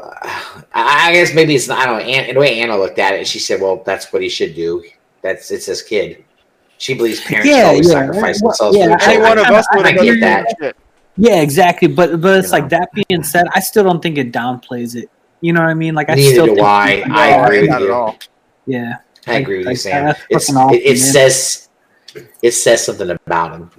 [SPEAKER 6] i, I guess maybe it's not i don't know Ann, the way anna looked at it she said well that's what he should do that's it's his kid she believes parents should
[SPEAKER 4] Yeah,
[SPEAKER 6] always
[SPEAKER 4] yeah.
[SPEAKER 6] sacrifice
[SPEAKER 4] Well,
[SPEAKER 6] themselves
[SPEAKER 4] yeah,
[SPEAKER 6] for their
[SPEAKER 4] I-
[SPEAKER 5] any
[SPEAKER 6] children
[SPEAKER 5] one of us would
[SPEAKER 6] I
[SPEAKER 5] have
[SPEAKER 6] get that.
[SPEAKER 4] Yeah, exactly. But but it's
[SPEAKER 6] You know.
[SPEAKER 4] like that being said, I still don't think it downplays it. You know what I mean? Like I
[SPEAKER 6] Neither
[SPEAKER 4] still
[SPEAKER 6] do
[SPEAKER 4] think
[SPEAKER 6] I. I agree with
[SPEAKER 5] not at
[SPEAKER 6] you.
[SPEAKER 5] all.
[SPEAKER 4] Yeah.
[SPEAKER 6] I agree with you, Sam. It's,
[SPEAKER 4] fucking awesome,
[SPEAKER 6] it, it says it says something about him,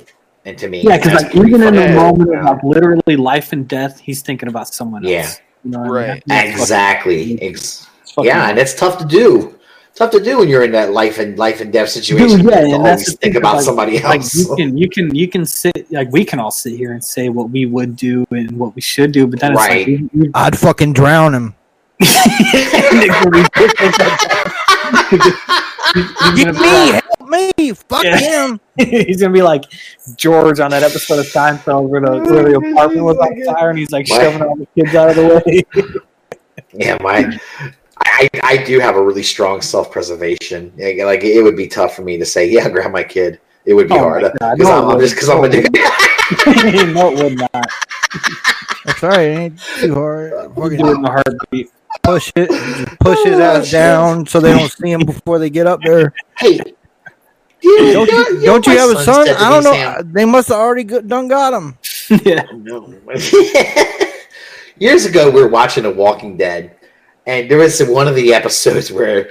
[SPEAKER 6] and to me,
[SPEAKER 4] Yeah, because like even in the moment
[SPEAKER 6] cool.
[SPEAKER 4] of like literally life and death, he's thinking about someone else.
[SPEAKER 6] Yeah.
[SPEAKER 4] You know what I
[SPEAKER 5] Right.
[SPEAKER 4] mean?
[SPEAKER 6] Exactly, Ex-
[SPEAKER 4] it's fucking
[SPEAKER 6] yeah, and it's tough to do. Tough to do when you're in that life and life and death situation.
[SPEAKER 4] Dude, yeah, and that's
[SPEAKER 6] always
[SPEAKER 4] the
[SPEAKER 6] think
[SPEAKER 4] thing,
[SPEAKER 6] about
[SPEAKER 4] like-
[SPEAKER 6] somebody
[SPEAKER 4] like
[SPEAKER 6] else.
[SPEAKER 4] you can you can you can sit like we can all sit here and say what we would do and what we should do, but then it's
[SPEAKER 6] Right.
[SPEAKER 4] like we, we,
[SPEAKER 3] I'd fucking drown him.
[SPEAKER 4] he's,
[SPEAKER 3] Get
[SPEAKER 4] gonna
[SPEAKER 3] me,
[SPEAKER 4] be like,
[SPEAKER 3] help me, fuck
[SPEAKER 4] Yeah.
[SPEAKER 3] him.
[SPEAKER 4] he's gonna be like George on that episode of Seinfeld where the, where the apartment was on fire and he's like
[SPEAKER 6] What?
[SPEAKER 4] shoving all the kids out of the way.
[SPEAKER 6] yeah, my. I, I do have a really strong self preservation. Like it would be tough for me to say, yeah, grab my kid. It would be
[SPEAKER 4] Oh
[SPEAKER 6] hard because
[SPEAKER 4] no,
[SPEAKER 6] I'm, I'm just because I'm a dude.
[SPEAKER 4] no, it would not.
[SPEAKER 3] That's right. It ain't too hard. Uh, Fucking
[SPEAKER 4] Do it in a heartbeat.
[SPEAKER 3] Push it, push his
[SPEAKER 6] Oh,
[SPEAKER 3] ass down so they don't see him before they get up there.
[SPEAKER 6] hey, you,
[SPEAKER 3] Don't
[SPEAKER 6] know-
[SPEAKER 3] you, don't you have a
[SPEAKER 6] son
[SPEAKER 3] son?
[SPEAKER 6] said to
[SPEAKER 3] I don't know.
[SPEAKER 6] Sam,
[SPEAKER 3] They must have already done got him.
[SPEAKER 4] yeah.
[SPEAKER 6] Years ago, we were watching The Walking Dead, and there was one of the episodes where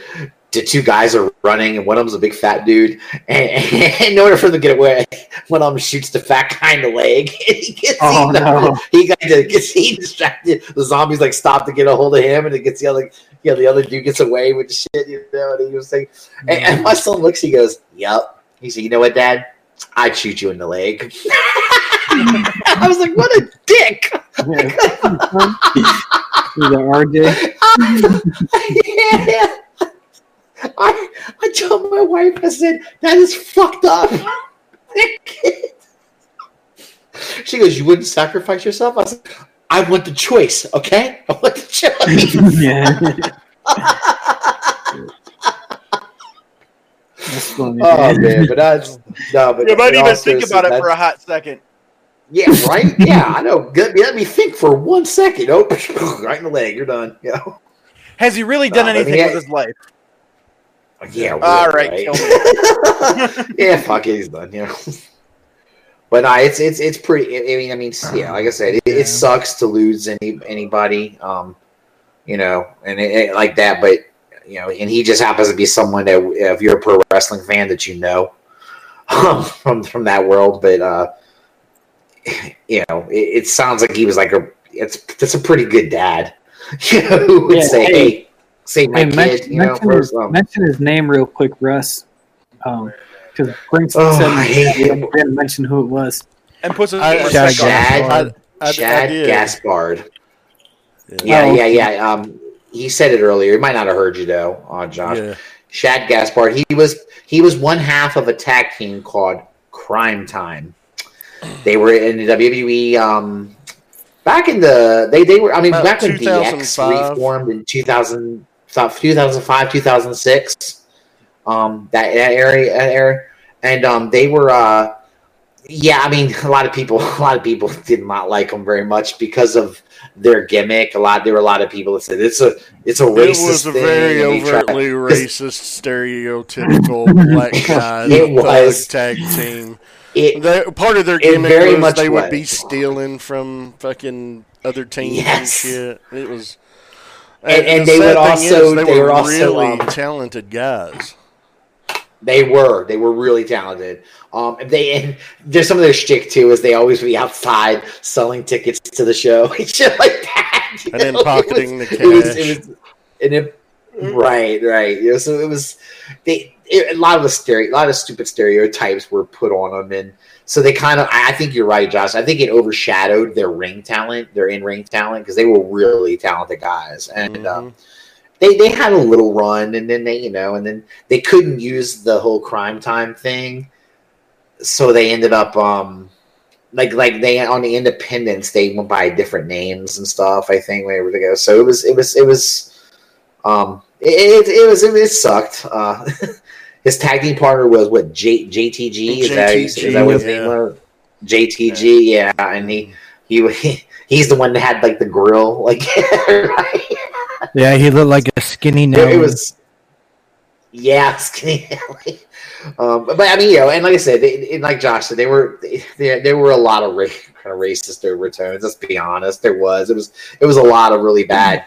[SPEAKER 6] the two guys are running, and one of them's a big fat dude. And, and in order for them to get away, one of them shoots the fat guy in the leg. And he gets
[SPEAKER 4] Oh,
[SPEAKER 6] eaten up.
[SPEAKER 4] no.
[SPEAKER 6] He got gets he distracted. The zombies like stop to get a hold of him, and it gets the other. You know, the other dude gets away with the shit. You know, and he was saying, and, and my son looks. He goes, "Yep." He said, "You know what, Dad? I'd shoot you in the leg." I was like, "What a dick!"
[SPEAKER 4] A RJ.
[SPEAKER 6] yeah. I I told my wife, I said, that is fucked up. she goes, You wouldn't sacrifice yourself? I said, I want the choice, okay? I want the choice.
[SPEAKER 4] yeah. That's funny.
[SPEAKER 6] oh man, but that's no, but
[SPEAKER 5] You might even think about it
[SPEAKER 6] seriousness,
[SPEAKER 5] for a hot second.
[SPEAKER 6] Yeah, right? Yeah, I know. Good. Let me think for one second. Oh, right in the leg, you're done. You know?
[SPEAKER 5] Has he really done
[SPEAKER 6] Uh, but
[SPEAKER 5] anything
[SPEAKER 6] yeah.
[SPEAKER 5] with his life?
[SPEAKER 6] Yeah.
[SPEAKER 5] All
[SPEAKER 6] really,
[SPEAKER 5] right,
[SPEAKER 6] yeah, fuck it, he's done. You know. But no, it's it's it's pretty. I mean, I mean, yeah, like I said, it,
[SPEAKER 3] Yeah.
[SPEAKER 6] it sucks to lose any anybody, um, you know, and it, it- like that. But you know, and he just happens to be someone that, if you're a pro wrestling fan, that you know um, from from that world. But uh, you know, it, it sounds like he was like a. It's that's a pretty good dad. You know, who would
[SPEAKER 4] Yeah,
[SPEAKER 6] say,
[SPEAKER 4] hey.
[SPEAKER 6] "Hey, save my
[SPEAKER 4] Hey,
[SPEAKER 6] kid,"
[SPEAKER 4] mention,
[SPEAKER 6] you know,
[SPEAKER 4] mention,
[SPEAKER 6] for
[SPEAKER 4] his,
[SPEAKER 6] some.
[SPEAKER 4] mention his name real quick, Russ. Um, Because Prince
[SPEAKER 6] Oh,
[SPEAKER 4] said
[SPEAKER 6] I hate him.
[SPEAKER 4] didn't mention who it was.
[SPEAKER 5] And puts his
[SPEAKER 2] I-
[SPEAKER 5] respect
[SPEAKER 3] Chad.
[SPEAKER 6] Chad, Chad. Gaspard.
[SPEAKER 2] Yeah.
[SPEAKER 6] Yeah,
[SPEAKER 4] Oh,
[SPEAKER 6] yeah, yeah. Um, he said it earlier. He might not have heard you though, uh, Josh.
[SPEAKER 2] Yeah.
[SPEAKER 6] Shad Gaspard. He was he was one half of a tag team called Crime Time. They were in the WWE. Um, back in the they they were. I mean,
[SPEAKER 2] About
[SPEAKER 6] back when DX
[SPEAKER 2] 2005.
[SPEAKER 6] reformed in 2000, 2005, 2006. Um, that that area, that area, and um, they were. Uh, yeah, I mean, a lot of people, a lot of people did not like them very much because of their gimmick. A lot, there were a lot of people that said it's a, it's a racist.
[SPEAKER 2] It was a very overtly racist, stereotypical black guy
[SPEAKER 6] It was.
[SPEAKER 2] tag team.
[SPEAKER 6] It,
[SPEAKER 2] They, part of their gimmick
[SPEAKER 6] very
[SPEAKER 2] was
[SPEAKER 6] much
[SPEAKER 2] they would be stealing from fucking other teams
[SPEAKER 6] Yes.
[SPEAKER 2] and shit. It was,
[SPEAKER 6] And- and
[SPEAKER 2] the
[SPEAKER 6] they would also-
[SPEAKER 2] they,
[SPEAKER 6] they
[SPEAKER 2] were,
[SPEAKER 6] were also,
[SPEAKER 2] really
[SPEAKER 6] um,
[SPEAKER 2] talented guys.
[SPEAKER 6] They were. They were really talented. Um, they and there's some of their shtick too is they always be outside selling tickets to the show and shit like that.
[SPEAKER 2] And then
[SPEAKER 6] know?
[SPEAKER 2] Pocketing
[SPEAKER 6] was-
[SPEAKER 2] the
[SPEAKER 6] It was,
[SPEAKER 2] cash.
[SPEAKER 6] it was, and it, right, right. You know, so it was they it, a lot of the stereo, a lot of stupid stereotypes were put on them, and so they kind of. I think you're right, Josh. I think it overshadowed their ring talent, their in ring talent, because they were really talented guys, and.
[SPEAKER 2] Mhm.
[SPEAKER 6] Um, they they had a little run and then they you know and then they couldn't use the whole crime time thing so they ended up um like like they on the independence they went by different names and stuff i think whenever they go so it was it was it was um it, it, it was it, it sucked uh his tag team partner was what J, jtg is that, is that what his
[SPEAKER 2] yeah.
[SPEAKER 6] name was jtg yeah and he he he's the one that had like the grill like right
[SPEAKER 3] Yeah, he looked like a skinny
[SPEAKER 6] it,
[SPEAKER 3] now.
[SPEAKER 6] it was Yeah, Skinny Um, but, but I mean, you know, and like I said, they, and like Josh said, they were they, there were a lot of ra- kind of racist overtones. Let's be honest, there was. It was it was a lot of really bad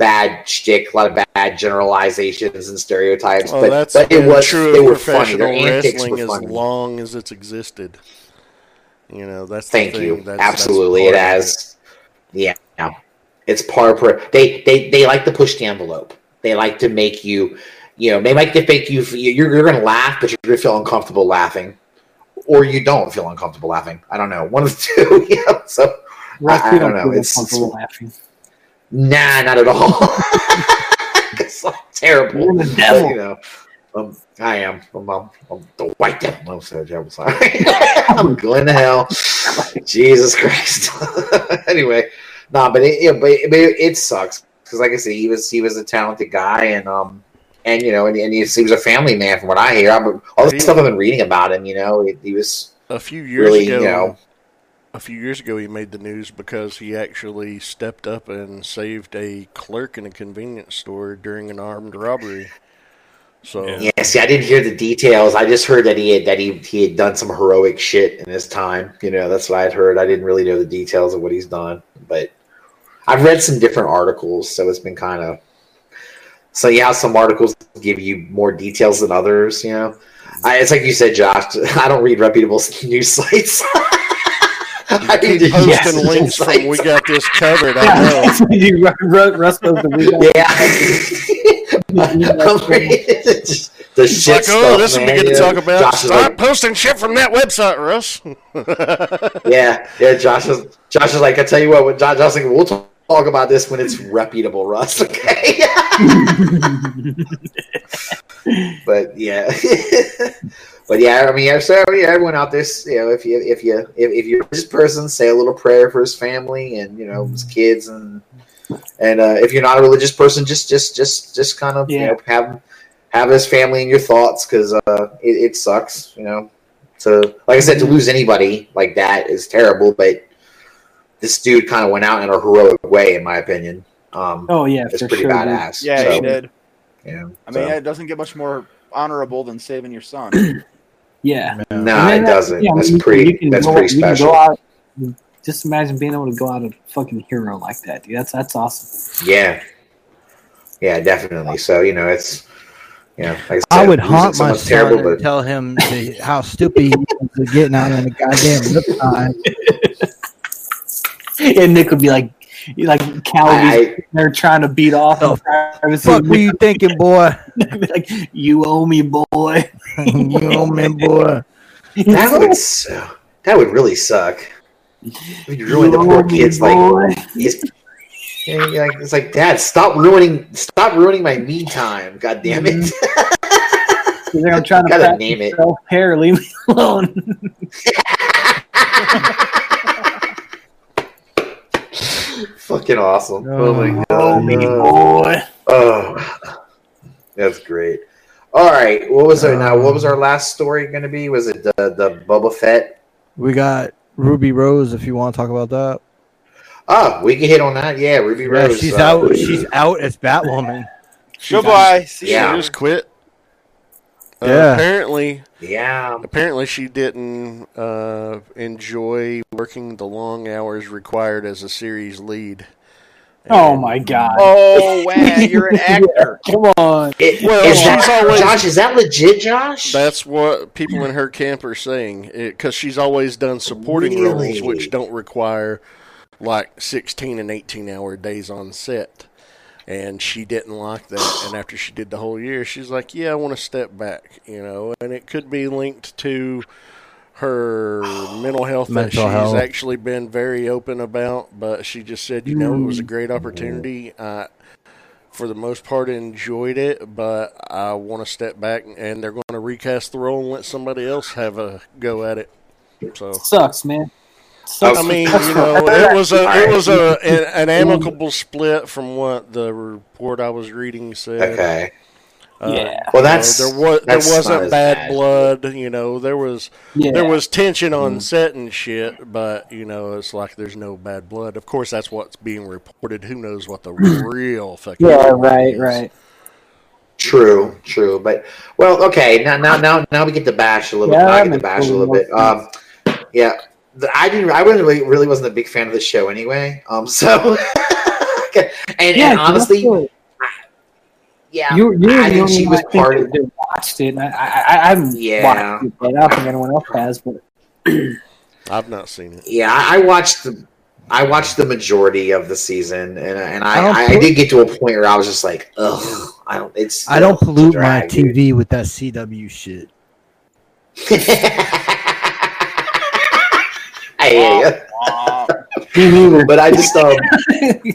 [SPEAKER 6] bad shtick, a lot of bad generalizations and stereotypes.
[SPEAKER 2] Well,
[SPEAKER 6] but
[SPEAKER 2] that's
[SPEAKER 6] but it was
[SPEAKER 2] true
[SPEAKER 6] they were funny. Their antics
[SPEAKER 2] wrestling
[SPEAKER 6] were
[SPEAKER 2] as long as it's existed. You know, that's the
[SPEAKER 6] Thank
[SPEAKER 2] thing.
[SPEAKER 6] you.
[SPEAKER 2] That's- that's
[SPEAKER 6] Absolutely, it
[SPEAKER 2] part of
[SPEAKER 6] has. Yeah, it's par per. They they they like to push the envelope. They like to make you, you know, they like to make you. You're you're going to laugh, but you're going to feel uncomfortable laughing, or you don't feel uncomfortable laughing. I don't know, one of the two. You know, so
[SPEAKER 4] Russ,
[SPEAKER 6] I
[SPEAKER 4] we
[SPEAKER 6] don't
[SPEAKER 4] don't
[SPEAKER 6] know,
[SPEAKER 4] feel
[SPEAKER 6] it's-
[SPEAKER 4] comfortable laughing.
[SPEAKER 6] Nah, not at all. it's like terrible.
[SPEAKER 4] You're the
[SPEAKER 6] But, you know, um, I am. I'm, I'm, I'm the white devil. No, sorry, devil. Sorry. I'm going to hell. Jesus Christ. anyway, nah, but it, yeah, but it, it sucks because, like I said, he was he was a talented guy, and um, and you know, and, and he, he was a family man, from what I hear. I'm, all the stuff I've been reading about him, you know, he, he was
[SPEAKER 2] A few years
[SPEAKER 6] really,
[SPEAKER 2] ago,
[SPEAKER 6] you know,
[SPEAKER 2] a few years ago, he made the news because he actually stepped up and saved a clerk in a convenience store during an armed robbery. So
[SPEAKER 7] Yeah.
[SPEAKER 6] Yeah, see, I didn't hear the details. I just heard that he had that he he had done some heroic shit in his time. You know, that's what I'd heard. I didn't really know the details of what he's done, but I've read some different articles, so it's been kind of. So yeah, some articles give you more details than others. You know, I, it's like you said, Josh. I don't read reputable news sites. I
[SPEAKER 2] keep posting
[SPEAKER 6] news
[SPEAKER 2] links from. "We Got This Covered." I know.
[SPEAKER 4] You Ru- Russ goes to we got-
[SPEAKER 6] Yeah. The the
[SPEAKER 2] It's
[SPEAKER 6] shit
[SPEAKER 2] like, oh, this would be good to talk about.
[SPEAKER 6] Josh
[SPEAKER 2] Stop
[SPEAKER 6] like,
[SPEAKER 2] posting shit from that website, Russ.
[SPEAKER 6] Yeah, yeah. Josh is Josh is like, I tell you what, when Josh, Josh is like, we'll talk about this when it's reputable, Russ. Okay. but yeah, but yeah. I mean, yeah, so yeah, everyone out there, you know, if you if you if, if you're this person, say a little prayer for his family and you know his kids and and uh, if you're not a religious person, just just just just kind of you know have have his family in your thoughts because uh, it, it sucks, you know. To like I said, to lose anybody like that is terrible, but this dude kind of went out in a heroic way, in my opinion. Um,
[SPEAKER 4] Oh yeah,
[SPEAKER 6] it's pretty
[SPEAKER 4] sure. dude.
[SPEAKER 6] badass.
[SPEAKER 5] Yeah,
[SPEAKER 6] so,
[SPEAKER 5] he did.
[SPEAKER 6] Yeah,
[SPEAKER 5] I mean,
[SPEAKER 6] so-
[SPEAKER 5] it doesn't get much more honorable than saving your son.
[SPEAKER 4] Yeah.
[SPEAKER 6] no,
[SPEAKER 4] And then
[SPEAKER 6] it
[SPEAKER 4] that-
[SPEAKER 6] doesn't.
[SPEAKER 4] yeah,
[SPEAKER 6] that's
[SPEAKER 4] you-
[SPEAKER 6] pretty.
[SPEAKER 4] you can
[SPEAKER 6] That's
[SPEAKER 4] go-
[SPEAKER 6] pretty
[SPEAKER 4] you
[SPEAKER 6] special.
[SPEAKER 4] Out, just imagine being able to go out a fucking hero like that, dude. That's that's awesome.
[SPEAKER 6] Yeah, yeah, definitely. So you know, it's you know, like I, said,
[SPEAKER 3] I would haunt my son
[SPEAKER 6] terrible,
[SPEAKER 3] and
[SPEAKER 6] but
[SPEAKER 3] tell him the, how stupid he is getting out on the goddamn riptide.
[SPEAKER 4] And Nick would be like, like Calvin's
[SPEAKER 6] I,
[SPEAKER 4] they're trying to beat off.
[SPEAKER 3] Oh,
[SPEAKER 4] and
[SPEAKER 3] Fuck were you thinking, boy?
[SPEAKER 4] like, you owe me, boy.
[SPEAKER 3] you owe me, boy.
[SPEAKER 6] that would su- that would really suck. You'd ruin the poor
[SPEAKER 4] owe me,
[SPEAKER 6] kids. Like it's, like it's like, Dad, stop ruining, stop ruining my me time. God damn it.
[SPEAKER 4] He's like, I'm trying to
[SPEAKER 6] Gotta name it.
[SPEAKER 4] self care. Leave me alone.
[SPEAKER 6] Fucking awesome. Oh, my
[SPEAKER 4] oh
[SPEAKER 6] god.
[SPEAKER 4] me,
[SPEAKER 6] Uh,
[SPEAKER 4] boy.
[SPEAKER 6] Oh, that's great. All right, what was our now? What was our last story going to be? Was it the the Boba Fett?
[SPEAKER 3] We got Ruby Rose. If you want to talk about that,
[SPEAKER 6] Oh, we can hit on that. Yeah, Ruby
[SPEAKER 3] yeah,
[SPEAKER 6] Rose.
[SPEAKER 3] she's
[SPEAKER 6] uh,
[SPEAKER 3] out. She's out as Batwoman.
[SPEAKER 5] Goodbye. See
[SPEAKER 6] Yeah.
[SPEAKER 5] ya.
[SPEAKER 2] She just quit. Uh,
[SPEAKER 3] Yeah.
[SPEAKER 2] Apparently,
[SPEAKER 6] Yeah,
[SPEAKER 2] apparently she didn't uh, enjoy working the long hours required as a series lead.
[SPEAKER 4] Oh my god.
[SPEAKER 5] Oh, wow, you're an actor.
[SPEAKER 4] Come on.
[SPEAKER 6] It-
[SPEAKER 2] Well,
[SPEAKER 6] is
[SPEAKER 2] she's
[SPEAKER 6] that,
[SPEAKER 2] always-
[SPEAKER 6] Josh. Is that legit, Josh?
[SPEAKER 2] That's what people in her camp are saying because she's always done supporting roles, which don't require like sixteen and eighteen hour days on set. And she didn't like that. And after she did the whole year, she's like, "Yeah, I want to step back," you know. And it could be linked to her mental health that she's
[SPEAKER 3] health.
[SPEAKER 2] actually been very open about. But she just said, "You know, it was a mm. great opportunity. I, for the most part, enjoyed it, but I want to step back, and they're going to recast the role and let somebody else have a go at it." So.
[SPEAKER 4] Sucks, man. Sucks.
[SPEAKER 2] I mean, you know, it was a it was a an, an amicable split from what the report I was reading said.
[SPEAKER 6] okay.
[SPEAKER 2] Uh,
[SPEAKER 4] Yeah.
[SPEAKER 6] Well,
[SPEAKER 2] you know,
[SPEAKER 6] that's
[SPEAKER 2] there was there
[SPEAKER 6] that's not
[SPEAKER 2] wasn't bad,
[SPEAKER 6] bad.
[SPEAKER 2] blood. You know, there was
[SPEAKER 4] yeah.
[SPEAKER 2] there was tension on
[SPEAKER 6] Mm.
[SPEAKER 2] set and shit, but you know, it's like there's no bad blood. Of course, that's what's being reported. Who knows what the real fucking
[SPEAKER 4] Yeah, right,
[SPEAKER 2] is.
[SPEAKER 4] right.
[SPEAKER 6] True, true, but well, okay. Now, now, now, now we get to bash a little.
[SPEAKER 4] Yeah,
[SPEAKER 6] now I get to bash a
[SPEAKER 4] a
[SPEAKER 6] little
[SPEAKER 4] little
[SPEAKER 6] bit. Um, yeah, the, I didn't. I wasn't really, really wasn't a big fan of the show anyway. Um, so and,
[SPEAKER 4] Yeah,
[SPEAKER 6] and honestly,
[SPEAKER 4] you,
[SPEAKER 6] yeah,
[SPEAKER 4] you, you
[SPEAKER 6] I think
[SPEAKER 4] only
[SPEAKER 6] she was
[SPEAKER 4] I
[SPEAKER 6] part of.
[SPEAKER 4] that watched it. I, I, I haven't
[SPEAKER 6] Yeah.
[SPEAKER 4] watched it, but I don't think anyone else has. But
[SPEAKER 2] I've not seen it.
[SPEAKER 6] Yeah, I, I watched the. I watched the majority of the season, and and
[SPEAKER 3] I
[SPEAKER 6] I, I, I did get to a point where I was just like, ugh, I don't. It's
[SPEAKER 3] I don't pollute my. TV with that CW shit.
[SPEAKER 6] I hear
[SPEAKER 4] me neither.
[SPEAKER 6] you. But I just um,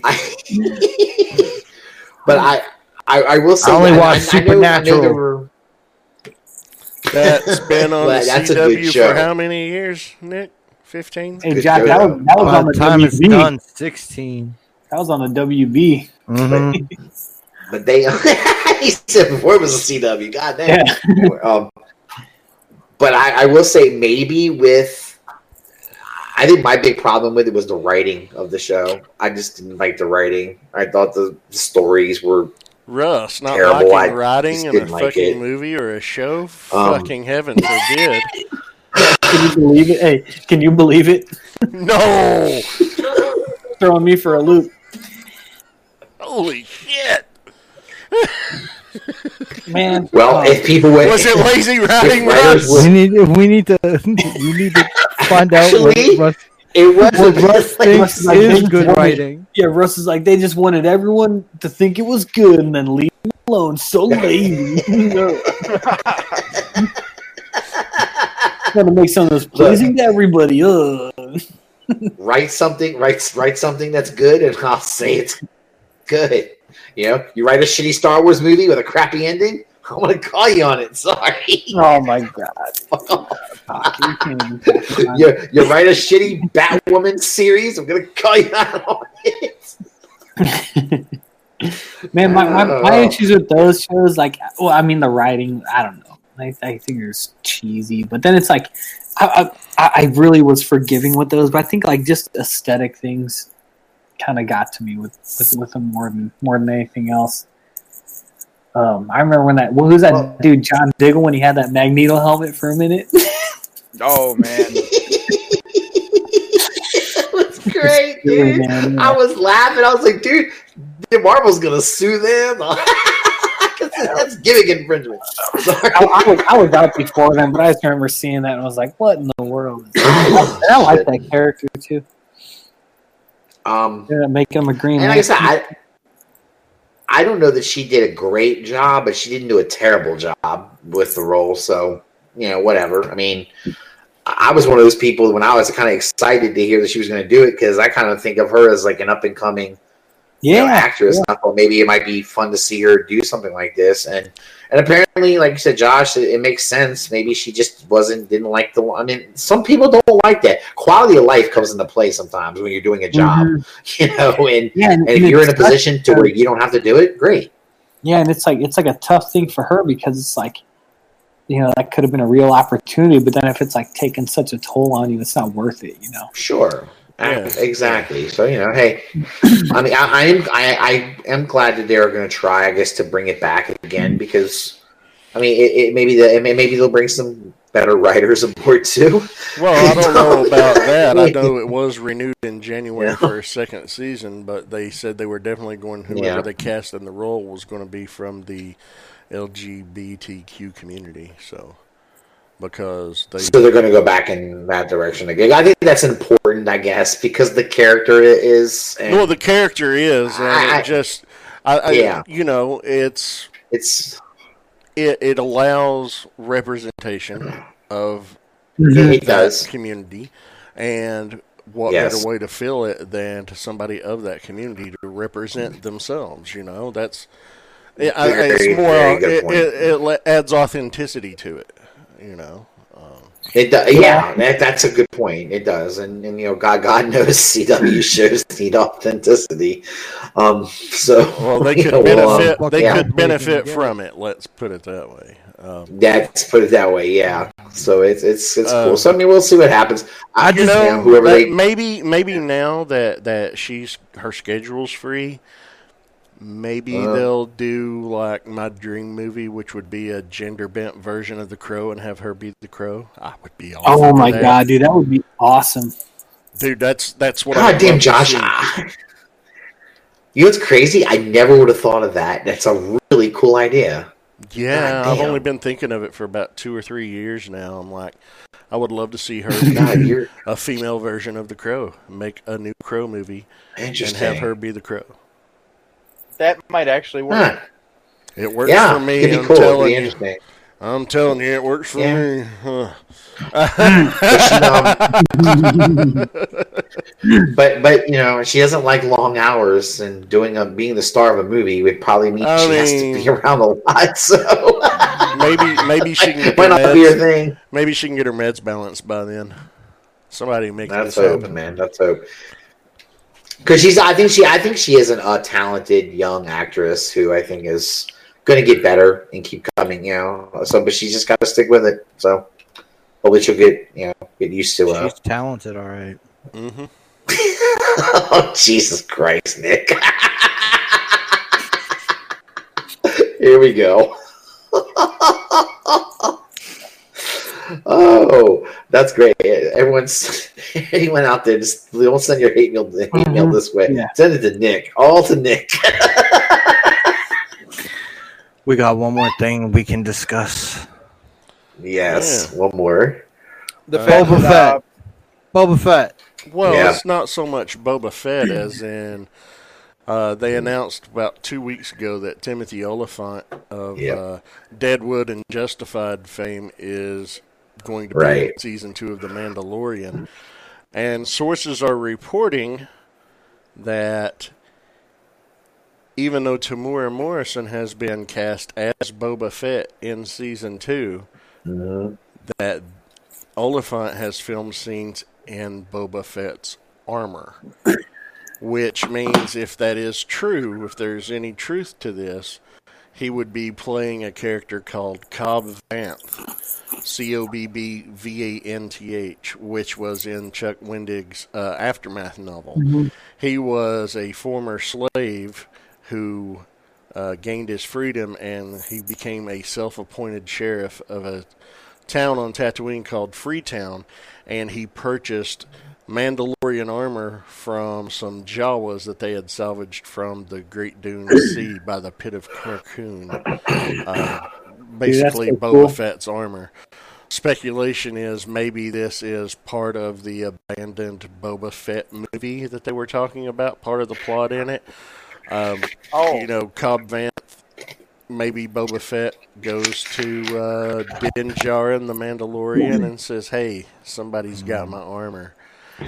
[SPEAKER 6] I, but I, I I will say
[SPEAKER 3] I only
[SPEAKER 6] that
[SPEAKER 3] watch
[SPEAKER 6] I, I know- I know
[SPEAKER 3] Supernatural.
[SPEAKER 6] were-
[SPEAKER 2] That's been on
[SPEAKER 6] Well,
[SPEAKER 2] the
[SPEAKER 6] that's a
[SPEAKER 2] CW
[SPEAKER 6] show.
[SPEAKER 2] for how many years, Nick? Fifteen.
[SPEAKER 4] hey,
[SPEAKER 6] Good
[SPEAKER 4] Jack,
[SPEAKER 6] show,
[SPEAKER 4] that was, that was on
[SPEAKER 3] the
[SPEAKER 4] the
[SPEAKER 3] time it's done, sixteen.
[SPEAKER 4] That was on the WB.
[SPEAKER 3] Mhm.
[SPEAKER 6] But they, he said before it was a CW. God damn.
[SPEAKER 4] Yeah.
[SPEAKER 6] um, but I, I will say maybe with I think my big problem with it was the writing of the show. I just didn't like the writing. I thought the stories were
[SPEAKER 2] Russ, not
[SPEAKER 6] Terrible.
[SPEAKER 2] liking
[SPEAKER 6] I
[SPEAKER 2] writing in a
[SPEAKER 6] like
[SPEAKER 2] fucking
[SPEAKER 6] it.
[SPEAKER 2] movie or a show.
[SPEAKER 6] Um,
[SPEAKER 2] fucking heaven forbid.
[SPEAKER 4] Can you believe it? Hey, can you believe it?
[SPEAKER 2] no.
[SPEAKER 4] Throwing me for a loop.
[SPEAKER 2] Holy shit.
[SPEAKER 4] Man.
[SPEAKER 6] well. if people would,
[SPEAKER 2] Was it lazy writing,
[SPEAKER 6] writers
[SPEAKER 2] Russ?
[SPEAKER 6] would-
[SPEAKER 3] we need we need to we need to find out what
[SPEAKER 6] Actually,
[SPEAKER 3] Russ,
[SPEAKER 6] it was
[SPEAKER 3] what Russ
[SPEAKER 6] like,
[SPEAKER 3] thinks
[SPEAKER 4] like
[SPEAKER 3] is
[SPEAKER 4] they
[SPEAKER 3] good
[SPEAKER 4] told
[SPEAKER 3] writing.
[SPEAKER 4] yeah, Russ is like, they just wanted everyone to think it was good and then leave it alone. So lazy. No. Want to make something that's pleasing to everybody. Ugh.
[SPEAKER 6] write something, write write something that's good, and I'll say it's good. You know, you write a shitty Star Wars movie with a crappy ending. I'm gonna call you on it. Sorry.
[SPEAKER 4] Oh my god. You can't even talk about it.
[SPEAKER 6] you, write a shitty Batwoman series. I'm gonna call you out on it.
[SPEAKER 4] Man, my, my, my
[SPEAKER 6] Oh.
[SPEAKER 4] issues with those shows, like, well, I mean, the writing, I don't know. I, I think it's cheesy, but then it's like, I, I, I really was forgiving with those, but I think like just aesthetic things kind of got to me with, with with them more than more than anything else. Um, I remember when that well, who's that
[SPEAKER 6] Well-
[SPEAKER 4] dude John Diggle when he had that Magneto helmet for a minute.
[SPEAKER 5] Oh man,
[SPEAKER 6] it was great,
[SPEAKER 4] Really,
[SPEAKER 6] dude.
[SPEAKER 4] man,
[SPEAKER 6] I was laughing. I was like, dude, Marvel's gonna sue them. that's gimmick infringement. Sorry.
[SPEAKER 4] I, I was I was out before then, but I just remember seeing that and I was like, "What in the world?" I, I like that character too.
[SPEAKER 6] Um,
[SPEAKER 4] They're making him a green.
[SPEAKER 6] and like I said, I, I don't know that she did a great job, but she didn't do a terrible job with the role. So you know, whatever. I mean, I was one of those people when I was kind of excited to hear that she was going to do it because I kind of think of her as like an up and coming you know,
[SPEAKER 4] yeah,
[SPEAKER 6] actress. Thought maybe it might be fun to see her do something like this. And and apparently, like you said, Josh, it, it makes sense. Maybe she just wasn't didn't like the. One I mean, some people don't like that. Quality of life comes into play sometimes when you're doing a job,
[SPEAKER 4] Mhm.
[SPEAKER 6] you know. And,
[SPEAKER 4] yeah, and,
[SPEAKER 6] and if you're in a position to where you don't have to do it, great.
[SPEAKER 4] yeah, and it's like it's like a tough thing for her because it's like, you know, that could have been a real opportunity, but then if it's like taking such a toll on you, it's not worth it, you know.
[SPEAKER 6] Sure.
[SPEAKER 2] Yeah.
[SPEAKER 6] Exactly. So you know, hey, I mean, I, I am I, I am glad that they're going to try, I guess, to bring it back again because, I mean, it, it maybe the, it may- maybe they'll bring some better writers aboard too.
[SPEAKER 2] Well, I don't know about that. I know it was renewed in January
[SPEAKER 6] Yeah.
[SPEAKER 2] for a second season, but they said they were definitely going. Whoever
[SPEAKER 6] Yeah.
[SPEAKER 2] they cast in the role was going to be from the LGBTQ community. So, because they
[SPEAKER 6] So they're going to go back in that direction again. I think that's important, I guess, because the character is. And
[SPEAKER 2] well, the character is, and
[SPEAKER 6] I-
[SPEAKER 2] it just, I, I
[SPEAKER 6] Yeah.
[SPEAKER 2] you know, it's
[SPEAKER 6] it's
[SPEAKER 2] it, it allows representation of mm-hmm.
[SPEAKER 6] it
[SPEAKER 2] that
[SPEAKER 6] does.
[SPEAKER 2] community, and what
[SPEAKER 6] Yes.
[SPEAKER 2] better way to fill it than to somebody of that community to represent themselves? You know, that's it, I, it's more. it, it, it adds authenticity to it. You know, um,
[SPEAKER 6] It does. Yeah, that, that's a good point. It does, and and you know, God, God knows CW shows need authenticity. Um, so
[SPEAKER 2] well, they could
[SPEAKER 6] know, we'll, um,
[SPEAKER 2] benefit. they
[SPEAKER 6] yeah.
[SPEAKER 2] could benefit from it. Let's put it that way. Um,
[SPEAKER 6] That's put it that way. Yeah. So it's it's it's
[SPEAKER 2] Uh,
[SPEAKER 6] cool. So I mean, we'll see what happens. I
[SPEAKER 2] you
[SPEAKER 6] just
[SPEAKER 2] know,
[SPEAKER 6] yeah, whoever they
[SPEAKER 2] maybe maybe now that that she's her schedule's free, Maybe
[SPEAKER 6] Uh.
[SPEAKER 2] they'll do like my dream movie, which would be a gender bent version of the Crow, and have her be the Crow. I would be all
[SPEAKER 4] Oh my
[SPEAKER 2] that.
[SPEAKER 4] god, dude, that would be awesome.
[SPEAKER 2] dude! That's that's what.
[SPEAKER 6] God
[SPEAKER 2] I'd
[SPEAKER 6] damn, Josh. You know what's crazy? I never would have thought of that. That's a really cool idea.
[SPEAKER 2] Yeah, I've only been thinking of it for about two or three years now. I'm like, I would love to see her be a female version of the Crow, make a new Crow movie, and
[SPEAKER 6] interesting.
[SPEAKER 2] have her be the Crow.
[SPEAKER 5] That might actually work.
[SPEAKER 6] Huh.
[SPEAKER 2] It works
[SPEAKER 6] Yeah,
[SPEAKER 2] for me.
[SPEAKER 6] it'd be
[SPEAKER 2] I'm
[SPEAKER 6] cool. It'd
[SPEAKER 2] telling
[SPEAKER 6] be
[SPEAKER 2] you. I'm telling you, it works for
[SPEAKER 6] Yeah.
[SPEAKER 2] me. Huh.
[SPEAKER 6] Hmm, but but you know she doesn't like long hours, and doing a being the star of a movie would probably mean
[SPEAKER 2] I
[SPEAKER 6] she has to be around a lot. So
[SPEAKER 2] maybe maybe she can get
[SPEAKER 6] might
[SPEAKER 2] her
[SPEAKER 6] not be your
[SPEAKER 2] meds,
[SPEAKER 6] thing.
[SPEAKER 2] maybe she can get her meds balanced by then. Somebody make
[SPEAKER 6] That's
[SPEAKER 2] this
[SPEAKER 6] hope,
[SPEAKER 2] happen.
[SPEAKER 6] man. That's hope. Because she's, I think she, I think she is an, a talented young actress who I think is going to get better and keep coming. You know, so but she's just got to stick with it. So hopefully she'll get, you know, get used to. Uh,
[SPEAKER 3] She's talented, all right.
[SPEAKER 2] hmm
[SPEAKER 6] oh Jesus Christ, Nick! Here we go. oh, that's great. Everyone's anyone out there, just don't send your hate mail, hate mail
[SPEAKER 4] Mhm.
[SPEAKER 6] this way.
[SPEAKER 4] Yeah.
[SPEAKER 6] Send it to Nick. All to Nick.
[SPEAKER 3] We got one more thing we can discuss.
[SPEAKER 6] yes, one more.
[SPEAKER 5] The
[SPEAKER 2] Uh,
[SPEAKER 5] fact
[SPEAKER 3] Boba
[SPEAKER 5] that, uh,
[SPEAKER 3] Fett. Boba Fett.
[SPEAKER 2] Well,
[SPEAKER 6] Yeah.
[SPEAKER 2] it's not so much Boba Fett as in uh, they announced about two weeks ago that Timothy Olyphant of
[SPEAKER 6] Yep.
[SPEAKER 2] uh, Deadwood and Justified fame is going to be
[SPEAKER 6] Right.
[SPEAKER 2] in season two of The Mandalorian, and sources are reporting that even though Temuera Morrison has been cast as Boba Fett in season two,
[SPEAKER 6] Mhm.
[SPEAKER 2] that Olyphant has filmed scenes in Boba Fett's armor. Which means, if that is true, if there's any truth to this, he would be playing a character called Cobb Vanth, C O B B V A N T H, which was in Chuck Wendig's uh, Aftermath novel. He was a former slave who uh, gained his freedom and he became a self appointed sheriff of a town on Tatooine called Freetown, and he purchased Mandalorian armor from some Jawas that they had salvaged from the Great Dune Sea by the Pit of Carkoon. Uh, basically,
[SPEAKER 4] so
[SPEAKER 2] Boba
[SPEAKER 4] cool.
[SPEAKER 2] Fett's armor. Speculation is maybe this is part of the abandoned Boba Fett movie that they were talking about, part of the plot in it. Um,
[SPEAKER 5] oh,
[SPEAKER 2] you know, Cobb Vanth, maybe Boba Fett goes to uh, Din Djarin, the Mandalorian, and says, "Hey, somebody's got my armor.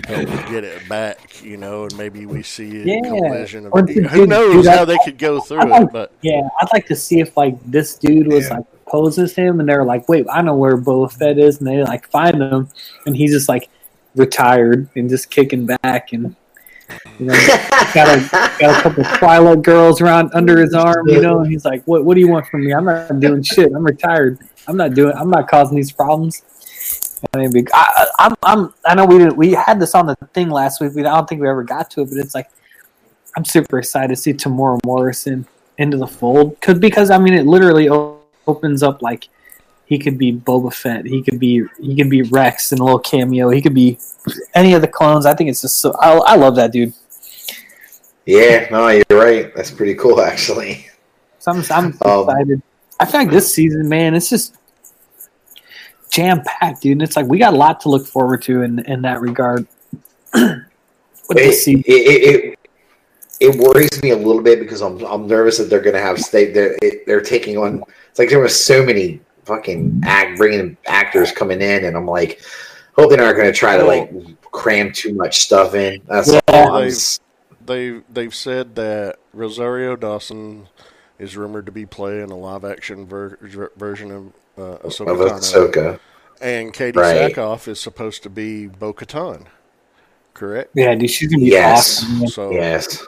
[SPEAKER 2] Help get it back." You know, and maybe we see a
[SPEAKER 4] Yeah.
[SPEAKER 2] collision of.
[SPEAKER 4] Or dude,
[SPEAKER 2] Who knows
[SPEAKER 4] dude, I-
[SPEAKER 2] how they could go through
[SPEAKER 4] like-
[SPEAKER 2] it, but
[SPEAKER 4] Yeah, I'd like to see if like this dude was
[SPEAKER 6] Yeah.
[SPEAKER 4] like poses him, and they're like, "Wait, I know where Boba Fett is," and they like find him, and he's just like retired and just kicking back, and you know, got a got a couple Twi'lek girls around under his arm, you know, and he's like, "What? What do you want from me? I'm not doing shit. I'm retired. I'm not doing. I'm not causing these problems." I mean, I- I'm, I'm, I know we did, we had this on the thing last week. We, I don't think we ever got to it, but it's like I'm super excited to see Temuera Morrison into the fold, cause because I mean, it literally opens up like he could be Boba Fett, he could be he could be Rex in a little cameo, he could be any of the clones. I think it's just so I, I love that dude.
[SPEAKER 6] Yeah, no, you're right. That's pretty cool, actually.
[SPEAKER 4] So I'm, I'm
[SPEAKER 6] Um,
[SPEAKER 4] excited. I feel like this season, man, it's just jam packed, dude. And it's like we got a lot to look forward to in in that regard. With
[SPEAKER 6] It,
[SPEAKER 4] season.
[SPEAKER 6] it, it, it, it worries me a little bit because I'm I'm nervous that they're gonna have state they're it, they're taking on. It's like there was so many fucking act bringing actors coming in, and I'm like, hope they're not gonna try to like cram too much stuff in. That's
[SPEAKER 4] Yeah.
[SPEAKER 6] all. I'm
[SPEAKER 2] They've- they they've said that Rosario Dawson is rumored to be playing a live action ver- ver- version of uh, Ahsoka,
[SPEAKER 6] of
[SPEAKER 2] Tano.
[SPEAKER 6] Ahsoka.
[SPEAKER 2] and Katee
[SPEAKER 6] Right.
[SPEAKER 2] Sackhoff is supposed to be Bo Katan. Correct.
[SPEAKER 4] Yeah, dude, she's gonna be
[SPEAKER 6] Yes.
[SPEAKER 4] awesome.
[SPEAKER 2] So
[SPEAKER 6] Yes.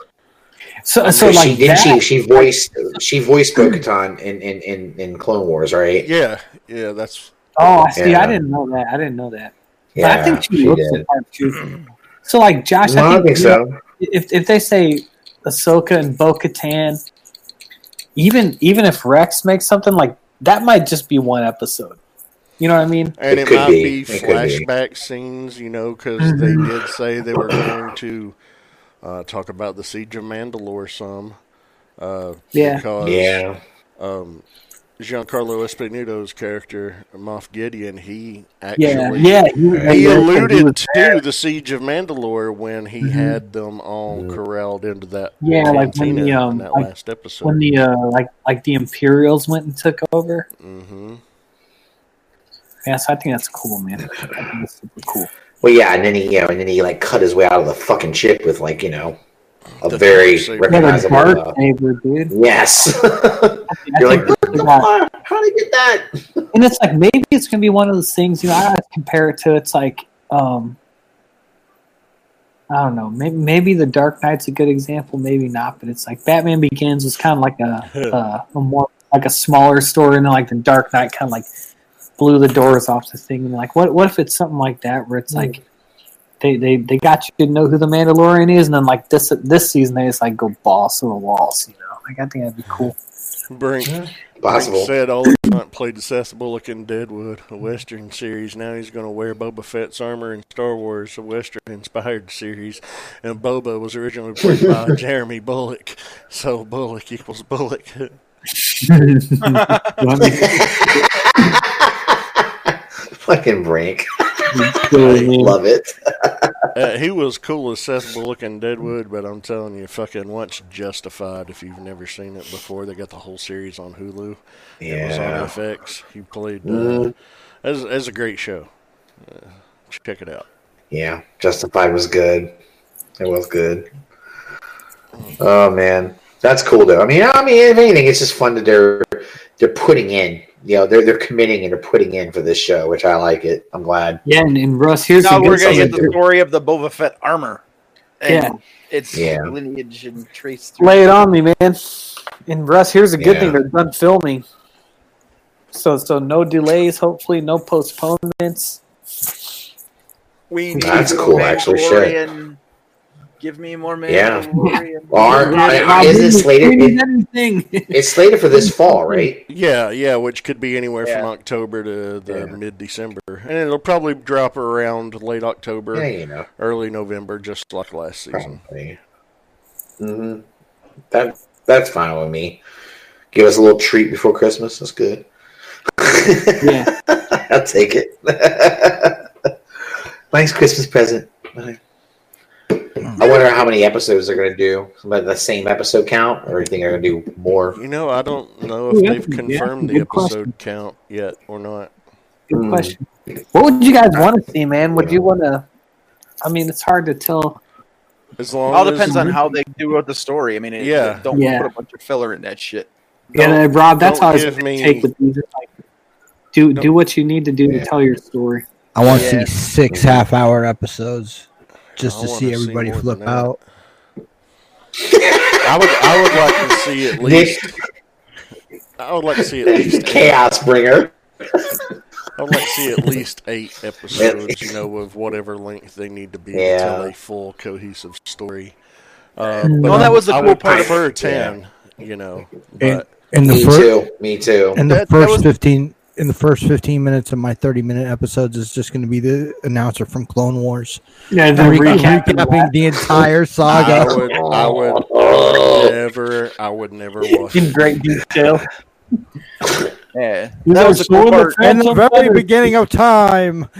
[SPEAKER 4] So, so
[SPEAKER 6] she
[SPEAKER 4] like
[SPEAKER 6] did
[SPEAKER 4] that,
[SPEAKER 6] she she voiced she voiced Bo-Katan in, in, in, in Clone Wars, right?
[SPEAKER 2] yeah, yeah, that's
[SPEAKER 4] Oh, I see.
[SPEAKER 6] Yeah.
[SPEAKER 4] I didn't know that. I didn't know that. But
[SPEAKER 6] Yeah,
[SPEAKER 4] I think she,
[SPEAKER 6] she
[SPEAKER 4] looks
[SPEAKER 6] did.
[SPEAKER 4] the part too. So, like Josh,
[SPEAKER 6] No,
[SPEAKER 4] I think,
[SPEAKER 6] I think so.
[SPEAKER 4] If if they say Ahsoka and Bo Katan even even if Rex makes something like that, might just be one episode. You know what I mean?
[SPEAKER 2] And
[SPEAKER 6] It
[SPEAKER 2] it, might
[SPEAKER 6] be.
[SPEAKER 2] be,
[SPEAKER 6] It could be.
[SPEAKER 2] flashback scenes, you know, because they did say they were going to uh, talk about the Siege of Mandalore some. Uh,
[SPEAKER 4] Yeah.
[SPEAKER 2] Because
[SPEAKER 6] Yeah.
[SPEAKER 2] um, Giancarlo Esposito's character, Moff Gideon, he actually
[SPEAKER 4] yeah. He,
[SPEAKER 2] he
[SPEAKER 4] he
[SPEAKER 2] alluded
[SPEAKER 4] was
[SPEAKER 2] to the Siege of Mandalore when he
[SPEAKER 4] Mhm.
[SPEAKER 2] had them all corralled into that
[SPEAKER 4] Yeah, like when the, um,
[SPEAKER 2] in that
[SPEAKER 4] like
[SPEAKER 2] last episode.
[SPEAKER 4] when the uh, like like the Imperials went and took over.
[SPEAKER 2] Mm-hmm.
[SPEAKER 4] Yeah, so I think that's cool, man. I think that's super cool.
[SPEAKER 6] Well, yeah, and then he, you know, and then he like cut his way out of the fucking ship with like, you know, a
[SPEAKER 2] The
[SPEAKER 6] very
[SPEAKER 2] dark saber.
[SPEAKER 4] Yeah, the
[SPEAKER 6] recognizable.
[SPEAKER 4] dark
[SPEAKER 6] Uh,
[SPEAKER 4] saber, dude.
[SPEAKER 6] yes. You're like,
[SPEAKER 4] think
[SPEAKER 6] what the fuck? How did he get that?
[SPEAKER 4] and it's like maybe it's gonna be one of those things. You know, I always compare it to it's like um, I don't know. Maybe maybe the Dark Knight's a good example. Maybe not, but it's like Batman Begins was kind of like a, uh, a more like a smaller story, and then like the Dark Knight kind of like blew the doors off the thing. And like, what what if it's something like that where it's like they, they, they got you to know who the Mandalorian is, and then like this this season they just like go balls to the walls. You know, like I think that'd be cool.
[SPEAKER 2] Brink,
[SPEAKER 6] Possible.
[SPEAKER 2] Brink said all Olyphant played the Seth Bullock in Deadwood, a Western series. Now he's going to wear Boba Fett's armor in Star Wars, a Western-inspired series. And Boba was originally played by Jeremy Bulloch, so Bullock equals Bullock.
[SPEAKER 6] Fucking Brink. Love it.
[SPEAKER 2] Uh, he was cool as Seth in Deadwood, but I'm telling you, fucking watch Justified if you've never seen it before. They got the whole series on Hulu. Yeah. It was on FX. He played. Uh,
[SPEAKER 6] Mhm.
[SPEAKER 2] as, as a great show. Uh, check it out.
[SPEAKER 6] Yeah. Justified was good. It was good. Oh man. That's cool though. I mean, I mean, if anything, it's just fun to they're they're putting in. You know, they're they're committing and they're putting in for this show, which I like it. I'm glad.
[SPEAKER 4] Yeah, and, and Russ, here's
[SPEAKER 5] now
[SPEAKER 4] the
[SPEAKER 5] we're gonna get the story of the Boba Fett armor. And
[SPEAKER 4] Yeah.
[SPEAKER 5] Its
[SPEAKER 6] Yeah.
[SPEAKER 5] lineage and trace through.
[SPEAKER 4] Lay it on me, man. And Russ, here's a good
[SPEAKER 6] Yeah.
[SPEAKER 4] thing: they're done filming. So, so no delays. Hopefully, no postponements.
[SPEAKER 5] We need
[SPEAKER 6] That's cool, actually, shit.
[SPEAKER 5] Mandalorian. Give me more
[SPEAKER 6] Yeah.
[SPEAKER 5] Mandalorian.
[SPEAKER 6] Or
[SPEAKER 4] Yeah,
[SPEAKER 6] is it slated?
[SPEAKER 4] need
[SPEAKER 6] It,
[SPEAKER 4] anything.
[SPEAKER 6] it's slated for this fall, right?
[SPEAKER 2] Yeah, yeah, which could be anywhere from October to the
[SPEAKER 6] Yeah.
[SPEAKER 2] mid December. And it'll probably drop around late October,
[SPEAKER 6] Yeah, you know.
[SPEAKER 2] early November, just like last season.
[SPEAKER 6] Probably. hmm That that's fine with me. Give us a little treat before Christmas. That's good.
[SPEAKER 4] Yeah.
[SPEAKER 6] I'll take it. nice Christmas present. I wonder how many episodes they're going to do. About the same episode count, or you think they're going to do more?
[SPEAKER 2] You know, I don't know if they've
[SPEAKER 4] that's a- yeah,
[SPEAKER 2] confirmed the
[SPEAKER 4] good
[SPEAKER 2] episode count yet or not.
[SPEAKER 4] Good
[SPEAKER 6] Hmm.
[SPEAKER 4] question. What would you guys want to see, man? Would you want to? I mean, it's hard to tell.
[SPEAKER 2] As long
[SPEAKER 5] All
[SPEAKER 2] as
[SPEAKER 5] depends on how they do with the story. I mean, it,
[SPEAKER 2] Yeah.
[SPEAKER 5] don't
[SPEAKER 4] Yeah.
[SPEAKER 5] put a bunch of filler in that shit.
[SPEAKER 4] And uh, Rob, that's
[SPEAKER 2] don't
[SPEAKER 4] how I was
[SPEAKER 2] give me-
[SPEAKER 4] take with these. Like, do do what you need to do
[SPEAKER 6] Yeah.
[SPEAKER 4] to tell your story.
[SPEAKER 3] I want to
[SPEAKER 5] Yeah.
[SPEAKER 3] see six half hour episodes just to
[SPEAKER 2] wanna
[SPEAKER 3] see
[SPEAKER 2] see
[SPEAKER 3] everybody
[SPEAKER 2] more
[SPEAKER 3] flip out.
[SPEAKER 2] I would, I would like to see at least. I would like to see at least.
[SPEAKER 6] Chaos bringer.
[SPEAKER 2] I would like to see at least eight episodes, you know, of whatever length they need to be
[SPEAKER 6] Yeah.
[SPEAKER 2] to tell a full cohesive story. Uh, but
[SPEAKER 5] Well, that was the
[SPEAKER 2] I
[SPEAKER 5] cool
[SPEAKER 2] would
[SPEAKER 5] part.
[SPEAKER 2] prefer ten, you know.
[SPEAKER 3] And-
[SPEAKER 2] But
[SPEAKER 3] In the
[SPEAKER 6] Me
[SPEAKER 3] first,
[SPEAKER 6] too. Me too.
[SPEAKER 3] in the
[SPEAKER 5] That- that
[SPEAKER 3] first
[SPEAKER 5] was-
[SPEAKER 3] fifteen, in the first fifteen minutes of my thirty minute episodes is just going to be the announcer from Clone Wars,
[SPEAKER 4] Yeah,
[SPEAKER 3] Re-
[SPEAKER 4] recap
[SPEAKER 3] recapping the entire
[SPEAKER 2] I
[SPEAKER 3] saga.
[SPEAKER 2] would, I would never, I would never watch.
[SPEAKER 4] in great detail.
[SPEAKER 5] Yeah,
[SPEAKER 4] You
[SPEAKER 5] that
[SPEAKER 4] know,
[SPEAKER 5] was the cool
[SPEAKER 4] showing the
[SPEAKER 5] part.
[SPEAKER 3] In the very beginning of time.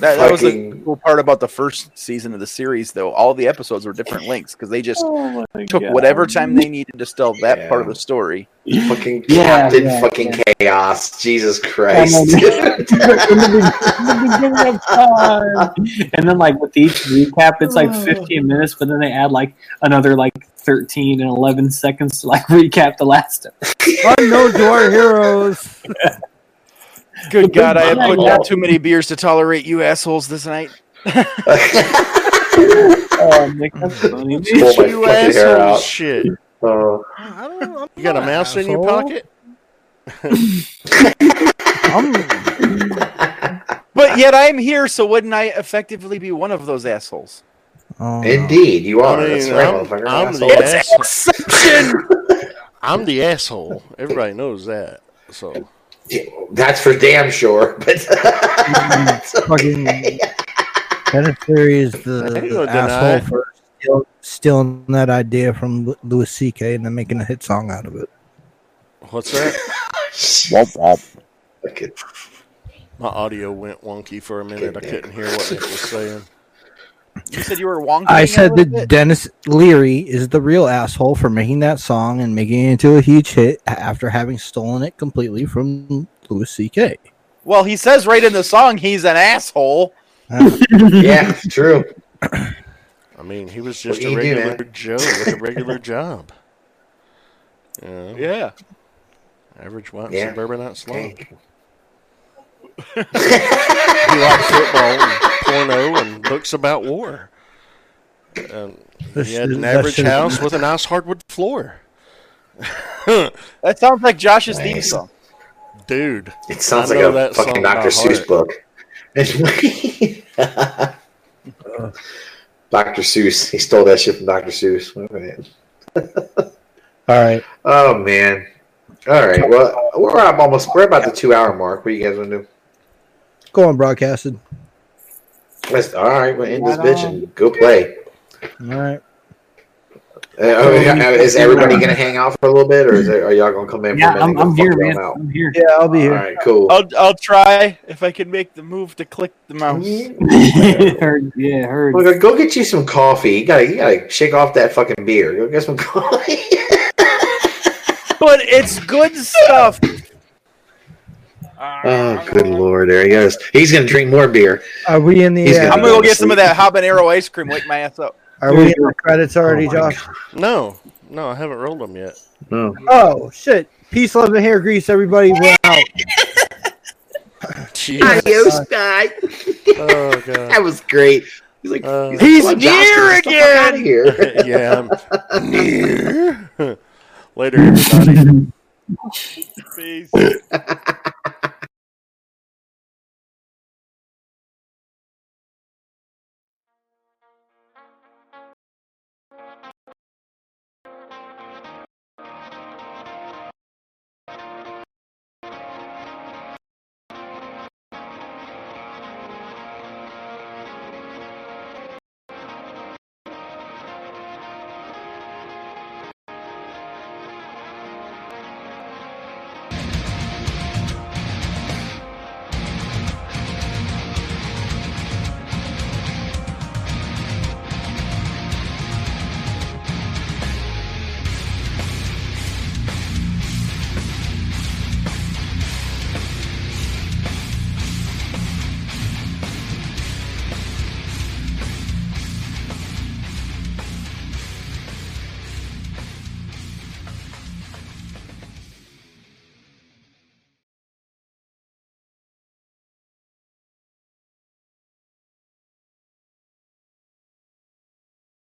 [SPEAKER 5] That, that was the cool part about the first season of the series, though. All the episodes were different lengths because they just
[SPEAKER 4] Oh
[SPEAKER 5] took
[SPEAKER 4] God.
[SPEAKER 5] whatever time they needed to tell that
[SPEAKER 6] Yeah.
[SPEAKER 5] part of the story.
[SPEAKER 6] Fucking
[SPEAKER 4] Yeah,
[SPEAKER 6] Captain
[SPEAKER 4] yeah,
[SPEAKER 6] fucking chaos. Jesus Christ.
[SPEAKER 4] in, the, in the beginning of time. And then, like with each recap, it's like 15 minutes, but then they add like another like 13 and 11 seconds to like recap the last.
[SPEAKER 3] Unknown to our heroes.
[SPEAKER 5] Good God, I have put down too many beers to tolerate you assholes this night.
[SPEAKER 4] Oh, um, Nick, that's funny.
[SPEAKER 6] Pull my
[SPEAKER 2] you
[SPEAKER 6] fucking hair
[SPEAKER 2] assholes, shit!
[SPEAKER 6] Oh.
[SPEAKER 3] I don't know,
[SPEAKER 2] You got a mouse
[SPEAKER 3] an
[SPEAKER 2] in your pocket?
[SPEAKER 5] But yet I'm here, so wouldn't I effectively be one of those assholes?
[SPEAKER 3] oh,
[SPEAKER 6] Indeed, you are.
[SPEAKER 2] I mean,
[SPEAKER 6] That's right,
[SPEAKER 2] I'm- I'm
[SPEAKER 6] Asshole.
[SPEAKER 2] the
[SPEAKER 5] It's
[SPEAKER 2] asshole.
[SPEAKER 5] exception.
[SPEAKER 2] I'm the asshole. Everybody knows that. So
[SPEAKER 6] That's for damn sure. But
[SPEAKER 3] Fucking Denis Leary is the, the asshole for steal, stealing that idea from Lu- Louis C.K. and then making a hit song out of it.
[SPEAKER 2] what's that?
[SPEAKER 6] Okay.
[SPEAKER 2] My audio went wonky for a minute. I couldn't hear what Nick was saying.
[SPEAKER 5] You said you were wonky.
[SPEAKER 3] I said that Denis Leary is the real asshole for making that song and making it into a huge hit after having stolen it completely from Louis C.K.
[SPEAKER 5] Well, he says right in the song he's an asshole.
[SPEAKER 6] yeah, true.
[SPEAKER 2] I mean, he was just
[SPEAKER 6] What
[SPEAKER 2] a
[SPEAKER 6] do you do,
[SPEAKER 2] regular Joe with a regular job. You know,
[SPEAKER 5] Yeah.
[SPEAKER 2] average white
[SPEAKER 6] Yeah.
[SPEAKER 2] suburbanite slump.
[SPEAKER 6] Hey.
[SPEAKER 2] He liked football and porno and books about war. Um, he had an average
[SPEAKER 3] shit-
[SPEAKER 2] house with a nice hardwood floor.
[SPEAKER 5] That sounds like Josh's theme
[SPEAKER 6] Nice.
[SPEAKER 5] song.
[SPEAKER 2] Dude,
[SPEAKER 6] It sounds
[SPEAKER 2] I
[SPEAKER 6] like a
[SPEAKER 2] that
[SPEAKER 6] fucking Dr. Seuss
[SPEAKER 2] heart.
[SPEAKER 6] book. Dr. Seuss. He stole that shit from Dr. Seuss.
[SPEAKER 3] All right.
[SPEAKER 6] Oh man. All right. Well, we're almost. We're about the two hour mark. What do you guys want to do?
[SPEAKER 3] Go on, broadcasted.
[SPEAKER 6] Let's, all right. We'll end this bitch and go play.
[SPEAKER 3] All right.
[SPEAKER 6] Uh, oh, yeah, is everybody gonna hang out for a little bit, or is it, are y'all gonna come in?
[SPEAKER 4] Yeah,
[SPEAKER 6] for a
[SPEAKER 4] I'm,
[SPEAKER 6] minute and
[SPEAKER 4] I'm here, man.
[SPEAKER 6] Out?
[SPEAKER 4] I'm here.
[SPEAKER 3] Yeah, I'll be
[SPEAKER 6] All
[SPEAKER 3] here.
[SPEAKER 6] All right, Cool.
[SPEAKER 5] I'll I'll try if I can make the move to click the mouse.
[SPEAKER 4] heard, yeah, heard.
[SPEAKER 6] Well, go- go get you some coffee. You gotta, you gotta shake off that fucking beer. Go get some coffee.
[SPEAKER 5] But it's good stuff.
[SPEAKER 6] Oh, good lord! There he goes. He's gonna drink more beer.
[SPEAKER 3] Are we in the?
[SPEAKER 6] He's
[SPEAKER 3] uh,
[SPEAKER 6] gonna
[SPEAKER 5] I'm gonna go get some of that habanero ice cream. Wake my ass up.
[SPEAKER 3] are we in the credits already,
[SPEAKER 6] Oh my
[SPEAKER 3] Josh?
[SPEAKER 2] no, no, I haven't rolled them yet.
[SPEAKER 6] No.
[SPEAKER 3] Oh shit! Peace, love, and hair grease. Everybody, we're out.
[SPEAKER 2] Jeez.
[SPEAKER 6] Adios, guy.
[SPEAKER 2] Oh god.
[SPEAKER 6] That was great. He's like,
[SPEAKER 2] Uh,
[SPEAKER 6] he's,
[SPEAKER 5] He's
[SPEAKER 6] like, "Come on, Josh,
[SPEAKER 5] near
[SPEAKER 6] get the here.
[SPEAKER 2] yeah. I'm near. Later, everybody.
[SPEAKER 5] Peace.